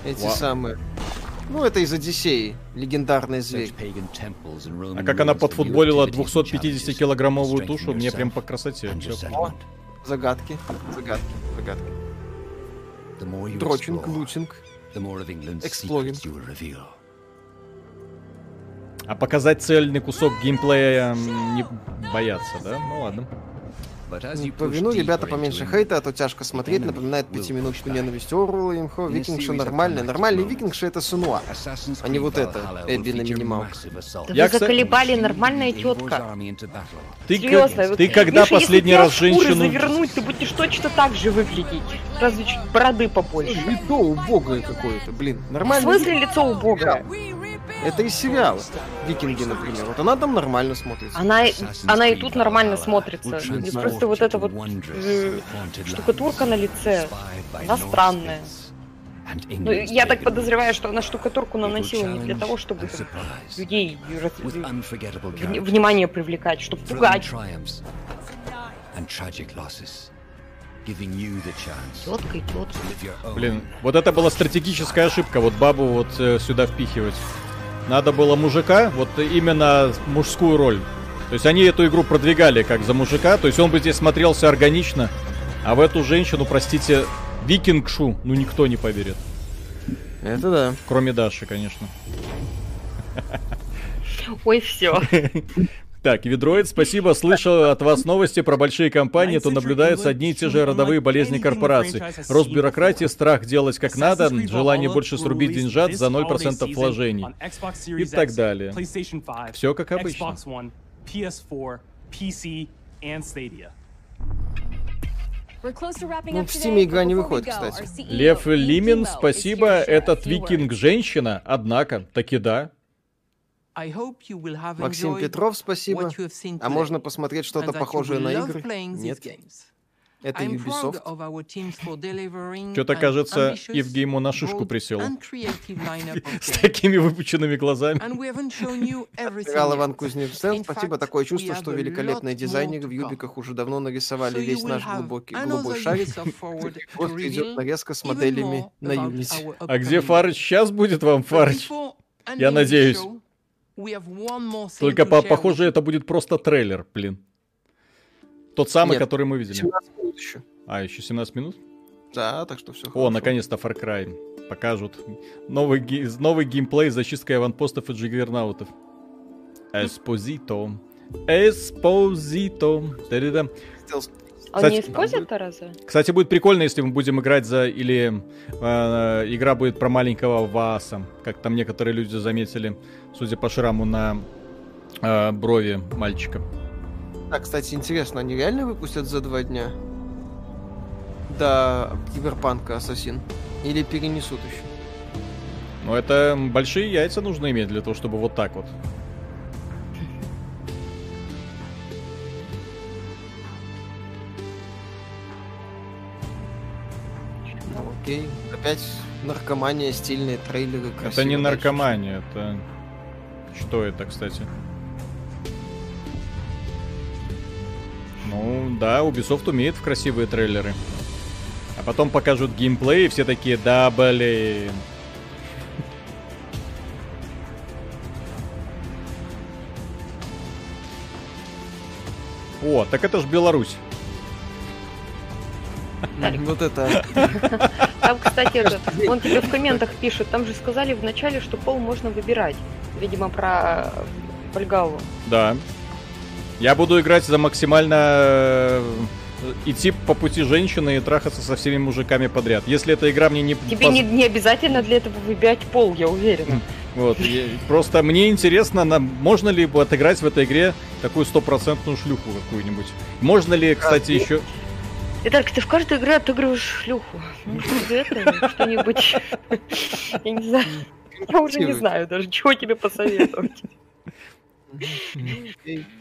эти Ва- самые. Ну, это из Одиссеи, легендарный зверь. А как она подфутболила 250-килограммовую тушу, мне прям по красоте. Всё. Загадки, загадки, загадки. Дрочинг, looting, exploring. А показать цельный кусок геймплея не боятся, да? Ну ладно. Ну, По вину ребята поменьше хейта, а то тяжко смотреть, напоминает пятиминутку ненависти Орвелла, имхо, викингша нормальная. Нормальный викингша это Сенуа, а не вот это, Эбби на минималках. Да Я, вы кстати- заколебали, нормальная тетка. Ты, Серьезно, к- вот, ты когда Миша, последний раз в женщину... завернуть, ты будешь точно так же выглядеть. Разве чуть бороды побольше. Лицо убогое какое-то, блин. В Нормально. смысле лицо убогое? Это из сериала. Викинги, например. Вот она там нормально смотрится. Она, она и тут нормально смотрится. И просто вот эта вот э, штукатурка на лице, она странная. Ну, я так подозреваю, что она штукатурку наносила не для того, чтобы там людей внимание привлекать, чтобы пугать. Тетка и тетка. Блин, вот это была стратегическая ошибка, вот бабу вот э, сюда впихивать. Надо было мужика, вот именно мужскую роль. То есть они эту игру продвигали как за мужика, то есть он бы здесь смотрелся органично, а в эту женщину, простите, викингшу, ну никто не поверит. Это да. Кроме Даши, конечно. Ой, все. Так, Ведроид, спасибо. Слышал от вас новости про большие компании, то наблюдаются одни и те же родовые болезни корпораций. Рост бюрократии, страх делать как надо, желание больше срубить деньжат за 0% вложений. И так далее. Все как обычно. Xbox One, PS4, PC, and Stadia. We're close to wrapping Ну, в Стиме игра не выходит, кстати. CEO, Лев Лимин, спасибо. Этот few викинг words. женщина, однако, таки да. I hope you will have Максим Петров, спасибо. what you have seen А today, можно посмотреть что-то похожее will на love игры? playing these Нет. games. Это I'm proud Ubisoft. of our teams for delivering Что-то кажется, Евгейму на шишку присел. С такими выпученными глазами. And we haven't shown you everything Адмирал yet. Иван Кузнецов, спасибо. Такое we чувство, have что великолепные дизайнеры в. Юбиках уже давно нарисовали весь will наш глубокий, голубой шарик. Вот to идет нарезка с моделями на Unity. А где Фарыч? Сейчас будет вам Фарыч. Я надеюсь. Только по- похоже, это будет просто трейлер, блин. Тот самый, Нет, который мы видели. 17 минут еще. А, еще 17 минут? Да, так что все О, наконец-то Far Cry покажут. Новый, ге- новый геймплей с зачисткой аванпостов и джиггернаутов. Эспозито. Эспозито. А Кстати- не используют-то разве? Кстати, будет прикольно, если мы будем играть за... Или э, игра будет про маленького Васа. Как там некоторые люди заметили, судя по шраму на э, брови мальчика. Так, кстати, интересно, они реально выпустят за два дня? До Киберпанка Ассасин? Или перенесут еще? Но это большие яйца нужно иметь для того, чтобы вот так вот. Окей. Опять наркомания, стильные трейлеры, это красиво не наркомания, это... Что это, кстати? Ну, да, Ubisoft умеет в красивые трейлеры. А потом покажут геймплей, и все такие, да, блин. О, так это ж Беларусь. Вот это... Там, кстати, это, он тебе в комментах пишет, там же сказали вначале, что пол можно выбирать. Видимо, про Вальгалу. Да. Я буду играть за максимально э, идти по пути женщины и трахаться со всеми мужиками подряд. Если эта игра мне не... Тебе поз- не, не обязательно для этого выбирать пол, я уверена. Вот, я- просто мне интересно, на- можно ли отыграть в этой игре такую стопроцентную шлюху какую-нибудь. Можно ли, кстати, еще... Итак, ты в каждой игре отыгрываешь шлюху. Может, из этого что-нибудь... Я не знаю. Я уже не знаю даже, чего тебе посоветовать.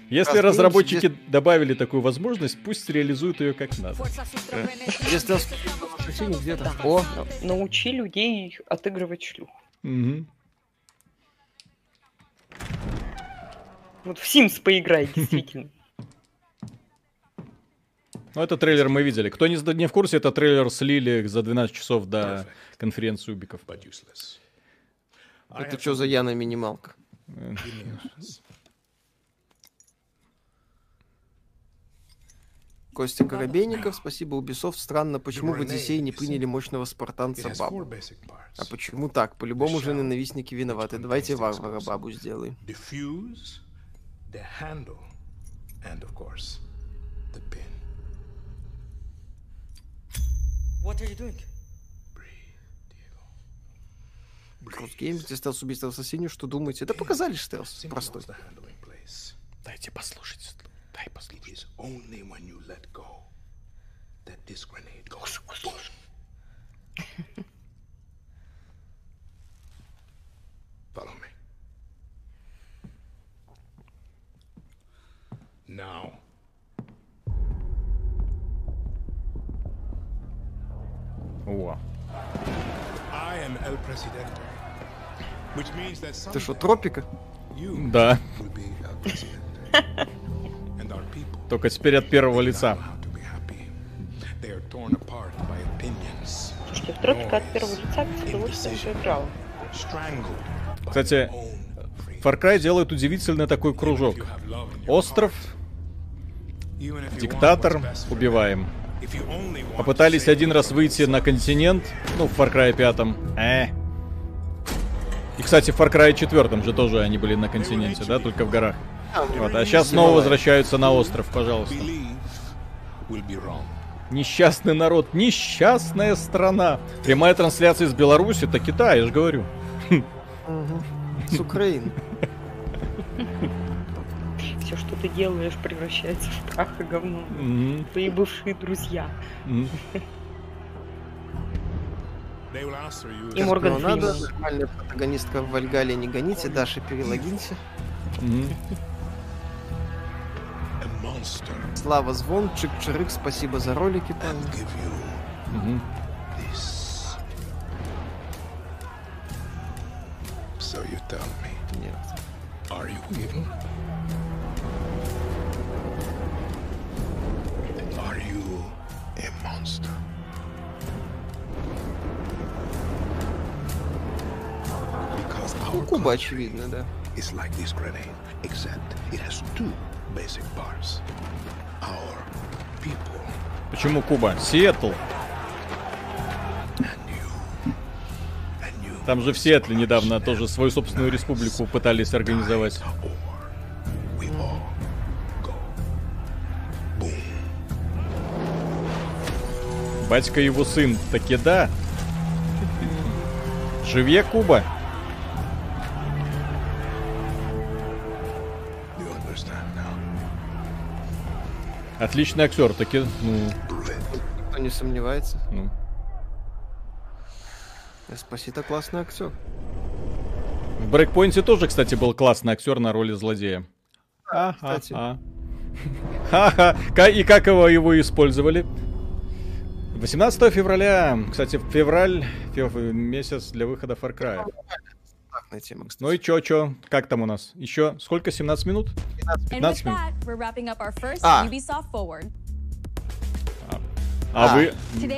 Если Раз, разработчики добавили такую возможность, пусть реализуют ее как надо. Э, Если где-то... О, научи людей отыгрывать шлюху. Вот в Sims поиграй, действительно. Ну, это трейлер мы видели. Кто не, не в курсе, это трейлер слили за 12 часов до конференции Убиков. Это что за Яна минималка? Костя Коробейников, спасибо, Ubisoft. Странно, почему в Одиссее не приняли мощного спартанца бабу? А почему так? По-любому же ненавистники виноваты. Давайте варвара бабу сделаем. What are you doing? Кросгеймс, где стелс убийство в ассасине, что думаете? Да показали стелс простой. Дайте послушать. Дай послушать. Only when you let go that this grenade goes boom. Follow me. Now. О. Ты что, тропика? Да. Только теперь от первого лица. Слушайте, в тропика от первого лица с удовольствием поиграл. Strangled. Кстати, Far Cry делает удивительный такой кружок. Остров, диктатор, убиваем. Попытались один раз выйти на континент, ну, в Far Cry 5. Э. И, кстати, в Far Cry 4 же тоже они были на континенте, да, только в горах. Вот, а сейчас снова возвращаются на остров, пожалуйста. Несчастный народ, несчастная страна. Прямая трансляция из Беларуси, это Китай, я же говорю. С Украины. Что ты делаешь, превращается в прах и говно. Мгм. Твои бывшие друзья. You. И Морган Ну, надо, Фриман. нормальная протагонистка в Вальгале не гоните, Даша, перелогинься. Monster. Слава Звон, Чик-Чирык, спасибо за ролики, парни. This. So you tell me. Нет. Are you evil? Country очевидно, да. is like this grenade, except it has two basic parts. Our people Почему Куба? Сиэтл. Там же в Сиэтле недавно тоже свою собственную республику пытались организовать. Батька и его сын. Таки да. Живе Куба. Отличный актер, таки, ну, Никто не сомневается. ну. Эспосито классный актер. В Брейкпоинте тоже, кстати, был классный актер на роли злодея. кстати. А. Ха-ха. Ка- И как его, его использовали? 18 февраля, кстати, февраль, фев- месяц для выхода Far Cry. Классная тема, кстати. Ну и чё, чё, как там у нас? Еще сколько, 17 минут? And with 15 минут. Ubisoft Forward. А вы,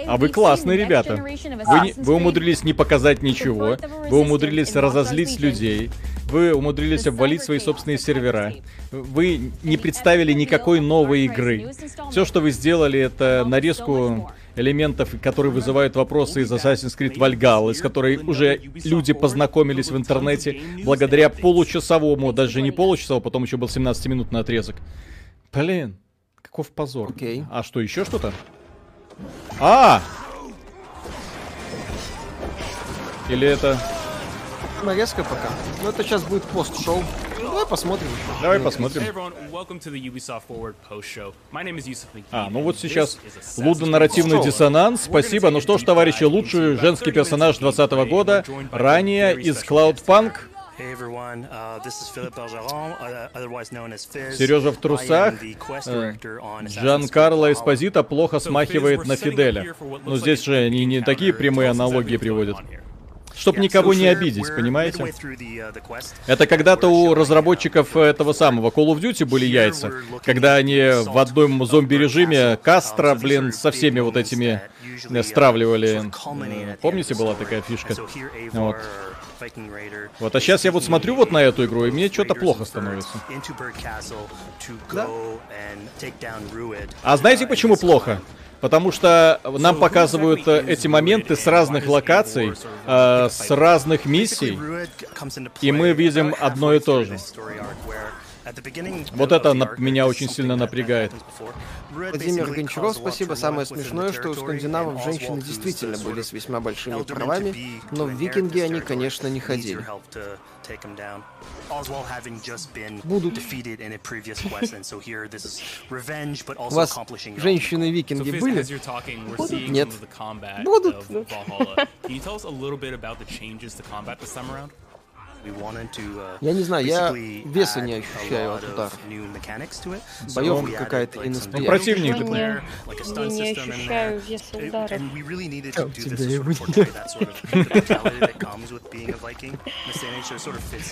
а вы классные ребята. Вы, вы умудрились не показать ничего. Вы умудрились разозлить людей. Вы умудрились обвалить свои собственные сервера. Вы не представили никакой новой игры. Все, что вы сделали, это нарезку элементов, которые вызывают вопросы из Assassin's Creed Valhalla, с которой уже люди познакомились в интернете благодаря получасовому, даже не получасовому, потом еще был 17-минутный отрезок. Блин, каков позор. А что, еще что-то? А! Или это... Нарезка пока. Ну это сейчас будет пост-шоу. Давай посмотрим. Давай посмотрим. А, ну вот сейчас лудо-нарративный диссонанс. Спасибо. Ну что ж, товарищи, лучший женский персонаж 2020 года, ранее из Cloudpunk. Uh, uh. Сережа в трусах. Джан Карло. Эспозито плохо смахивает на Фиделя. Ну здесь же они не такие прямые аналогии приводят. Чтоб никого не обидеть, понимаете? Это когда-то у разработчиков этого самого Call of Duty были яйца, когда они в одном зомби-режиме Кастро, блин, со всеми вот этими э, стравливали. Помните, была такая фишка? Вот. Вот, а сейчас я вот смотрю вот на эту игру, и мне что-то плохо становится. Ruid. А знаете почему плохо? Потому что нам показывают э, эти моменты с разных локаций, э, с разных миссий, и мы видим одно и то же. Вот это нап- меня очень сильно напрягает. Владимир Гончаров, спасибо. Самое смешное, что у скандинавов женщины действительно были с весьма большими правами, но в викинги они, конечно, не ходили. take him down. Oswald having just been defeated in a previous quest, and so here this is revenge, but also accomplishing. your викинги so, были? As you're talking, we're Будут? seeing Нет. some of the combat Будут. of Valhalla. Can you tell us a little bit about the changes to combat this time around? Я не знаю, я веса не ощущаю от ударов. Боевка какая-то Ну, иносприятная. противник. Я не, я не ощущаю веса ударов. А у тебя его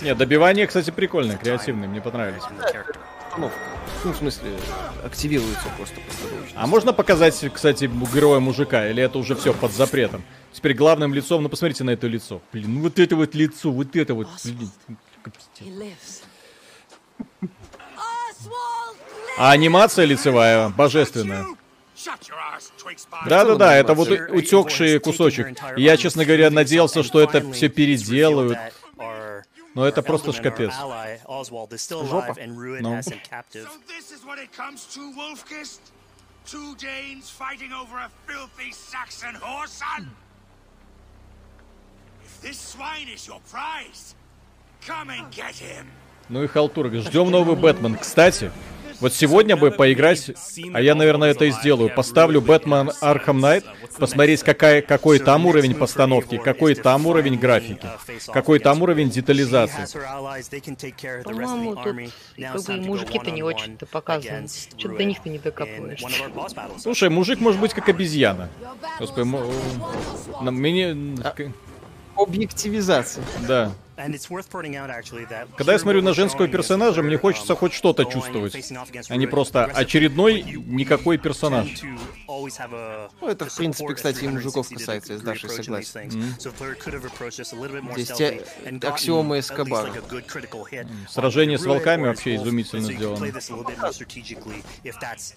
Нет, добивание, кстати, прикольное, креативное, мне понравились. Установка. Ну, в смысле, активируется просто постановочно. А можно показать, кстати, героя мужика, или это уже все под запретом? Теперь главным лицом, ну посмотрите на это лицо. Блин, ну вот это вот лицо, вот это вот. Блин. А анимация лицевая божественная. Да-да-да, это вот утекший кусочек. Я, честно говоря, надеялся, что это все переделают. Но это просто ж капец. Жопа. Ну. Two Danes fighting over a filthy Saxon whoreson? If this swine is your prize, come and get him. Ну и халтурка. Ждем новый Бэтмен. Кстати, вот сегодня бы поиграть, а я, наверное, это и сделаю. Поставлю Batman Arkham Knight, посмотреть, какая, какой там уровень постановки, какой там уровень графики, какой там уровень детализации. По-моему, тут как бы мужики-то не очень-то показаны. Что-то до них-то не докопаешься. Слушай, мужик может быть как обезьяна. Господи, мне... Объективизация. Да. Когда я смотрю на женского персонажа, мне хочется хоть что-то чувствовать, а не просто очередной никакой персонаж. Ну, это, в принципе, кстати, и мужиков касается, я с Дашей согласен. Здесь те аксиомы Эскобара. Сражение с волками вообще изумительно сделано.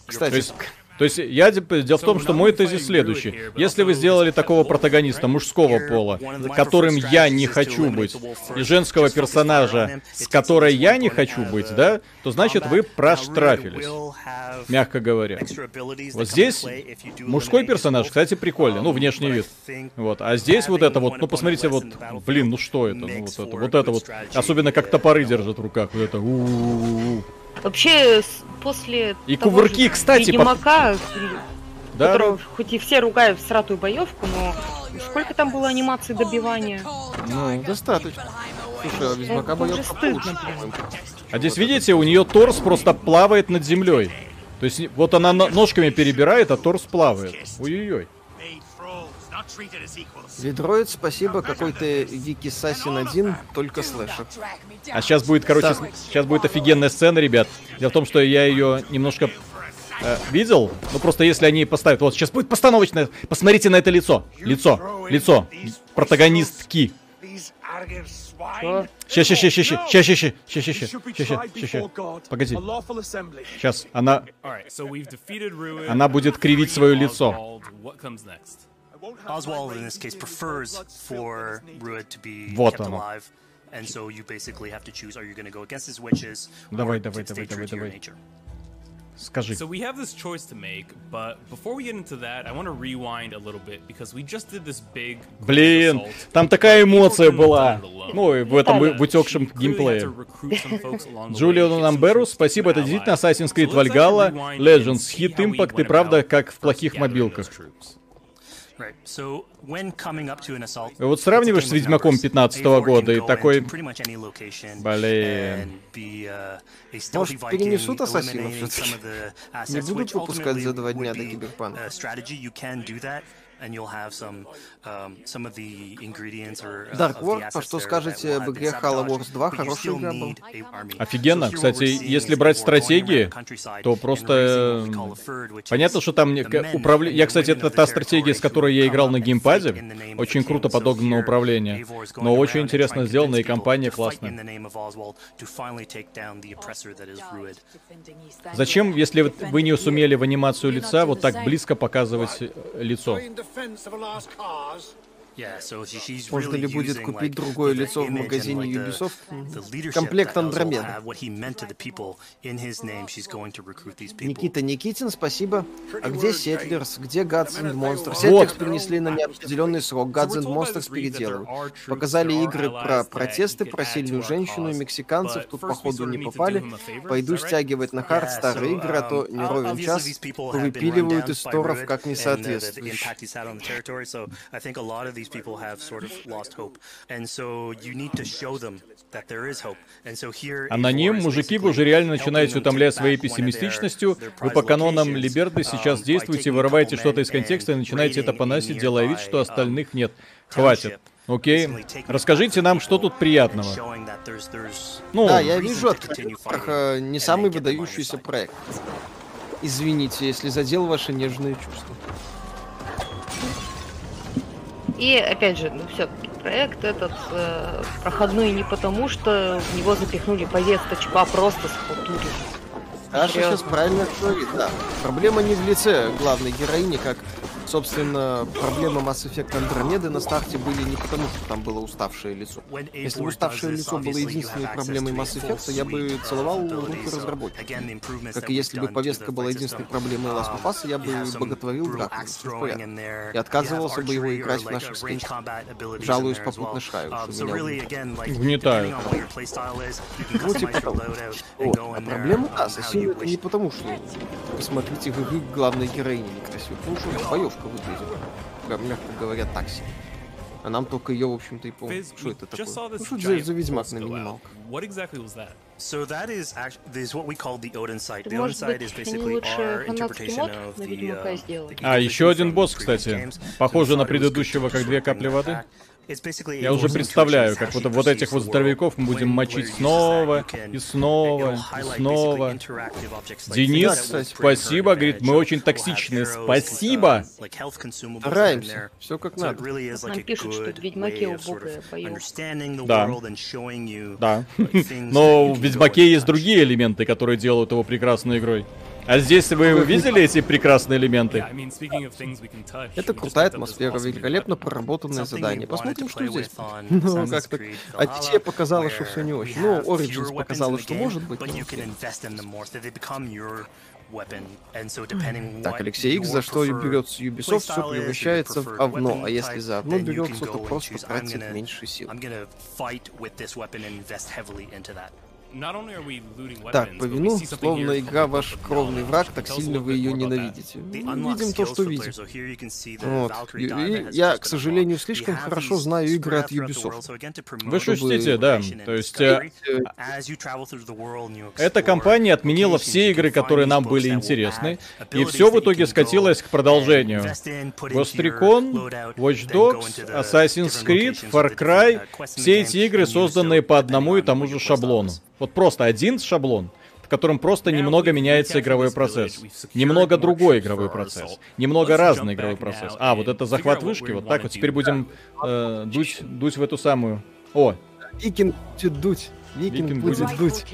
Кстати, То есть, я дело в том, что мой тезис следующий. Если вы сделали такого протагониста мужского пола, которым я не хочу быть, и женского персонажа, с которой я не хочу быть, да, то значит вы проштрафились, мягко говоря. Вот здесь мужской персонаж, кстати, прикольный, ну, внешний вид. Вот, а здесь вот это вот, ну, посмотрите, вот, блин, ну что это, ну, вот это, вот это вот, особенно как топоры держат в руках, вот это, у-у-у. Вообще, после И того кувырки, же кстати, по- Ведьмака, Да, которого хоть и все ругают в сратую боевку, но сколько там было анимаций добивания? Ну, достаточно. Слушай, а Ведьмака же боевка стыдно, получше, блин. по-моему. А здесь, видите, у нее торс просто плавает над землей. То есть вот она на- ножками перебирает, а торс плавает. Ой-ой-ой. Ведроид, спасибо, какой-то Вики Сасин один, только слэшер. А сейчас будет, короче, Так. с- сейчас будет офигенная сцена, ребят. Дело в том, что я ее немножко э, видел. Ну просто если они поставят, вот сейчас будет постановочная. Посмотрите на это лицо, лицо, лицо протагонистки. Should be ща, ща, tried ща, ща. before God, Погоди. Сейчас она, она будет кривить свое лицо. Oswald. In this case, prefers for Ruid to be Вот kept оно. alive. And so you basically have to choose: are you going to go against his wishes, Давай, or давай, stay давай, true давай, to your давай. nature? Скажи. So we have this choice to make, but before we get into that, I want to rewind a little bit because we just did this big Блин, там такая эмоция была. Ну, и в этом в утекшем геймплее. Джулиану Намберу, спасибо, это действительно Assassin's Creed Valhalla, Legends, Hit Impact и правда, как в плохих мобилках. И вот сравниваешь с Ведьмаком 15 -го года и такой... Блин. Может, перенесут ассасинов все-таки? Не будут выпускать за два дня до Киберпанка. Dark World, а что скажете об игре Halo Wars 2? Хорошая игра была. Офигенно. Кстати, если брать стратегии, то просто... Понятно, что там управление... Я, кстати, это та стратегия, с которой я играл на геймпаде. Очень круто подогнано управление. Но очень интересно сделано, и компания классная. Зачем, если вы не сумели в анимацию лица, вот так близко показывать лицо? defense of a lost cause. Можно ли будет купить другое лицо в магазине Ubisoft? Комплект Андромеды. Никита Никитин, спасибо. А где Settlers? Где Gods and Monsters? Settlers перенесли на неопределенный срок. Gods and Monsters. Показали игры про протесты, про сильную женщину и мексиканцев. Тут, походу, не попали. Пойду стягивать на хард старые игры, а то не ровен час. Выпиливают из сторов как несоответствующие these people have sort of lost hope. And so you need to show them that there is hope. And so here Аноним, мужики, вы уже реально начинаете утомлять своей пессимистичностью. Вы по канонам Либерды сейчас um, действуете, вырываете что-то из контекста и начинаете это поносить, делая вид, что um, остальных нет. Хватит. Окей. Расскажите нам, что тут приятного. Ну, да, я вижу как, э, не самый выдающийся проект. Извините, если задел ваши нежные чувства. И опять же, ну все, проект этот э, проходной не потому, что в него запихнули повесточку, типа, а просто схалтурили. Аша сейчас правильно говорит, да. Проблема не в лице главной героини, как Собственно, проблемы Mass Effect Андромеды на старте были не потому, что там было уставшее лицо. Если бы уставшее лицо было единственной проблемой Mass Effect, я бы целовал руки разработчиков. Как и если бы повестка была единственной проблемой Last of Us, я бы боготворил драку. И отказывался бы его играть в наших скинчах. Жалуюсь попутно Шраю, что меня угнетают. Ну, типа А проблема, да, совсем не потому, что посмотрите в главной героини некрасивой, потому что боев девушка выглядит, мягко говоря, так себе. А нам только ее, в общем-то, и пол. Что это такое? Ну, что за, за ведьмак на минималках? So that is actually this is what we call the Odin site. The Odin site is basically our interpretation of uh, the. А еще один босс, кстати, похоже на предыдущего, как две капли воды. Я уже представляю, как вот, вот этих вот здоровяков мы будем мочить снова и снова и снова. Денис, спасибо, говорит, мы очень токсичные. Спасибо! Стараемся, все как надо. Нам пишут, что в Ведьмаке убогая Да. Да. Но в Ведьмаке есть другие элементы, которые делают его прекрасной игрой. А здесь вы увидели эти прекрасные элементы? Это крутая атмосфера, великолепно проработанное задание. Посмотрим, что здесь. Ну, как так. Отече показала, что все не очень. Ну, Origins показала, что может быть. Так, Алексей X за что берет с Ubisoft, все превращается в овно, а если за одно берется, то просто тратит меньше сил. Так, по вину, словно игра ваш кровный враг, так сильно вы ее ненавидите. Видим то, что видим. Вот. И, и я, к сожалению, слишком хорошо знаю игры от Ubisoft. Вы шутите, да. То есть... Э, эта компания отменила все игры, которые нам были интересны, и все в итоге скатилось к продолжению. Ghost Recon, Watch Dogs, Assassin's Creed, Far Cry — все эти игры, созданы по одному и тому же шаблону. Вот просто один шаблон, в котором просто немного меняется игровой процесс. Немного другой игровой процесс. Немного разный игровой процесс. А, вот это захват вышки, вот так вот. Теперь будем э, дуть, дуть в эту самую... О! Викинг будет дуть. Викинг, будет дуть.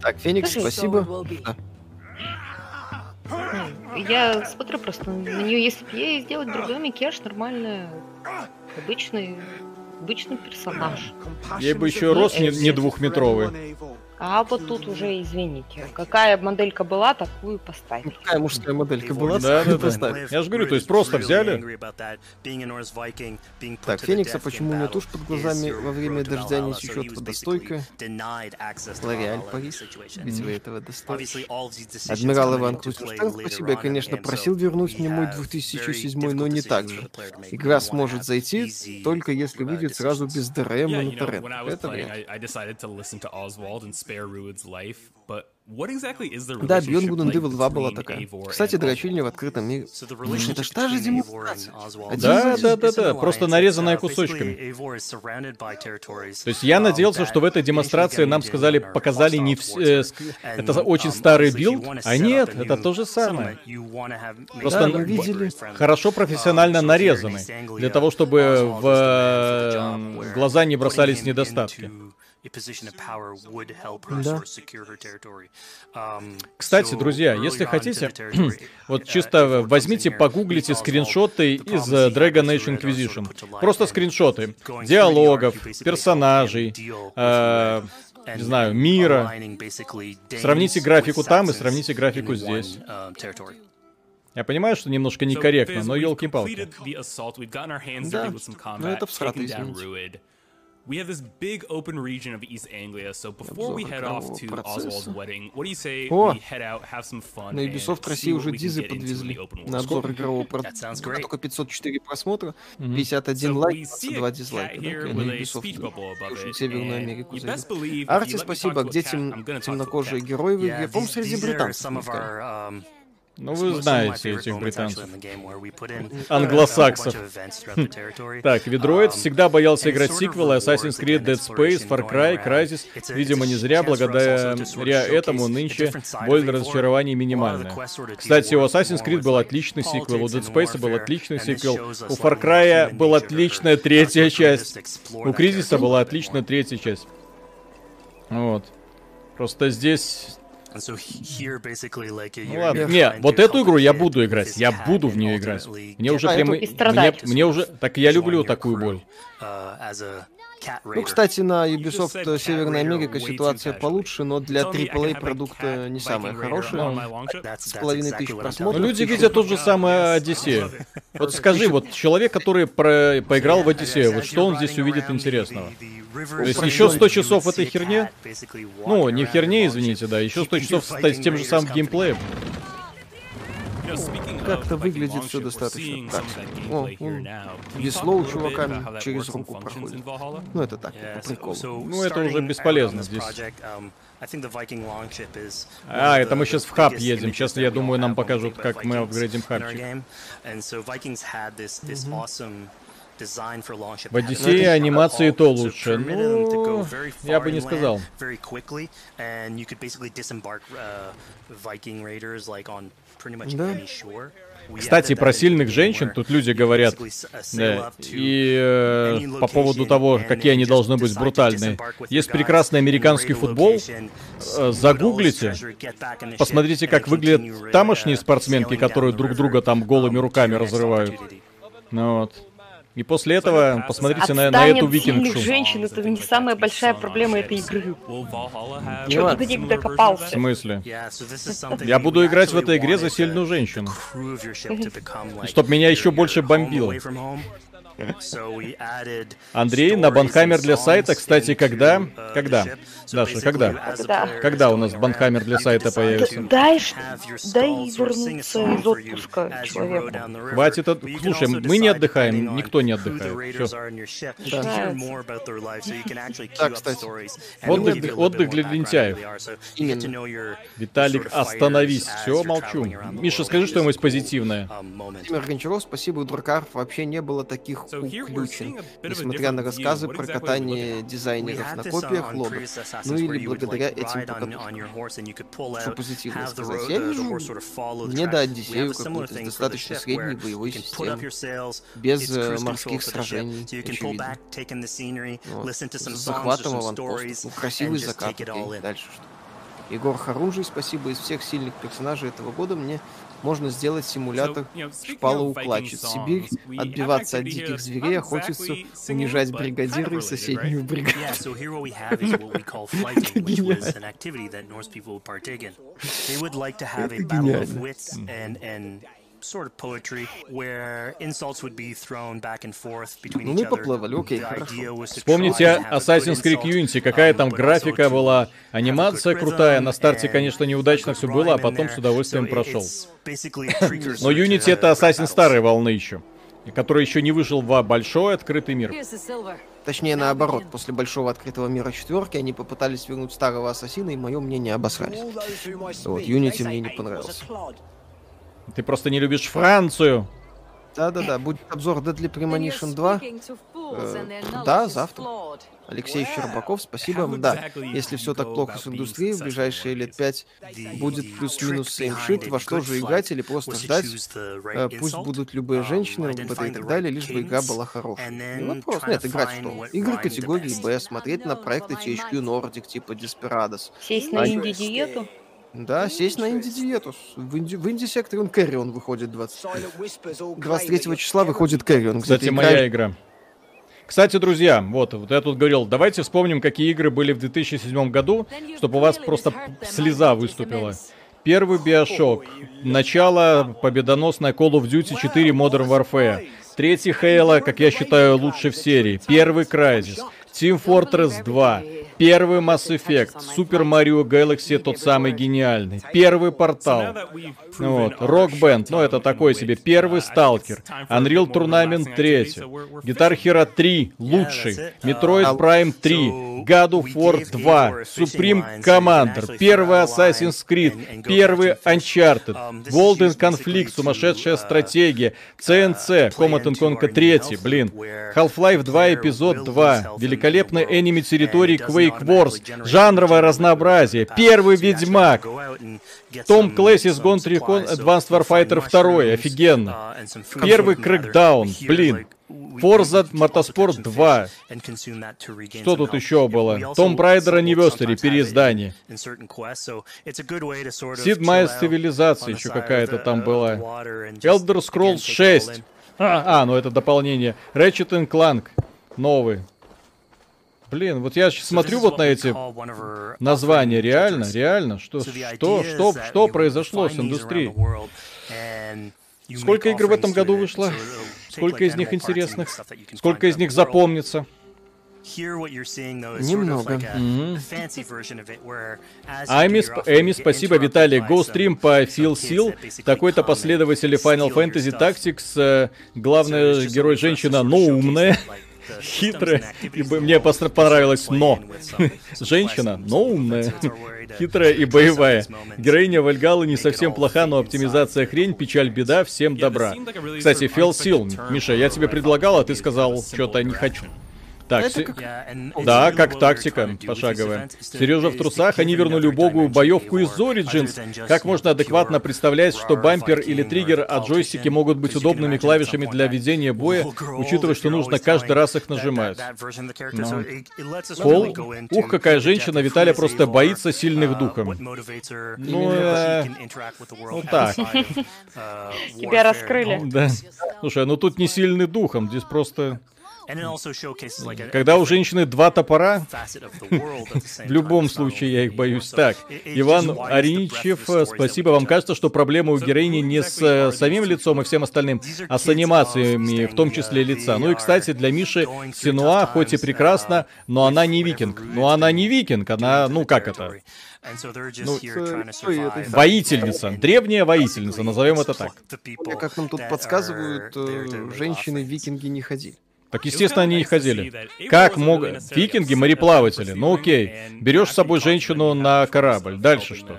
Так, Феникс, спасибо. Я смотрю просто на нее, если бы ей сделать другой макияж, нормальный, обычный, обычный персонаж. Ей бы еще рост не, не двухметровый. А вот тут уже, извините, какая моделька была, такую поставили. Ну, какая мужская моделька была, да, да, поставили. Я же говорю, то есть просто взяли. Так, Феникса почему у него тушь под глазами во время дождя не течет водостойка? Лореаль Парис, ведь вы этого достойны. Адмирал Иван Крузенштерн по себе, конечно, просил вернуть мне мой 2007, но не так же. Игра сможет зайти, только если выйдет сразу без DRM и торрент. Это вряд да, Бьон Гунандывл-2 была такая. Кстати, дрочильня в открытом мире. Блин, это же та же демонстрация. Да, да, да, да, просто нарезанная кусочками. То есть я надеялся, что в этой демонстрации нам сказали, показали не все... Э, это очень старый билд, а нет, это то же самое. Просто да, видели. хорошо профессионально нарезаны, для того, чтобы в э, глаза не бросались недостатки. Да. Кстати, друзья, если хотите, вот чисто возьмите, погуглите скриншоты из э, Dragon Age Inquisition. Просто скриншоты диалогов, персонажей, э, не знаю, мира. Сравните графику там и сравните графику здесь. Я понимаю, что немножко некорректно, но елки-палки. Да, но ну это в we have this big open region of East Anglia. So before we head off to Oswald's wedding, what do you say О! we head out, have some fun, На Ubisoft России уже дизы подвезли на обзор игрового процесса. Только 504 просмотра, 51 лайк, 22 дизлайка. На Ubisoft Северную Америку Арти, спасибо. Где темнокожие герои в игре? По-моему, среди британцев. Ну, вы знаете этих британцев. Англосаксов. Так, Ведроид всегда боялся играть сиквелы Assassin's Creed, Dead Space, Far Cry, Crysis. Видимо, не зря, благодаря этому, нынче боль разочарования минимальная. Кстати, у Assassin's Creed был отличный сиквел, у Dead Space был отличный сиквел, у Far Cry была отличная третья часть, у Кризиса была отличная третья часть. Вот. Просто здесь ну ладно, не, вот эту игру я буду играть, я буду в нее играть. Мне уже прям... Мне, мне уже... Так я люблю такую боль. Ну, кстати, на Ubisoft Северная Америка ситуация получше, но для AAA продукта не самое хорошее. С половиной тысяч просмотров. Ну, люди видят тот же самое Одиссея. Вот скажи, вот человек, который про... поиграл в Одиссею, вот что он здесь увидит интересного? То есть еще 100 часов в этой херне? Ну, не херне, извините, да, еще 100 часов с тем же самым геймплеем. Как-то выглядит все достаточно так. О, он... Весло у чувака через руку проходит. Ну это так, по приколу. Ну это уже бесполезно здесь. А, это мы сейчас в хаб едем. Сейчас, я думаю, нам покажут, как мы апгрейдим хабчик. В Одиссее анимации то лучше. Ну, я бы не сказал. Да. Кстати, про сильных женщин тут люди говорят. Да, и э, по поводу того, какие они должны быть брутальные. Есть прекрасный американский футбол. Э, загуглите, посмотрите, как выглядят тамошние спортсменки, которые друг друга там голыми руками разрывают. Ну вот. И после этого посмотрите Отстанет на, на эту викингшу. женщин, это не самая большая проблема этой игры. Чего ты до них докопался? В смысле? Я буду играть в этой игре за сильную женщину. Чтоб меня еще больше бомбило. Андрей, на банхаммер для сайта, кстати, когда? Когда? Даша, когда? Когда? Когда у нас банхаммер для сайта появится? Дай, дай вернуться из отпуска человеку. Хватит, от... слушай, мы не отдыхаем, никто не отдыхает. Все. Да, кстати. Отдых, отдых для лентяев. Виталик, остановись, все, молчу. Миша, скажи что-нибудь позитивное. Владимир Гончаров, спасибо, Дуркар, вообще не было таких уключен, несмотря на рассказы про катание дизайнеров на копиях лодок, ну или благодаря этим покатушкам. Что позитивно сказать, я вижу не до Одиссею какую-то достаточно средней боевой системой, без э, морских сражений, очевидно. Вот. Захватом аванпост, ну, красивый закат, окей, дальше что. Егор Харужий, спасибо из всех сильных персонажей этого года, мне можно сделать симулятор шпалоукладчиц. Сибирь, отбиваться от диких зверей, охотиться, унижать бригадира и соседнюю бригаду. Гениально sort of poetry where insults would be thrown back and forth between ну, each other. Ну, мы поплывали, окей, хорошо. Вспомните Assassin's Creed Unity, какая um, там графика была, анимация крутая, на старте, конечно, неудачно все было, а потом с удовольствием прошел. Но Unity это uh, Assassin старой волны еще, который еще не вышел в большой открытый мир. Точнее, наоборот, после большого открытого мира четверки они попытались вернуть старого ассасина, и мое мнение обосрались. Вот, Unity мне не понравился. Ты просто не любишь Францию. Да-да-да, будет обзор Deadly Premonition 2. Э, да, завтра. Алексей Щербаков, спасибо. Да, если все так плохо с индустрией, в ближайшие лет пять будет плюс-минус same shit, во что же играть или просто ждать, э, пусть будут любые женщины, ЛГБТ и так далее, лишь бы игра была хорошей. Не вопрос, нет, играть что? Игры категории Б, смотреть на проекты THQ Nordic типа Desperados. Сесть на инди-диету? Да, сесть на инди-диету. В инди, в инди-секторе он Кэррион выходит 20... 23 числа выходит Кэррион. Кстати, моя игра. Кстати, друзья, вот, вот я тут говорил, давайте вспомним, какие игры были в 2007 году, чтобы у вас просто слеза выступила. Первый Биошок, начало победоносная Call of Duty 4 Modern Warfare, третий Halo, как я считаю, лучший в серии, первый Crysis, Team Fortress 2, первый Mass Effect, Super Mario Galaxy тот самый гениальный, первый Портал, вот, Rock Band, ну это такой себе, первый Stalker, Unreal Tournament 3, Guitar Hero 3, лучший, Metroid Prime 3, God of War 2, Supreme Commander, первый Assassin's Creed, первый Uncharted, Golden Conflict, сумасшедшая стратегия, CNC, Command Conquer 3, блин, Half-Life 2, эпизод 2, великолепный Enemy Territory Quake Wars, жанровое разнообразие, первый Ведьмак, Том Clancy's Gone Recon Advanced Warfighter 2, офигенно. Первый Crackdown, блин. Forza Motorsport 2. Что тут еще было? Том Raider Anniversary, переиздание. Sid Meier's Civilization еще какая-то там была. Elder Scrolls 6. А, а, ну это дополнение. Ratchet Clank. Новый. Блин, вот я щас смотрю вот на эти названия, реально, реально, что, что, что, что произошло с индустрией? Сколько игр в этом году вышло? Сколько из них интересных? Сколько из них запомнится? Немного. Ами, сп- Эми, спасибо, Виталий. GoStream по Phil Seal. Такой-то последователь Final Fantasy Tactics. э, Главная герой женщина, но умная. Хитрая. И мне пос- понравилось но. Женщина, но умная. Хитрая и боевая. Героиня Вальгалы не совсем плоха, но оптимизация хрень, печаль, беда, всем добра. Кстати, Фел Сил, Миша, я тебе предлагал, а ты сказал, что-то не хочу. Так, Это как- да, как тактика пошаговая. Сережа в трусах, они вернули убогую боевку из Origins. Как можно адекватно представлять, что бампер или триггер, а джойстики могут быть удобными клавишами для ведения боя, учитывая, что нужно каждый раз их нажимать? Ну. Пол? Ух, какая женщина, Виталия просто боится сильных духом. Ну, э, ну так. Тебя раскрыли. Да. Слушай, ну тут не сильный духом, здесь просто... Когда у женщины два топора, в любом случае я их боюсь. Так, Иван Ариничев, спасибо. Вам кажется, что проблема у героини не с э, самим лицом и всем остальным, а с анимациями, в том числе лица. Ну и, кстати, для Миши Синуа, хоть и прекрасна, но она не викинг. Ну она не викинг, она, ну как это? Ну, э? Воительница, древняя воительница, назовем это так. Как нам тут подсказывают, э, женщины-викинги не ходили. Так, естественно, они не ходили. Как могут... Викинги, мореплаватели. Ну окей. Берешь с собой женщину на корабль. Дальше что?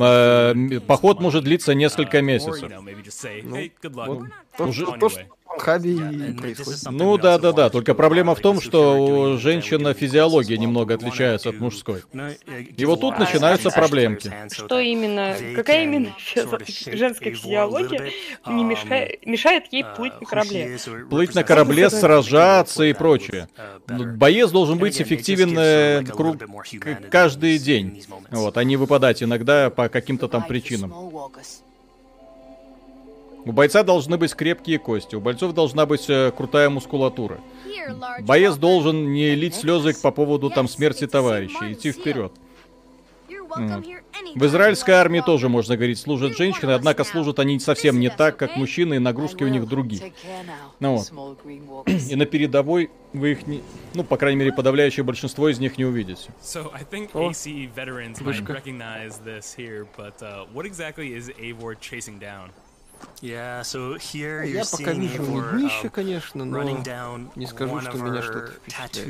Э, Поход может длиться несколько месяцев. Вот то, Уже- то, что Хаби и происходит. Ну да, да, да. Только проблема в том, что у женщин физиология немного отличается от мужской. И вот тут начинаются проблемки. Что именно, какая именно женская физиология не мешает, мешает ей плыть на корабле? Плыть на корабле, сражаться и прочее. Ну, Боец должен быть эффективен э, кру- к- каждый день. Вот, а не выпадать иногда по каким-то там причинам. У бойца должны быть крепкие кости, у бойцов должна быть э, крутая мускулатура. Боец должен не лить слезы по поводу там смерти товарища, идти вперед. В израильской армии тоже, можно говорить, служат женщины, однако служат они совсем не так, как мужчины, и нагрузки у них другие. Ну вот. И на передовой вы их не... Ну, по крайней мере, подавляющее большинство из них не увидите. So I think О, AC veterans might вышка. recognize this here, but uh, what exactly is Eivor chasing down? Yeah, so here you're Я пока вижу не днище, конечно, но не скажу, что меня что-то впечатляет.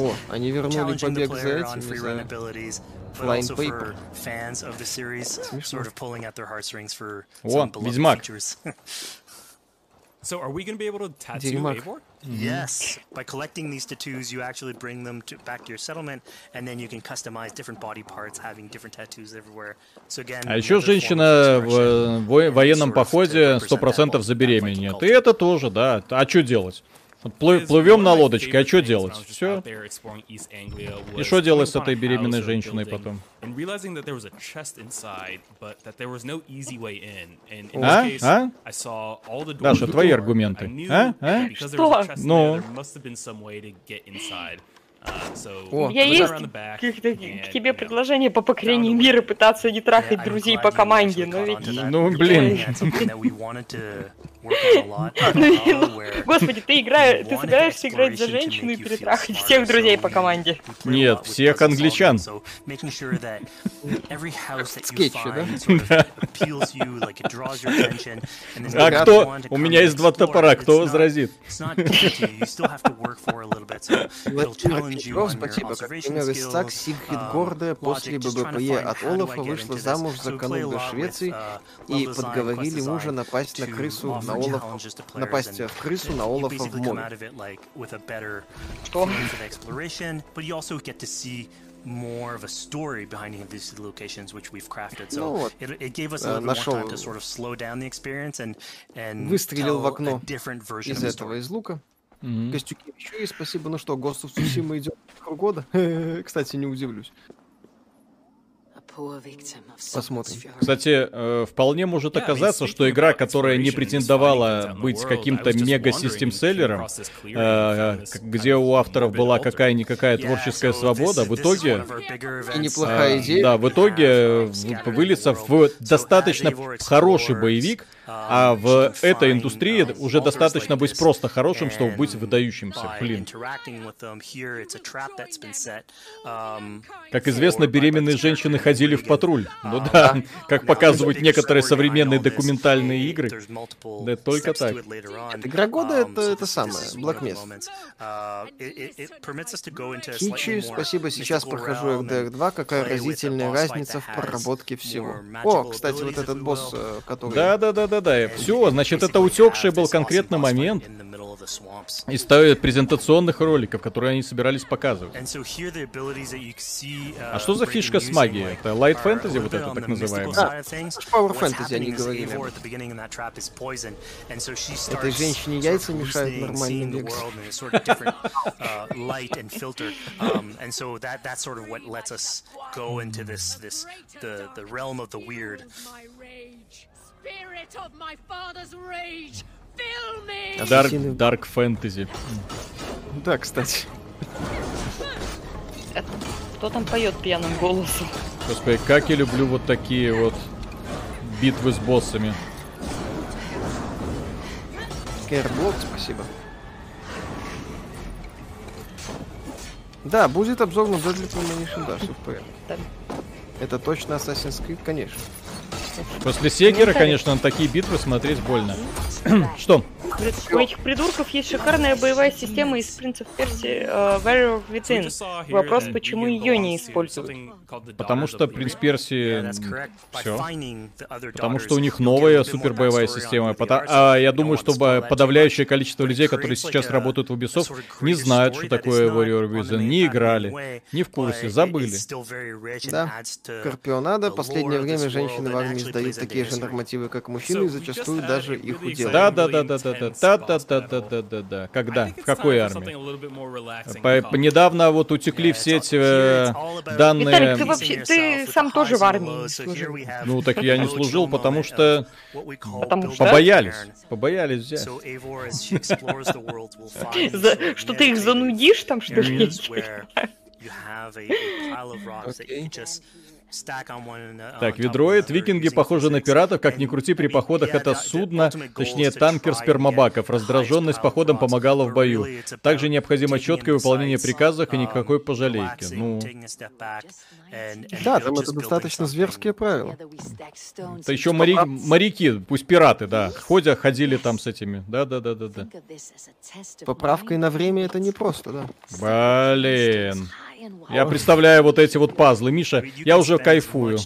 О, они вернули побег за этими, за Flying Paper. Смешно. О, Ведьмак! Дерьмак. Yes, by collecting these tattoos, you actually bring them to, back to your settlement, and then you can customize different body parts, having different tattoos everywhere. So again, А еще женщина в э, военном походе represent that 100% забеременеет. И это тоже, да. А что делать? Вот плыв, плывем на лодочке, а что делать? Все. И что делать с этой беременной женщиной потом? А? А? а? а? Даша, твои аргументы. А? А? Что? Ну? О, У меня есть к, тебе предложение по покорению мира пытаться не трахать друзей по команде, но ведь... Ну, блин. Ну, ну, господи, ты играешь, ты собираешься играть за женщину и перетрахать всех друзей по команде? Нет, всех англичан. Скетчи, да? А кто? У меня есть два топора, кто возразит? Петров, спасибо. Как пример из так Сигхид Горда после ББПЕ от Олафа вышла замуж за канун до Швеции uh, и подговорили uh, мужа напасть на крысу на Олафа, напасть в крысу на Олафа в море. Что? more of a story behind these locations which we've crafted. So ну вот, it, it gave us a э, little нашел, more time to sort of slow down the experience and and выстрелил в окно different version из этого из лука. Мгм. Костюки еще есть, спасибо. Ну что, Ghost of Tsushima идет года. Кстати, не удивлюсь. Посмотрим. Кстати, э, вполне может оказаться, что игра, которая не претендовала быть каким-то мега-систем-селлером, э, где у авторов была какая-никакая творческая свобода, в итоге... И неплохая э, идея. Да, в итоге в- выльется в достаточно хороший боевик, а в этой индустрии уже достаточно быть просто хорошим, чтобы быть выдающимся. Блин. Um, Как известно, беременные женщины ходили в патруль. Ну да, как показывают некоторые современные документальные игры. Да только так. Игра года это, это самое, Black Mesa. Хичи, спасибо, сейчас прохожу RDR 2, какая разительная разница в проработке всего. О, кстати, вот этот босс, э, который... Да-да-да-да-да, все, значит, это утекший был конкретно момент из презентационных роликов, которые они собирались показывать. А что за фишка с магией? Это Light Fantasy вот это? это так называемое. Да, Power Fantasy они говорили. Этой женщине яйца мешают нормально бегать. Dark, dark fantasy. Да, кстати. Кто там поет пьяным голосом? Господи, как я люблю вот такие вот битвы с боссами. Кэрблок, спасибо. Да, будет обзор на Deadly Premonition, да, все в порядке. Это точно Assassin's Creed, конечно. После Секера, конечно, на такие битвы смотреть больно. Что? У этих придурков есть шикарная боевая система из принцев Перси uh, Warrior Within. Вопрос, почему ее не используют? Потому что принц Перси... Все. Потому что у них новая супер боевая система. Пота... А, я думаю, что подавляющее количество людей, которые сейчас работают в Ubisoft, не знают, что такое Warrior Within, не играли, не в курсе, забыли. Да. Карпионада последнее время женщины в армии сдают такие же нормативы, как мужчины, и зачастую даже их уделают. Да, да, да, да, да, да да, да, да, да, да, да, да. Когда? В какой армии? Недавно вот утекли все эти данные. Виталик, ты вообще, ты сам тоже в армии служил. Ну так я не служил, потому что побоялись, побоялись взять. Что ты их занудишь там, что ли? Uh, Так, ведроид, викинги похожи на пиратов, как ни крути, при походах это судно, точнее танкер спермобаков. Раздраженность походом помогала в бою. Также необходимо четкое выполнение приказов и um, никакой пожалейки. relaxing, Ну, Да, там это достаточно зверские правила. это еще мори- моряки, пусть пираты, да, ходя, ходили там с этими. Да-да-да-да-да. Поправкой на время это непросто, да. Блин. Я представляю вот эти вот пазлы. Миша, я уже кайфую.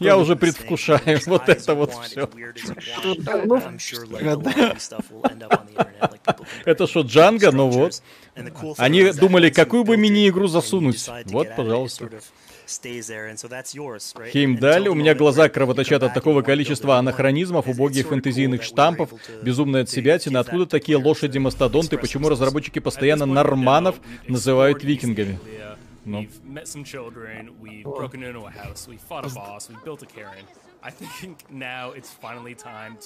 Я уже предвкушаю вот это вот все. Это что, Джанга? Ну вот. Они думали, какую бы мини-игру засунуть. Вот, пожалуйста. Хеймдаль, у меня глаза кровоточат от такого количества анахронизмов, убогих фэнтезийных штампов, безумная отсебятина. Откуда такие лошади-мастодонты? Почему разработчики постоянно норманов называют викингами? Ну.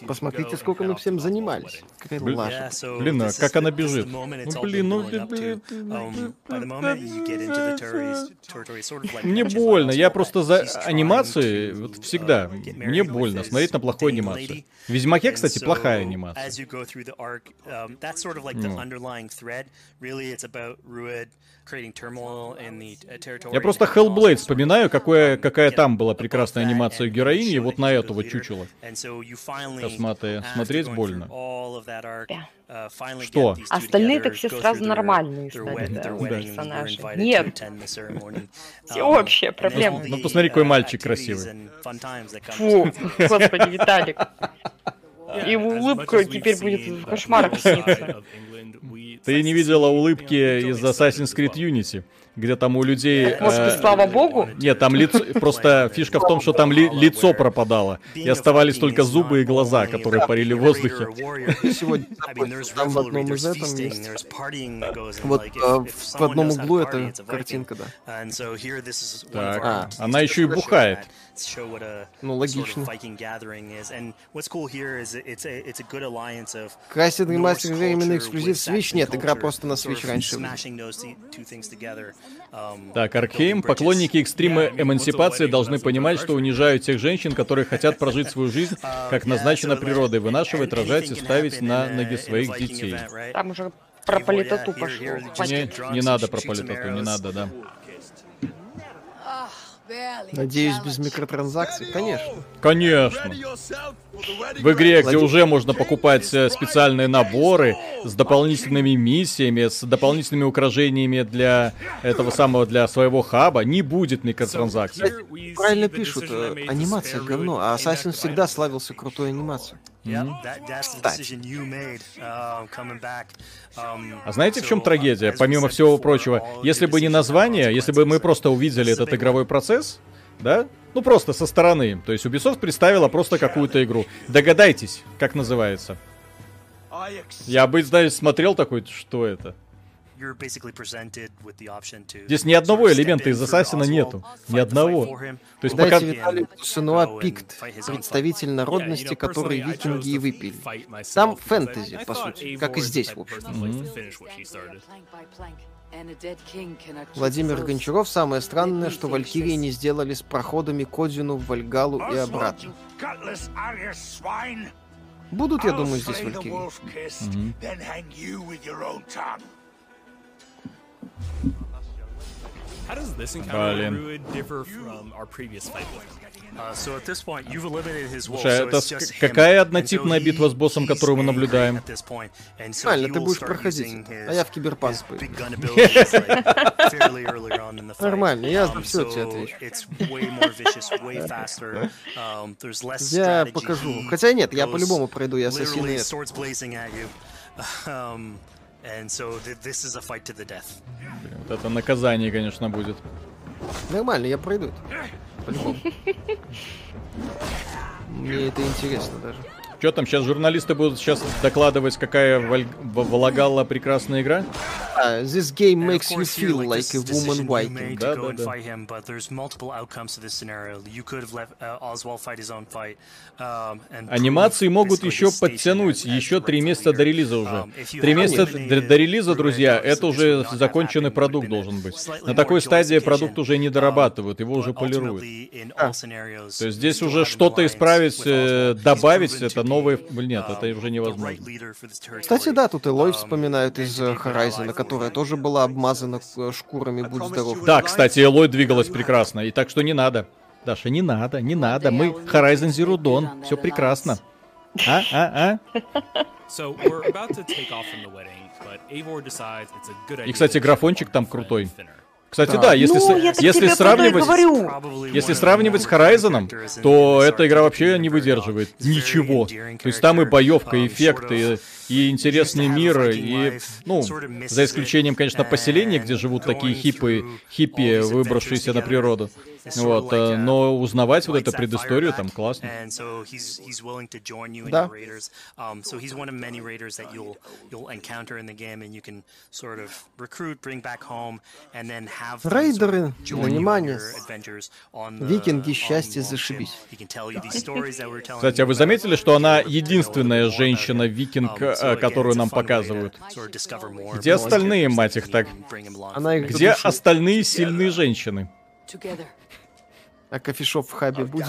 Посмотрите, сколько мы всем занимались. Какая лажа. so Блин, а как она бежит? Ну, блин, ну. Um, Мне больно, я просто за анимации, вот всегда, uh, мне больно смотреть на плохую анимацию. В Ведьмаке, кстати, плохая анимация. Um, Ну. Uh. Я просто Hellblade вспоминаю, какое, какая там была прекрасная анимация героини, и вот на эту вот чучело. And so you finally, Косматая. after Смотреть больно. uh, Что? get these two Остальные так все go сразу нормальные стали, да, you're персонажи. invited Нет. Всеобщая Um, проблема. all Ну, the, посмотри, какой uh, мальчик красивый. Фу, господи, Виталик. Его улыбка теперь будет the в кошмарах real Ты не видела улыбки из Assassin's Creed Unity, где там у людей... Господи, э, слава богу. Нет, там лицо... Просто фишка в том, что там ли- лицо пропадало. И оставались только зубы и глаза, которые парили в воздухе. Сегодня там в одном из этом есть. Вот в одном углу это картинка, да. Так, а, она еще и бухает. Show what a Ну, sort логично. of Viking gathering is. And what's cool here is it's a it's a good alliance of Norse ремастер временный culture эксклюзив with Switch? Нет, игра просто на Switch раньше. smashing those two two things together. Um, Так, Аркхейм, поклонники экстрима Yeah, I mean, эмансипации должны понимать, что унижают тех женщин, которые хотят прожить свою жизнь, как назначено природой, вынашивать, рожать и ставить на ноги своих детей. Там уже про политоту пошло. Не, не надо про политоту, не надо, да. Надеюсь, без микротранзакций? Конечно. Конечно. В игре, где уже можно покупать э, специальные наборы с дополнительными миссиями, с дополнительными украшениями для этого самого, для своего хаба, не будет микротранзакций. Правильно пишут, э, анимация говно, а Assassin всегда славился крутой анимацией. Yep, that, А знаете, в чем трагедия? Помимо всего прочего, если бы не название, если бы мы просто увидели этот игровой процесс, да, ну просто со стороны, то есть Ubisoft представила просто какую-то игру. Догадайтесь, как называется. Я бы, знаешь, смотрел такой, что это? Здесь ни одного элемента из Ассасина нету. Ни одного. То есть пока... Дайте Виталию Сенуа Пикт, представитель народности, который викинги и выпили. Там фэнтези, по сути, как и здесь, в общем. Владимир Гончаров, самое странное, что Валькирии не сделали с проходами к Одину, в Вальгалу и обратно. Будут, я думаю, здесь Валькирии. wolf How does this encounter Блин. with Druid differ from our previous fight with him? Uh, so at this point, you've eliminated his wolf, Слушай, so это it's с- just him. какая однотипная битва с боссом, которую мы наблюдаем? Правильно, ты будешь проходить а я в Киберпанк. Нормально, я за Um, всё тебе отвечу. Um, Я покажу. Хотя нет, я по-любому пройду, я literally and so th- this is a fight to the death. Вот это наказание, конечно, будет. Нормально, я пройду. По-любому. Мне это интересно даже. Что там, сейчас журналисты будут сейчас докладывать, какая Валь- Валагалла прекрасная игра? А, this game makes you feel like, a woman Viking. made Да, to go да, and да. fight him, but there's multiple outcomes to this scenario. You could have let uh, Oswald fight his own fight. Um, and Анимации могут еще подтянуть еще три месяца до релиза уже. Um, Три месяца до, релиза, друзья, это уже законченный продукт должен быть. На такой стадии продукт уже не дорабатывают, его уже полируют. А. То есть здесь уже что-то исправить, э, добавить, это be, Нет, это уже невозможно. Кстати, да, тут Элой вспоминают из э, Horizon, которая тоже была обмазана э, шкурами, будь здоров. Да, кстати, Элой двигалась прекрасно, и так что не надо. Даша, не надо, не надо. Мы Horizon Zero Dawn, все прекрасно. А, а, а? И, кстати, графончик там крутой. Кстати, Да. да, если, Ну, с- если сравнивать, если сравнивать с Horizon, то эта игра вообще не выдерживает ничего. То есть там и боевка, и эффекты, и интересный мир, и, ну, за исключением, конечно, поселения, где живут такие хипы, хиппи, выбравшиеся на природу. Вот, э, но узнавать вот эту предысторию там классно. Да. Um, Рейдеры, внимание, Викинги, счастье, зашибись. Кстати, а вы заметили, что она единственная женщина-викинг, Um, э, которую нам показывают? Где остальные, мать их так? Она их Где задушит. остальные сильные женщины? А кофешоп в хабе будет.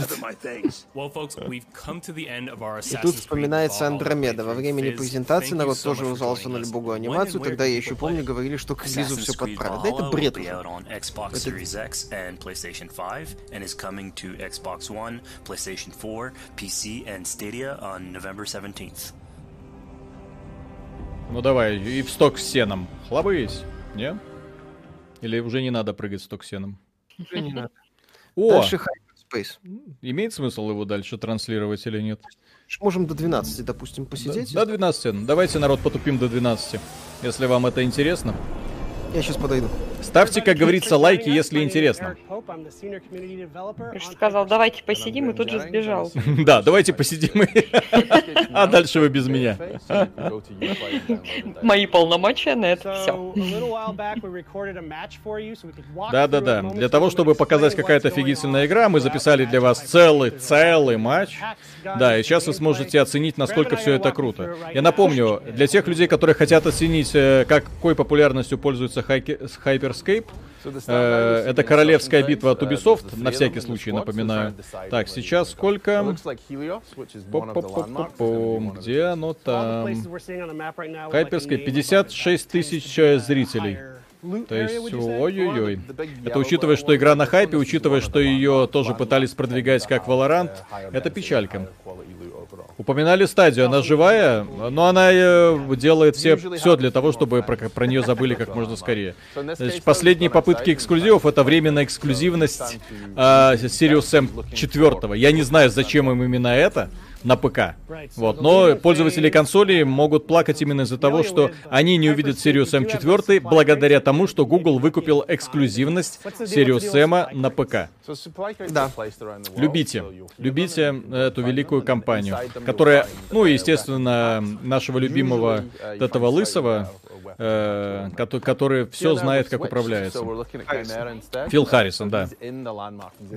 И тут вспоминается Андромеда. Во Fizz, презентации народ тоже вызвался на любую анимацию. Тогда я еще помню, говорили, что к релизу все подправят. Да это бред уже. Это- Ну давай, и в сток с сеном. Хлобысь, не? Или уже не надо прыгать в сток с сеном? Уже не надо. О, Дальше Hyperspace. имеет смысл его дальше транслировать или нет? Можем до 12, допустим, посидеть. До 12. Давайте, народ, потупим до 12. Если вам это интересно. Я сейчас подойду. Ставьте, как говорится, лайки, если интересно. Ты же сказал, давайте посидим, и тут же сбежал. Да, давайте посидим. А дальше вы без меня. Мои полномочия на это все. Да-да-да. Для того, чтобы показать какая-то офигительная игра, мы записали для вас целый, целый матч. Да, и сейчас вы сможете оценить, насколько все это круто. Я напомню, для тех людей, которые хотят оценить, э, какой популярностью пользуется С Hyperscape, э, это королевская битва от Ubisoft, на всякий случай напоминаю. Так, сейчас сколько? Пу-пу-пу-пу-пум. Где оно там? Hyperscape 56 тысяч зрителей. То есть, ой-ой-ой. Это учитывая, что игра на хайпе, учитывая, что ее тоже пытались продвигать как Valorant, это печалька. Упоминали стадию, она живая, но она э, делает все, все для того, чтобы про, про нее забыли как можно скорее. Значит, последние попытки эксклюзивов это временная эксклюзивность э, Sirius Sam 4. Я не знаю, зачем им именно это на ПК. Вот, но пользователи консоли могут плакать именно из-за того, что они не увидят Sirius M 4 благодаря тому, что Google выкупил эксклюзивность Sirius M на ПК. Да. Любите, любите эту великую компанию, которая, ну, естественно, нашего любимого этого лысого, э, кото- который все знает, как управляется. Фил Харрисон, да.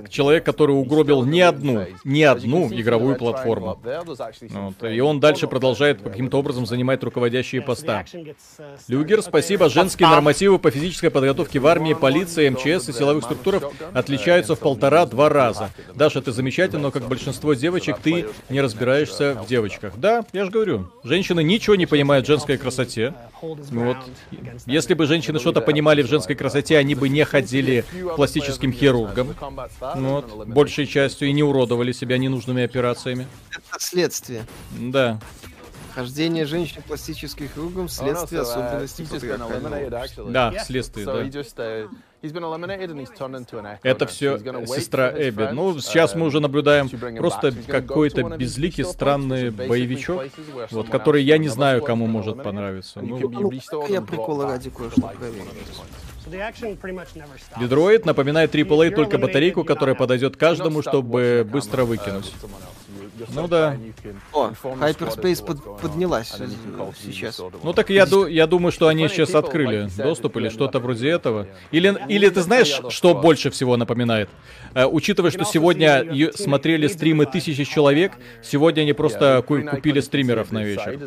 Человек, который угробил не одну, не одну игровую платформу. Вот, и он дальше продолжает каким-то образом занимать руководящие поста. Люгер, спасибо. Женские нормативы по физической подготовке в армии, полиции, МЧС и силовых структурах отличаются в полтора-два раза. Даша, ты замечательно, но как большинство девочек, ты не разбираешься в девочках. Да, я же говорю, женщины ничего не понимают в женской красоте. Вот. Если бы женщины что-то понимали в женской красоте, они бы не ходили к пластическим хирургам. Вот, большей частью, и не уродовали себя ненужными операциями. Это следствие. Да. Хождение женщин пластических кругом следствие особенностей патриархального. Да, следствие, да. Это все сестра Эбби. Ну, сейчас мы уже наблюдаем просто какой-то безликий, странный боевичок, вот, который я не знаю, кому может понравиться. Ну, Ну, я прикола ради кое-что проверю. Детройт напоминает AAA только батарейку, которая подойдет каждому, чтобы быстро выкинуть. Ну да. О, Hyperspace под- поднялась сейчас. Ну так я, ду- я думаю, что они сейчас открыли доступ или что-то вроде этого. Или, или ты знаешь, что больше всего напоминает? Э, учитывая, что сегодня смотрели стримы тысячи человек, сегодня они просто ку- купили стримеров на вечер.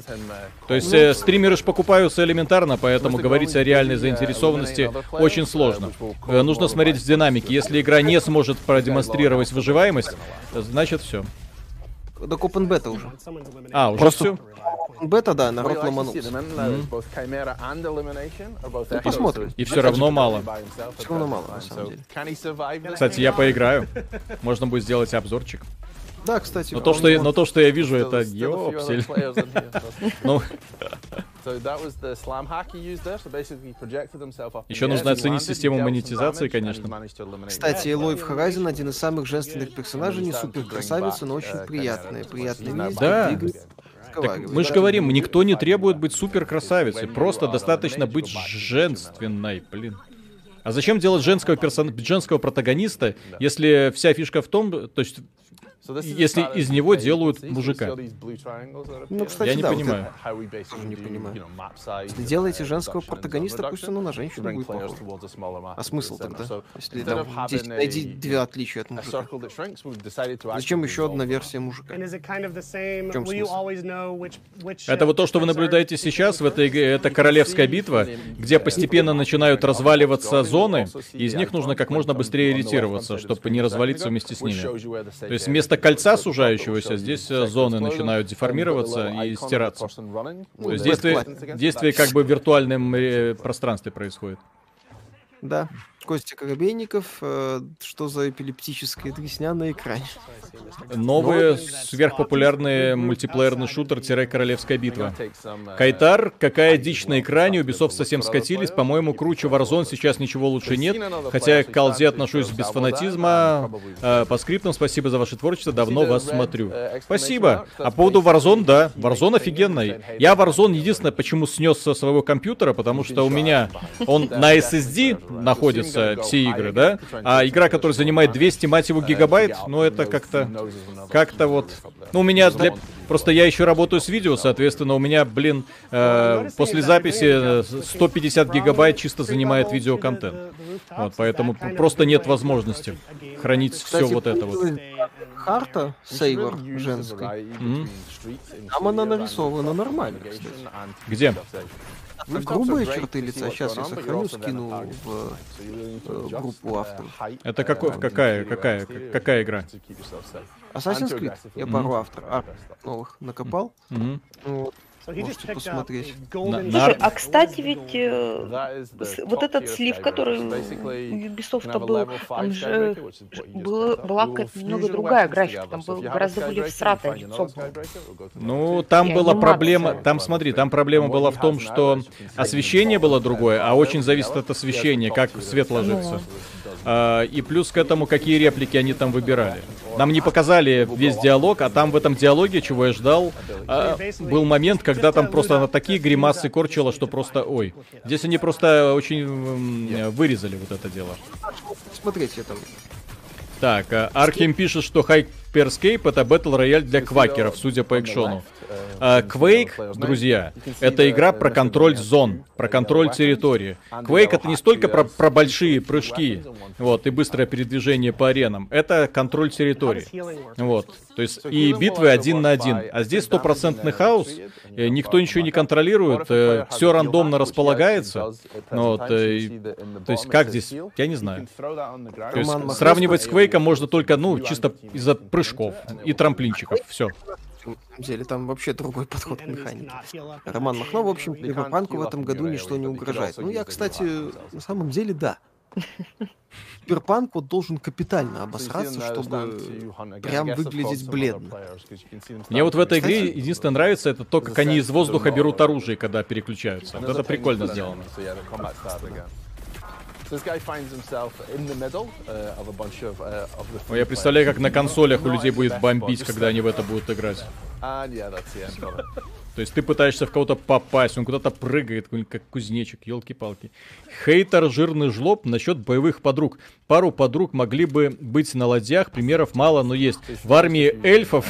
То есть э, стримеры же покупаются элементарно, поэтому говорить о реальной заинтересованности очень сложно. Э, нужно смотреть в динамике. Если игра не сможет продемонстрировать выживаемость, значит все. Так Open Beta уже. А, уже Просто все? Open Beta, да, народ ломанулся. И- Посмотрим. И все равно мало. Все равно мало, на самом деле. Кстати, я поиграю. Можно будет сделать обзорчик. Да, кстати. Но то, что я, но то, что я вижу, это ёпсель. Ну, еще нужно оценить систему монетизации, конечно. Кстати, Элой в Horizon один из самых женственных персонажей, не супер красавица, но очень приятная. Приятная месть. Да. игры Так мы же говорим, никто не требует быть супер красавицей, просто достаточно быть женственной, блин. А зачем делать женского персон... женского протагониста, если вся фишка в том, то есть, если из него делают мужика? Ну, кстати, Я не да, вот понимаю. это тоже не понимаю. Если делаете женского протагониста, пусть оно на женщину будет похоже. А смысл тогда? Если там здесь найди две отличия от мужика. Зачем еще одна версия мужика? В чем смысл? Это вот то, что вы наблюдаете сейчас в этой игре, это королевская битва, где постепенно начинают разваливаться зоны, и из них нужно как можно быстрее ретироваться, чтобы не развалиться вместе с ними. То есть вместо кольца сужающегося здесь э, зоны начинают деформироваться и стираться. То есть действие, действие как бы в виртуальном э, пространстве происходит. Да. Костя Коробейников, э, что за эпилептическая дресня на экране? Новый сверхпопулярный мультиплеерный шутер-королевская битва. Кайтар, какая дичь на экране, Ubisoft совсем скатились, по-моему, круче Warzone сейчас ничего лучше нет, хотя к колде отношусь без фанатизма. Э, По скриптам спасибо за ваше творчество, давно вас смотрю. Спасибо. А по поводу Warzone, да, Warzone офигенный. Я Warzone единственное, почему снес со своего компьютера, потому что у меня он на SSD находится, все игры, да, а игра, которая занимает 200, мать его, гигабайт, ну это как-то, как-то вот, ну у меня для, просто я еще работаю с видео, соответственно, у меня, блин, э, после записи э, 150 гигабайт чисто занимает видеоконтент. Вот, поэтому просто нет возможности хранить все Кстати, вот это вот. Харта Сейвор женской. Мгм. Там она нарисована нормально, кстати. Где? Так, грубые черты лица. Сейчас я сохраню, скину в э, группу авторов. Это какой, какая, какая, какая игра? Assassin's Creed. Я пару авторов а, новых накопал. Ну вот. Можете посмотреть. На- на- Слушай, а кстати, ведь э, вот этот слив, который у Ubisoft был, там же было, была какая-то немного другая графика, там был гораздо более всратое лицо было. Ну, там была проблема, там смотри, там проблема была в том, что освещение было другое, а очень зависит от освещения, как свет ложится. А, и плюс к этому, какие реплики они там выбирали. Нам не показали весь диалог, а там в этом диалоге, чего я ждал, а, был момент, когда там просто она такие гримасы корчила, что просто, ой. Здесь они просто очень вырезали вот это дело. Смотрите там. Так, а, Архим пишет, что Hyperscape это Battle Royale для квакеров, судя по экшону. А, Quake, друзья, это игра про контроль зон, про контроль территории. Quake это не столько про, про большие прыжки, вот, и быстрое передвижение по аренам, это контроль территории. Вот, то есть и битвы один на один. А здесь стопроцентный хаос, э, никто ничего не контролирует, все рандомно располагается. Вот, э, и- то есть как здесь, я не знаю. То есть сравнивать с Квейком можно только, ну, чисто из-за прыжков и трамплинчиков. Все. На самом деле там вообще другой подход к механике. Роман Махно, в общем, Киберпанку в этом году ничто не угрожает. Ну, я, кстати, на самом деле, да. Киберпанк вот должен капитально обосраться, чтобы прям выглядеть бледно. Мне вот в этой игре единственное нравится, это то, как они из воздуха берут оружие, когда переключаются. Вот это прикольно сделано. Я представляю, как на консолях у людей будет бомбить, когда они в это будут играть. То есть ты пытаешься в кого-то попасть, он куда-то прыгает, как кузнечик, елки-палки. Хейтер жирный жлоб насчет боевых подруг. Пару подруг могли бы быть на ладьях, примеров мало, но есть. В армии эльфов,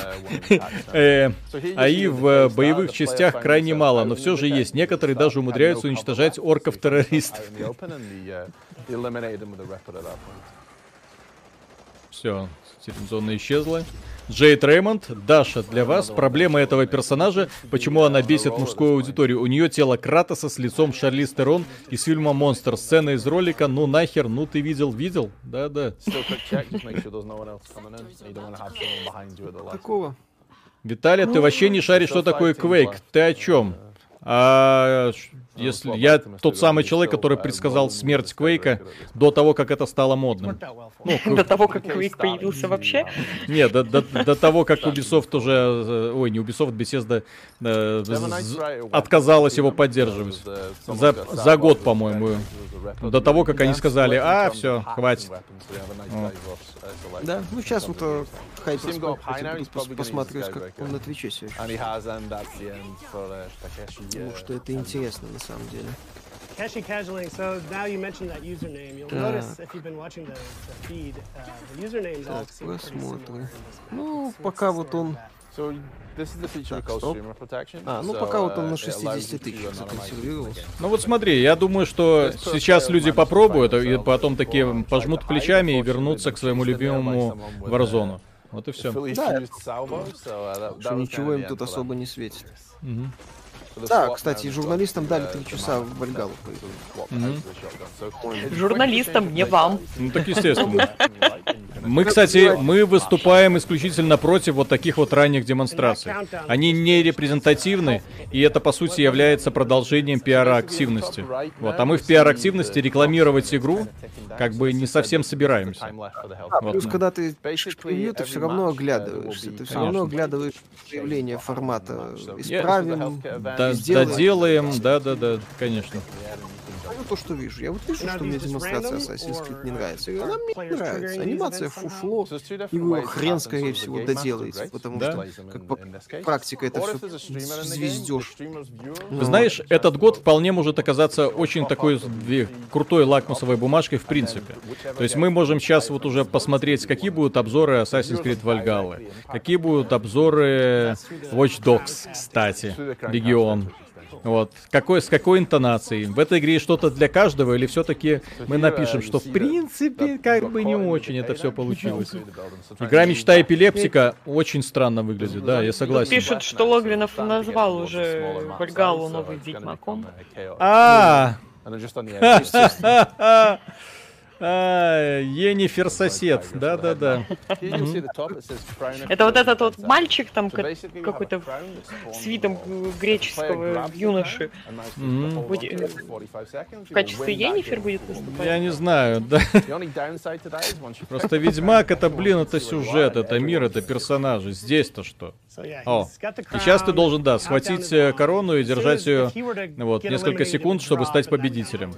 а и в боевых частях крайне мало, но все же есть. Некоторые даже умудряются уничтожать орков-террористов. Все, зона исчезла. Джейд Реймонд, Даша, для вас проблема этого персонажа, почему она бесит мужскую аудиторию. У нее тело Кратоса с лицом Шарли Стерон из фильма «Монстр». Сцена из ролика, ну нахер, ну ты видел, видел? Да-да. Какого? Виталий, ты вообще не шаришь, что такое Quake. Ты о чем? А, если я тот самый человек, который предсказал смерть Квейка до того, как это стало модным. Ну, до того, как Квейк появился вообще? Нет, до, до, до того, как Ubisoft уже... э, Ой, не Ubisoft, Bethesda э, отказалась его поддерживать. За, за год, по-моему. До того, как они сказали, а, все, хватит. Да, ну сейчас вот э, Хайпер пос- посмотреть, как он на Твиче все Ну, что это интересно на самом деле. Casually, casually. So now you mentioned that username. You'll Так. notice if you've been watching the, the feed, uh, the usernames all seem pretty similar. посмотрим. Ну, пока вот он... А, ну пока вот он на 60 тысяч законсервировался. Ну вот смотри, я думаю, что сейчас люди попробуют, и потом такие пожмут плечами и вернутся к своему любимому Warzone. Вот и все. Да, что ничего им тут особо не светит. Да, кстати, журналистам дали три часа в Вальгалу. Журналистам, не вам. Ну так естественно. Мы, кстати, мы выступаем исключительно против вот таких вот ранних демонстраций. Они не репрезентативны, и это, по сути, является продолжением пиар-активности. Вот, а мы в пиар-активности рекламировать игру как бы не совсем собираемся. А, плюс, когда ты пишешь превью, ты все равно оглядываешься. Ты все равно оглядываешь появление формата. Исправим, Да, доделаем, да-да-да, конечно. Ну, то, что вижу. Я вот вижу, что мне демонстрация Assassin's Creed не нравится. И она мне не нравится. Анимация фуфло. Его хрен, скорее всего, доделается. Потому что, как практика, это все звездеж. Ты знаешь, этот год вполне может оказаться очень такой крутой лакмусовой бумажкой в принципе. То есть мы можем сейчас вот уже посмотреть, какие будут обзоры Assassin's Creed Valhalla, какие будут обзоры Watch Dogs, кстати, Легион. Вот. Какой, с какой интонацией? В этой игре что-то для каждого, или все-таки мы напишем, что в принципе как бы не очень это все получилось? Игра мечта эпилептика очень странно выглядит, да, я согласен. Пишут, что Логвинов назвал уже Вальгалу новым Ведьмаком. А, А, Енифер сосед, да-да-да. Это вот этот вот мальчик там ка- какой-то с видом греческого юноши. В качестве Енифер будет выступать? Я не знаю, да. Просто Ведьмак это, блин, это сюжет, это мир, это персонажи. Здесь-то что? О, и сейчас ты должен, да, схватить э, корону и держать ее вот несколько секунд, чтобы стать победителем.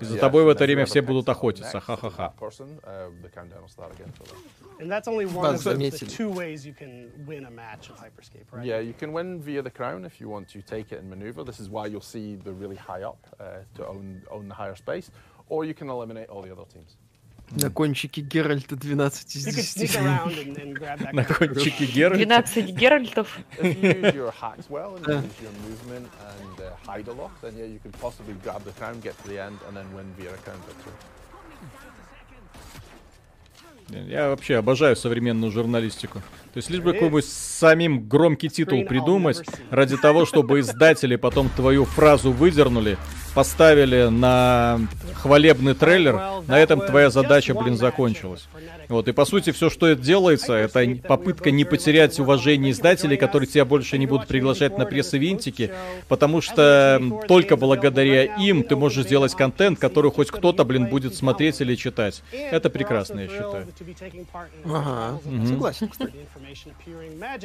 И за тобой в это время все будут охотиться, ха-ха-ха. And that's only one Вас of the, the заметили. two ways you can win a match of Hyperscape, right? Yeah, you can win via the crown if you want to take it and maneuver. This is why you'll see the really high up uh, to own own the higher space, or you can eliminate all the other teams. На кончике Геральта 12 из You could 10. sneak around and, and grab that На кончике Геральта. 12 Геральтов. Я вообще обожаю современную журналистику. То есть лишь бы какой-нибудь самим громкий титул придумать, ради того, чтобы издатели потом твою фразу выдернули, поставили на хвалебный трейлер, на этом твоя задача, блин, закончилась. Вот, и по сути все, что это делается, это попытка не потерять уважение издателей, которые тебя больше не будут приглашать на пресс-ивентики, потому что только благодаря им ты можешь сделать контент, который хоть кто-то, блин, будет смотреть или читать. Это прекрасно, я считаю. Ага, согласен, кстати.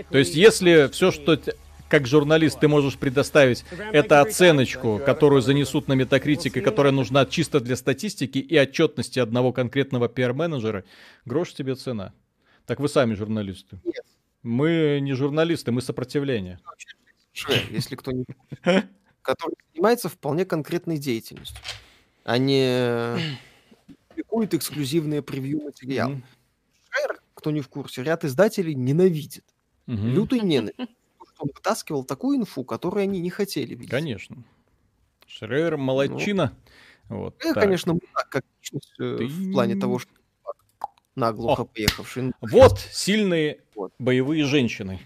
То есть, если все, что как журналист ты можешь предоставить, это оценочку, которую занесут на метакритик, и которая нужна чисто для статистики и отчетности одного конкретного пиар-менеджера, грош тебе цена. Так вы сами журналисты. Мы не журналисты, мы сопротивление. Шрек, если кто не который занимается вполне конкретной деятельностью, а не публикует эксклюзивные превью материалы. Шрек, кто не в курсе, ряд издателей ненавидит. Ненависть. Потому что Он вытаскивал такую инфу, которую они не хотели видеть. Конечно. Шрейер молодчина. Вот, Я, так. конечно, мудак, как личность э, в плане того, что наглухо О. поехавший. Вот сильные боевые женщины,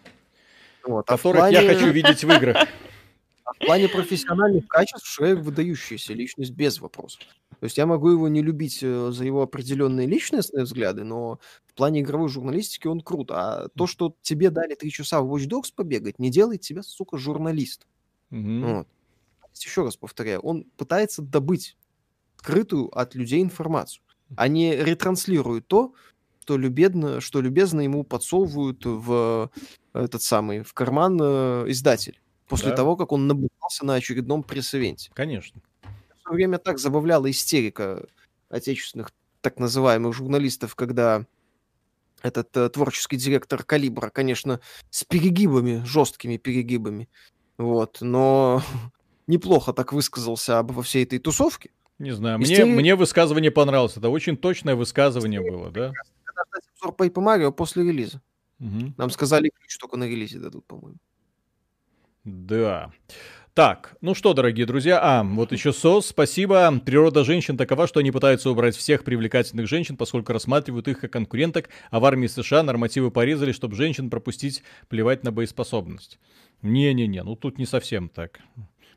Вот, а которых я плане- хочу видеть в играх. А в плане профессиональных качеств Шрек выдающаяся личность без вопросов. То есть я могу его не любить э, за его определенные личностные взгляды, но в плане игровой журналистики он крут. А то, что тебе дали три часа в Watch Dogs побегать, не делает тебя, сука, журналист. Мгм. Вот. Еще раз повторяю, он пытается добыть скрытую от людей информацию, а не ретранслирует то, что любезно, что любезно ему подсовывают в э, этот самый в карман э, издатель после Да. того, как он набухался на очередном пресс-ивенте. Конечно. В свое время так забавляла истерика отечественных так называемых журналистов, когда этот э, творческий директор Калибра, конечно, с перегибами, жесткими перегибами, вот, но неплохо так высказался обо всей этой тусовке. Не знаю, мне, Истерия- мне высказывание понравилось. Это очень точное высказывание было, да? Когда ждать обзор Paper Mario после релиза. Мгм. Нам сказали, ключ только на релизе дадут, по-моему. Да. Так, ну что, дорогие друзья, а, вот еще СОС, спасибо. Природа женщин такова, что они пытаются убрать всех привлекательных женщин, поскольку рассматривают их как конкуренток, а в армии США нормативы порезали, чтобы женщин пропустить, плевать на боеспособность. Не-не-не, ну тут не совсем так.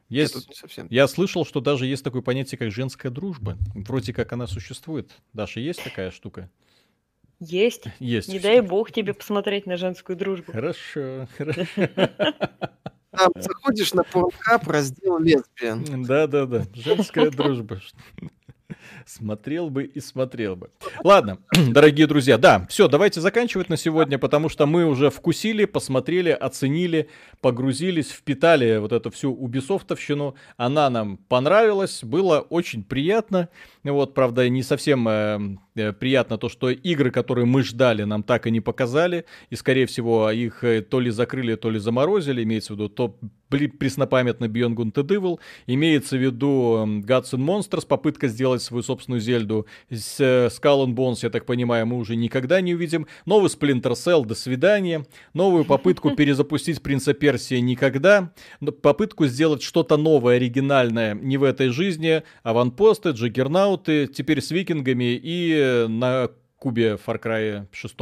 Есть, тут не совсем я слышал, что даже есть такое понятие, как женская дружба. Вроде как она существует. Даша, есть такая штука? Есть. Есть. Не дай бог тебе посмотреть на женскую дружбу. Хорошо, хорошо. Там заходишь на Pornhub, раздел лесбиян. Да-да-да, женская дружба. Смотрел бы и смотрел бы. Ладно, дорогие друзья, да, все, давайте заканчивать на сегодня, потому что мы уже вкусили, посмотрели, оценили, погрузились, впитали вот эту всю убисофтовщину. Она нам понравилась, было очень приятно. Вот, правда, не совсем э, э, приятно то, что игры, которые мы ждали, нам так и не показали. И, скорее всего, их э, то ли закрыли, то ли заморозили. Имеется в виду то преснопамятный Beyond Good and Evil. Имеется в виду эм, Gods and Monsters, попытка сделать свою собственную Зельду. С э, Skull and Bones, я так понимаю, мы уже никогда не увидим. Новый Splinter Cell, до свидания. Новую попытку перезапустить Принца Персия никогда. Попытку сделать что-то новое, оригинальное не в этой жизни. Аванпосты, Джиггернауты, теперь с викингами и на кубе Far Cry 6.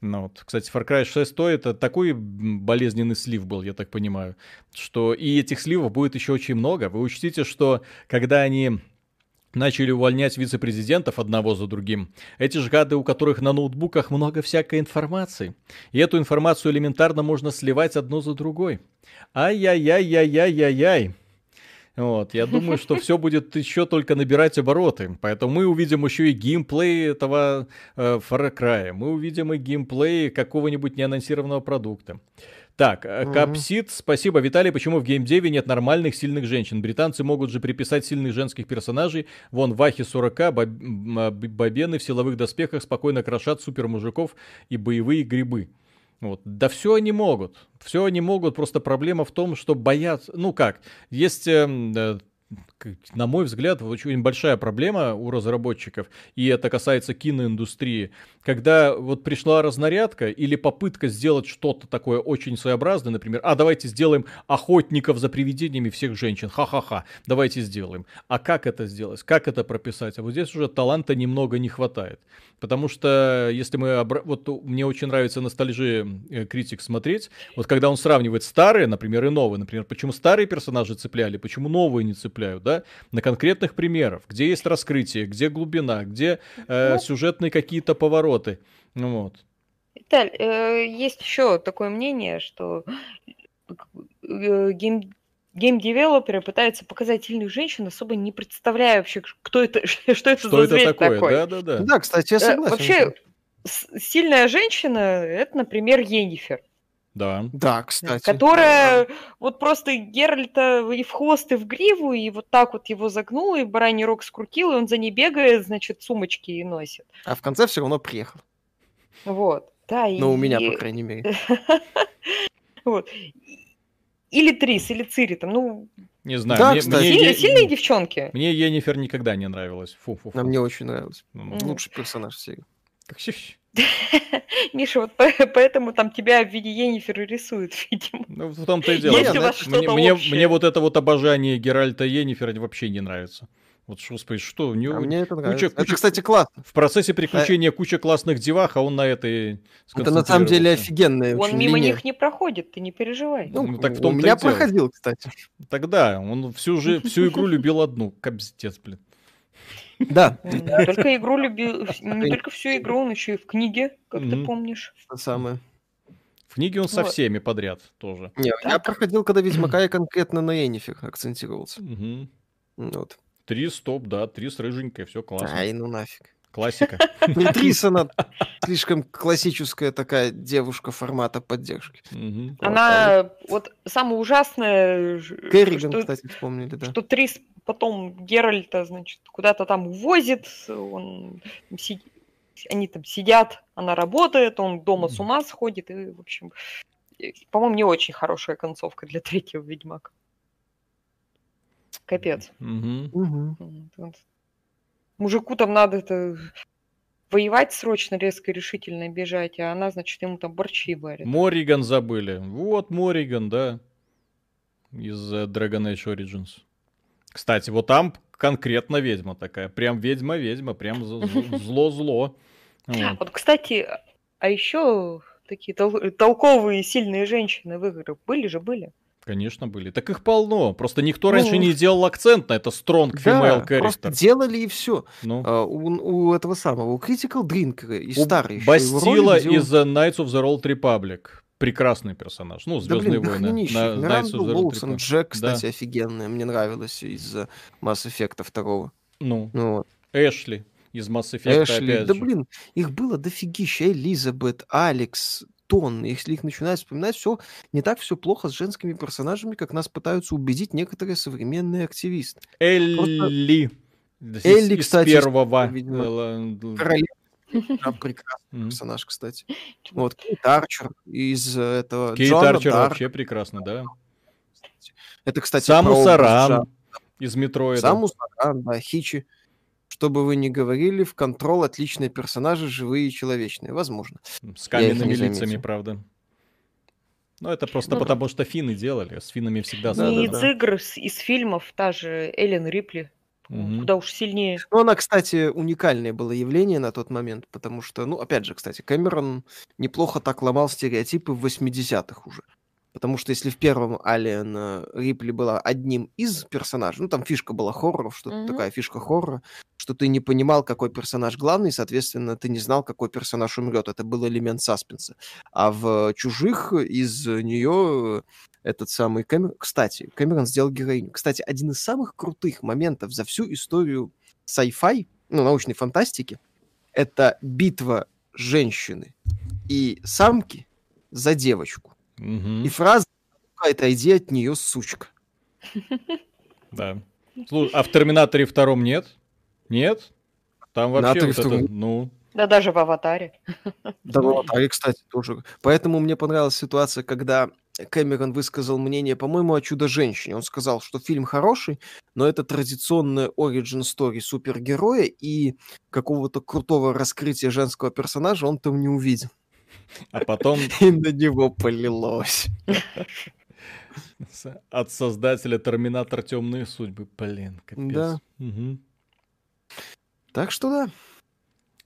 Ну, вот. Кстати, Far Cry 6 это такой болезненный слив был, я так понимаю, что и этих сливов будет еще очень много. Вы учтите, что когда они начали увольнять вице-президентов одного за другим. Эти же гады, у которых на ноутбуках много всякой информации. И эту информацию элементарно можно сливать одну за другой. Ай-яй-яй-яй-яй-яй-яй. Вот, я думаю, что все будет еще только набирать обороты. Поэтому мы увидим еще и геймплей этого э, Far Cry. Мы увидим и геймплей какого-нибудь неанонсированного продукта. Так, э. Капсид, спасибо. Виталий, почему в геймдеве нет нормальных сильных женщин? Британцы могут же приписать сильных женских персонажей. Вон, Вахи 40, боб... Бобены в силовых доспехах спокойно крошат супермужиков и боевые грибы. Вот. Да все они могут. Все они могут. Просто проблема в том, что боятся... Ну как, есть... эм, э, на мой взгляд, очень большая проблема у разработчиков, и это касается киноиндустрии, когда вот пришла разнарядка или попытка сделать что-то такое очень своеобразное, например, а давайте сделаем охотников за привидениями всех женщин, ха-ха-ха, давайте сделаем. А как это сделать? Как это прописать? А вот здесь уже таланта немного не хватает. Потому что если мы... обра- Вот мне очень нравится ностальжи э, критик смотреть. Вот когда он сравнивает старые, например, и новые. Например, почему старые персонажи цепляли, почему новые не цепляют, да? На конкретных примерах. Где есть раскрытие, где глубина, где э, сюжетные какие-то повороты. Ну вот. Виталь, э, есть еще такое мнение, что э, game game developer ы пытаются показать сильных женщин, особо не представляя вообще, кто это, что это Что за это зверь такое? такой. Да-да-да. Да, кстати, я Э, согласен. Вообще, сильная женщина, это, например, Енифер. Да. Да, кстати. Которая вот просто Геральта и в хвост, и в гриву, и вот так вот его загнула, и бараний рог скрутила, и он за ней бегает, значит, сумочки и носит. А в конце все равно приехал. Вот. Да, и... Ну, у меня, по крайней мере. Вот. Или Трис, или Цири, там, ну, Не знаю, Да, мне, кстати. мне сильные, Е- сильные девчонки. мне Енифер никогда не нравилась. Фу, фу, фу. А мне очень нравилось. Ну, Лучший персонаж серии. как Миша, вот по- поэтому там тебя в виде Енифер и рисуют, видимо. Ну, в том-то и дело. Есть у Мне- вас мне, что-то мне, общее? мне вот это вот обожание Геральта Енифер вообще не нравится. Вот что, господи, что? У него А мне это куча- нравится. куча- Это, кстати, классно. в процессе приключения куча классных девах, а он на этой Это на самом деле офигенная Он мимо линия. них не проходит, ты не переживай. Ну, Ну, так в у том-то и меня проходил, кстати. Тогда он всю, же, всю игру любил одну. Капздец, блин. Да, не только игру любил, не только всю игру, он еще и в книге, как ты помнишь. самое. В книге он со всеми подряд тоже. Не, я проходил, когда Ведьмака я конкретно на Енифер акцентировался. Вот. Три стоп, да, три с рыженькой, все классно. Ай, ну нафиг. Классика. Ну, Трис, она слишком классическая такая девушка формата поддержки. Она вот самое ужасное, Керриган, что, кстати, вспомнили, да. что Трис потом Геральта, значит, куда-то там увозит, он они там сидят, она работает, он дома с ума сходит, и, в общем, по-моему, не очень хорошая концовка для третьего Ведьмака. Капец. Мгм. Мгм. Мужику там надо это воевать срочно, резко, решительно бежать, а она, значит, ему там борщи варит. Мориган забыли. Вот Мориган, да. Из э, Dragon Age Origins. Кстати, вот там конкретно ведьма такая. Прям ведьма-ведьма. Прям зло-зло. Вот. Вот, кстати, а еще такие тол- толковые, сильные женщины в играх были же, были. Конечно, были. Так их полно. Просто никто Ну, раньше не делал акцент на это strong female Да, просто character. делали и все. Ну. у, у этого самого, у Critical Drink и У старый Бастила из э, Knights of the Old Republic. Прекрасный персонаж. Ну, Да, Звездные блин, войны. На- Knights of the Old Republic. Джек, кстати, Да. офигенная. Мне нравилась из э, Mass Effect 2. Ну, Ну, вот. Эшли из Mass Effect, Эшли. опять Да же. блин, их было дофигища. Элизабет, Алекс, Тон. Если их начинать вспоминать, все не так все плохо с женскими персонажами, как нас пытаются убедить некоторые современные активисты. Элли. Из- Элли, из кстати, первого. видимо, Королева. Да, прекрасный персонаж, кстати. Вот, Кейт Арчер из этого Кейт Джона Арчер Дарк. вообще прекрасно, да. Это, кстати, Саму Саран из Метроида. Саму Саран, да, Хичи. Что бы вы ни говорили, в контрол отличные персонажи, живые и человечные. Возможно. С каменными лицами, правда. Ну, это просто Ну, потому, что финны делали. а С финнами всегда Да, Не сложно. из игр, из фильмов, та же Эллен Рипли, Мгм. куда уж сильнее. Ну, она, кстати, уникальное было явление на тот момент, потому что, ну, опять же, кстати, Кэмерон неплохо так ломал стереотипы в 80-х уже. Потому что если в первом Алиен Рипли была одним из персонажей, ну, там фишка была хорроров, что-то Мгм. такая фишка хоррора, что ты не понимал, какой персонаж главный, соответственно, ты не знал, какой персонаж умрет. Это был элемент саспенса. А в «Чужих» из нее этот самый Кэмерон... Кстати, Кэмерон сделал героиню. Кстати, один из самых крутых моментов за всю историю sci-fi, ну, научной фантастики, это битва женщины и самки за девочку. Мгм. И фраза «отойди от нее, сучка». Да. Слушай, а в Терминаторе втором нет? Нет? Там вообще вот это, ну, Да даже в «Аватаре». Да, в «Аватаре», кстати, тоже. Поэтому мне понравилась ситуация, когда Кэмерон высказал мнение, по-моему, о «Чудо-женщине». Он сказал, что фильм хороший, но это традиционная origin story супергероя, и какого-то крутого раскрытия женского персонажа он там не увидел. А потом И на него полилось. от создателя Терминатор Темные судьбы. Блин, капец. Да. Так что да.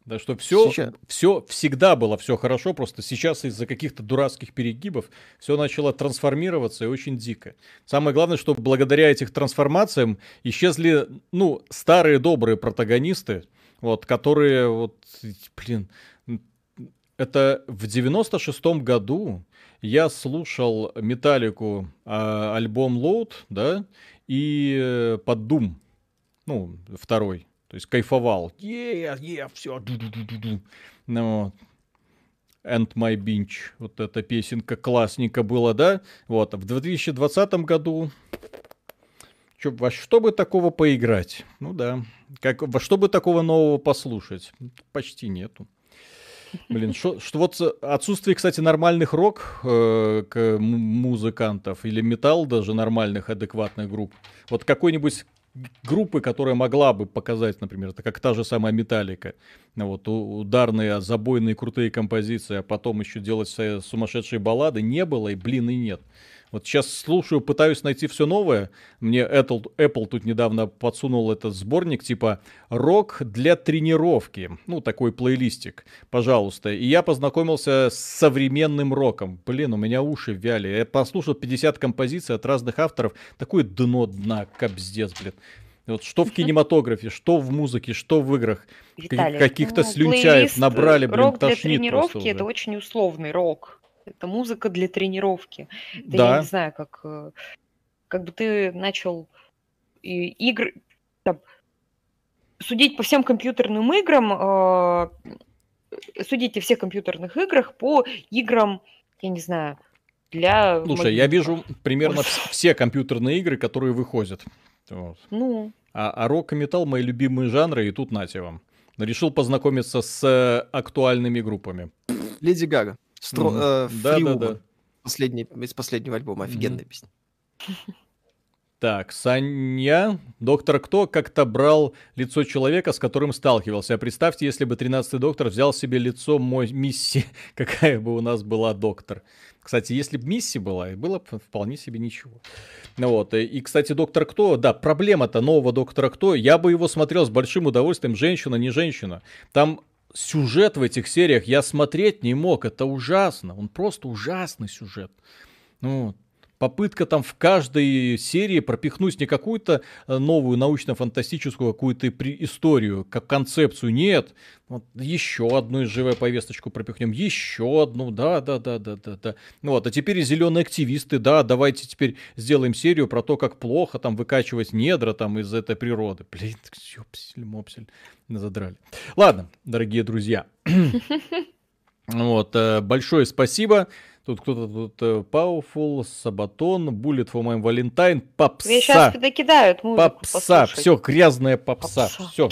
Да что все, Сейчас. все всегда было все хорошо, просто сейчас из-за каких-то дурацких перегибов все начало трансформироваться и очень дико. Самое главное, что благодаря этих трансформациям исчезли, ну, старые добрые протагонисты, вот, которые, вот, блин, это в 96-м году я слушал Металлику а, альбом Load, да, и э, под Doom, ну, второй. То есть кайфовал. Е, е, все. Ну. And My Binge. Вот эта песенка классненько была, да? Вот. В 2020 году Чё, во что бы такого поиграть? Ну да. Как, во что бы такого нового послушать? Почти нету. Блин, что вот отсутствие, кстати, нормальных рок э, или металл даже нормальных, адекватных групп. Вот какой-нибудь группы, которая могла бы показать, например, это как та же самая Металлика. Вот, ударные, забойные, крутые композиции, а потом еще делать сумасшедшие баллады, не было и, блин, и нет. Вот сейчас слушаю, пытаюсь найти все новое. Мне Apple, Apple тут недавно подсунул этот сборник типа «Рок для тренировки». Ну, такой плейлистик, пожалуйста. И я познакомился с современным роком. Блин, у меня уши вяли. Я послушал 50 композиций от разных авторов. Такое дно дна, капздец, блин. Вот что в кинематографе, что в музыке, что в играх. Виталий, Каких-то ну, слюнчаев набрали, блин, рок для тошнит тренировки это очень условный рок. Это музыка для тренировки. Это, Да. я не знаю, как, э, как бы ты начал и игры, там, судить по всем компьютерным играм, э, судить о всех компьютерных играх по играм, я не знаю, для Слушай, я вижу примерно Ой. вс- все компьютерные игры, которые выходят. Вот. Ну, А, а рок и металл мои любимые жанры, и тут нате вам. Решил познакомиться с э, актуальными группами. Леди Гага. Стро... Мгм. э, Да, да, да. Последний, из последнего альбома. Офигенная песня. Так, Саня, доктор Кто как-то брал лицо человека, с которым сталкивался. А представьте, если бы 13-й доктор взял себе лицо мой Мисси, какая бы у нас была доктор. Кстати, если бы Мисси была, было бы вполне себе ничего. Ну вот, и, и, кстати, доктор Кто, да, проблема-то нового доктора Кто, я бы его смотрел с большим удовольствием, женщина, не женщина. Там сюжет в этих сериях я смотреть не мог, это ужасно, он просто ужасный сюжет. Ну, попытка там в каждой серии пропихнуть не какую-то э, новую научно-фантастическую какую-то историю, как концепцию, нет. Вот еще одну живую повесточку пропихнем, еще одну, да, да, да, да, да, да. Ну вот, а теперь зеленые активисты, да, давайте теперь сделаем серию про то, как плохо там выкачивать недра там из этой природы. Блин, ёпсель, мопсель, задрали. Ладно, дорогие друзья, вот, э, большое спасибо. Тут кто-то тут э, Powerful, Сабатон, Bullet for my Valentine, попса. тебе сейчас докидают музыку Попса, послушать. все, грязная попса, Попса. все.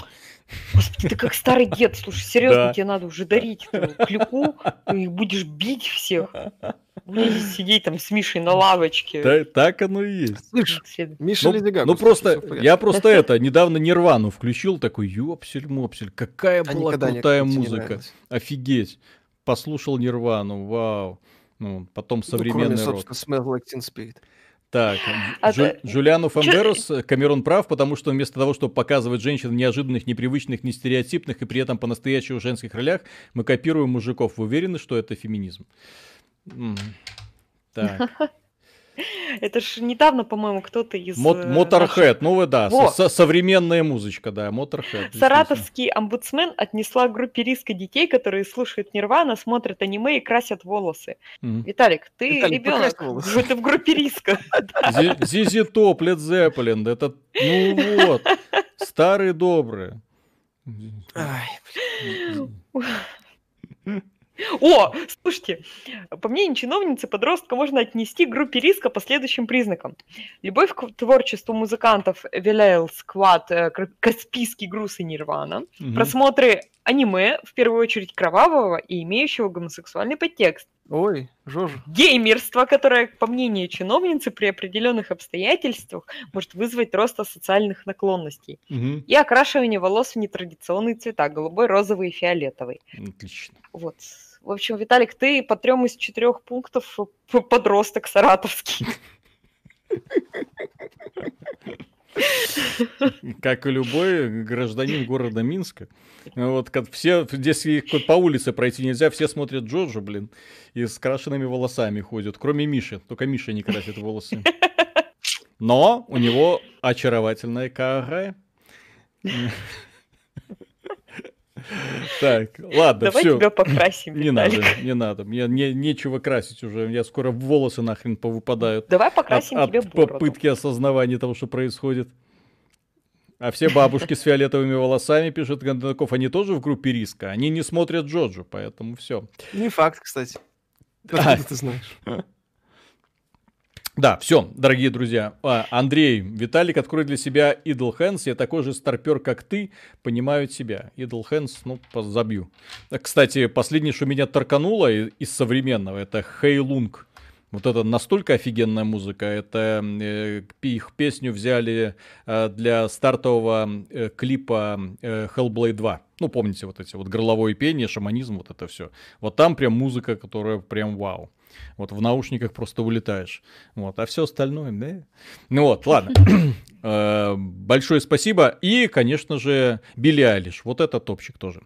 Ты как старый дед, слушай, серьезно, Да. тебе надо уже дарить клюку, и будешь бить всех. Будешь сидеть там с Мишей на лавочке. Да, так оно и есть. Слышь, Миша Ну, Леди Гага. ну просто, я просто это, недавно Нирвану включил, такой, ёпсель-мопсель, какая А была крутая музыка. Офигеть. Послушал Нирвану, вау. Ну, потом Ну, кроме, современный рок. собственно, Smell Like Teen Spirit. Так, А Джу- ты- Джулиану Фамберос, Камерон прав, потому что вместо того, чтобы показывать женщин в неожиданных, непривычных, не стереотипных и при этом по-настоящему женских ролях, мы копируем мужиков. Вы уверены, что это феминизм? Так. Это ж недавно, по-моему, кто-то из... Э, Motorhead, ну вы да, со- современная музычка, да, действительно. Саратовский омбудсмен отнесла группе риска детей, которые слушают Нирвана, смотрят аниме и красят волосы. Виталик, ты ребенок, ты в группе риска. Зи- Зизи Топ, Лед Зеппелин, это, ну вот, старые добрые. О, слушайте, по мнению чиновницы, подростка можно отнести к группе риска по следующим признакам. Любовь к творчеству музыкантов Виляйл Сквад, э, Каспийский груз и Нирвана, Мгм. просмотры аниме, в первую очередь кровавого и имеющего гомосексуальный подтекст. Ой, Жожа. Геймерство, которое, по мнению чиновницы, при определенных обстоятельствах может вызвать рост социальных наклонностей. Мгм. И окрашивание волос в нетрадиционные цвета, голубой, розовый и фиолетовый. Отлично. Вот. В общем, Виталик, ты по трем из четырех пунктов подросток саратовский. Как и любой гражданин города Минска. Вот как все, здесь по улице пройти нельзя, все смотрят Джорджа, блин, и с крашенными волосами ходят, кроме Миши. Только Миша не красит волосы. Но у него очаровательная каре. Так, ладно, Давай все. тебя покрасим, Не надо, Виталик. не надо. Мне не, нечего красить уже. Я скоро волосы нахрен повыпадают. Давай покрасим от, тебе от бороду. попытки осознавания того, что происходит. А все бабушки с фиолетовыми волосами, пишет Гондаков, они тоже в группе риска. Они не смотрят Джоджу, поэтому все. Не факт, кстати. А. Откуда ты знаешь? Да, все, дорогие друзья. А, Андрей, Виталик, открой для себя Idle Hands. Я такой же старпер, как ты, понимаю тебя. Idle Hands, ну, забью. Кстати, последнее, что меня торкануло из современного, это Хейлунг. Вот это настолько офигенная музыка. Это э, их песню взяли э, для стартового э, клипа э, Hellblade 2. Ну, помните, вот эти вот горловое пение, шаманизм, вот это все. Вот там прям музыка, которая прям вау. Вот в наушниках просто улетаешь. Вот, а все остальное, да? Ну вот, ладно. Э, большое спасибо. И, конечно же, Билли Алиш. Вот это топчик тоже.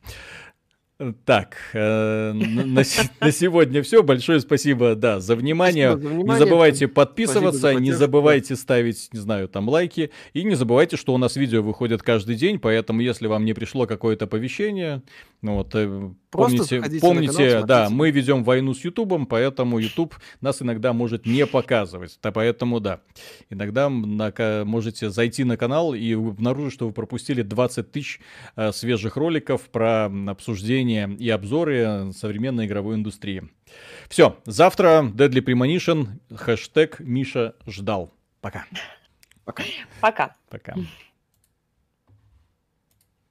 Так, э, на, на сегодня все. Большое спасибо, да, за внимание. Спасибо за внимание. Не забывайте подписываться, не забывайте ставить, не знаю, там лайки. И не забывайте, что у нас видео выходят каждый день, поэтому если вам не пришло какое-то оповещение, ну вот, э, помните, помните канал, да, мы ведем войну с Ютубом, поэтому Ютуб нас иногда может не показывать. Да, поэтому, да, иногда на, можете зайти на канал и обнаружить, что вы пропустили 20 тысяч э, свежих роликов про обсуждение обсуждения и обзоры современной игровой индустрии. Все, завтра Deadly Premonition, хэштег Миша ждал. Пока. Пока. Пока. Пока.